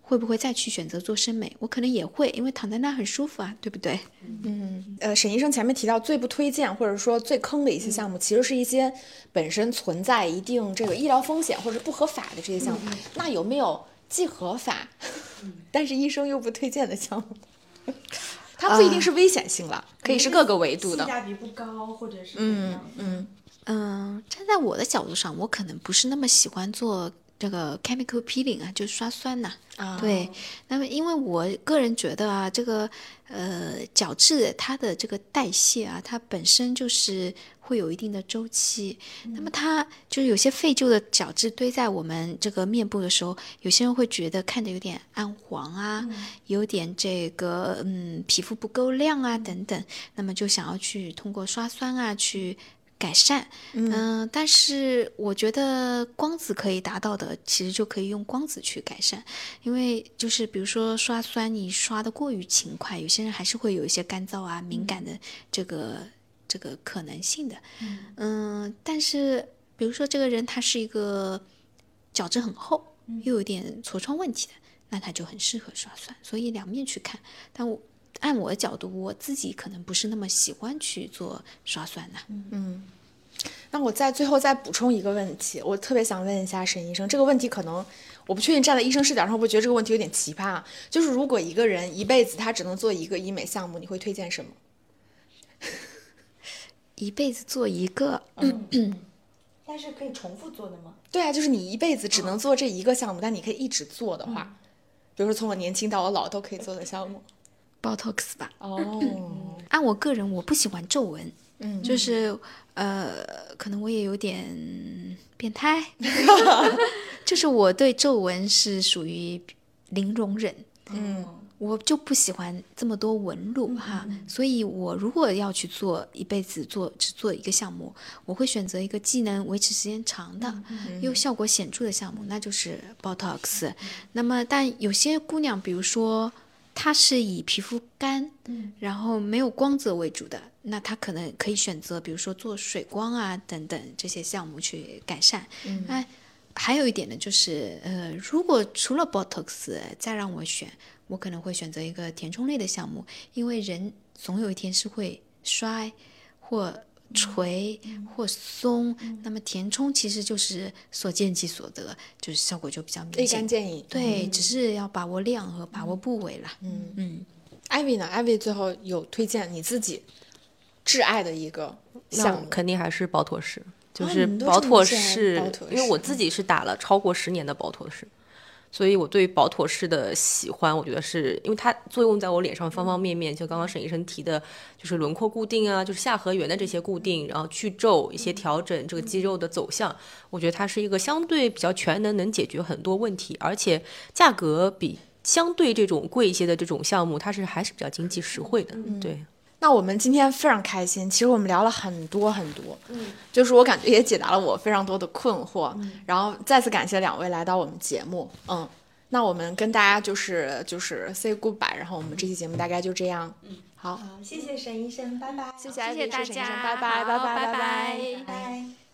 会不会再去选择做生美？我可能也会，因为躺在那很舒服啊，对不对？嗯呃，沈医生前面提到最不推荐或者说最坑的一些项目，其实是一些本身存在一定这个医疗风险或者不合法的这些项目。那有没有既合法，[laughs] 但是医生又不推荐的项目？[laughs] 它不一定是危险性了，可以是各个维度的。性价比不高，或者是嗯嗯嗯，站在我的角度上，我可能不是那么喜欢做这个 chemical peeling 啊，就是刷酸呐、啊，对，那么因为我个人觉得啊，这个呃角质它的这个代谢啊，它本身就是会有一定的周期。那么它就是有些废旧的角质堆在我们这个面部的时候，有些人会觉得看着有点暗黄啊，有点这个嗯皮肤不够亮啊等等，那么就想要去通过刷酸啊去。改善，嗯、但是我觉得光子可以达到的，其实就可以用光子去改善，因为就是比如说刷酸，你刷的过于勤快，有些人还是会有一些干燥啊、敏感的这个这个可能性的，嗯、但是比如说这个人他是一个角质很厚，又有点痤疮问题的，那他就很适合刷酸，所以两面去看，但我。按我的角度，我自己可能不是那么喜欢去做刷酸的。嗯那我再最后再补充一个问题，我特别想问一下沈医生，这个问题可能我不确定站在医生视角上会不会觉得这个问题有点奇葩啊？就是如果一个人一辈子他只能做一个医美项目，你会推荐什么？[laughs] 一辈子做一个，[clears throat] 但是可以重复做的吗？对啊，就是你一辈子只能做这一个项目，但你可以一直做的话，比如说从我年轻到我老都可以做的项目。Botox 吧。哦，按我个人，我不喜欢皱纹，嗯。就是呃，可能我也有点变态，[laughs] 就是我对皱纹是属于零容忍，嗯。我就不喜欢这么多纹路哈，所以我如果要去做一辈子做只做一个项目，我会选择一个既能维持时间长的，又效果显著的项目，那就是 Botox。那么，但有些姑娘，比如说她是以皮肤干，嗯然后没有光泽为主的，那它可能可以选择，比如说做水光啊等等这些项目去改善。哎，还有一点呢，就是呃，如果除了 Botox 再让我选，我可能会选择一个填充类的项目，因为人总有一天是会衰或垂或松，那么填充其实就是所见即所得，就是效果就比较明显立显竿。见影。对，只是要把握量和把握部位啦。嗯嗯，艾薇呢？艾薇最后有推荐你自己挚爱的一个那项目？肯定还是保妥适，就啊是保妥适因为我自己是打了超过十年的保妥适，所以我对保妥适的喜欢，我觉得是因为它作用在我脸上方方面面，就刚刚沈医生提的，就是轮廓固定啊，就是下颌缘的这些固定，然后去皱一些调整这个肌肉的走向，我觉得它是一个相对比较全能，能解决很多问题，而且价格比。相对这种贵一些的这种项目，它是还是比较经济实惠的，对。那我们今天非常开心，其实我们聊了很多很多，嗯，就是我感觉也解答了我非常多的困惑，然后再次感谢两位来到我们节目，嗯，那我们跟大家就是就是 say goodbye，然后我们这期节目大概就这样，嗯，好，好，谢谢沈医生，拜拜。谢谢谢谢大家，拜拜拜拜拜。拜。拜拜。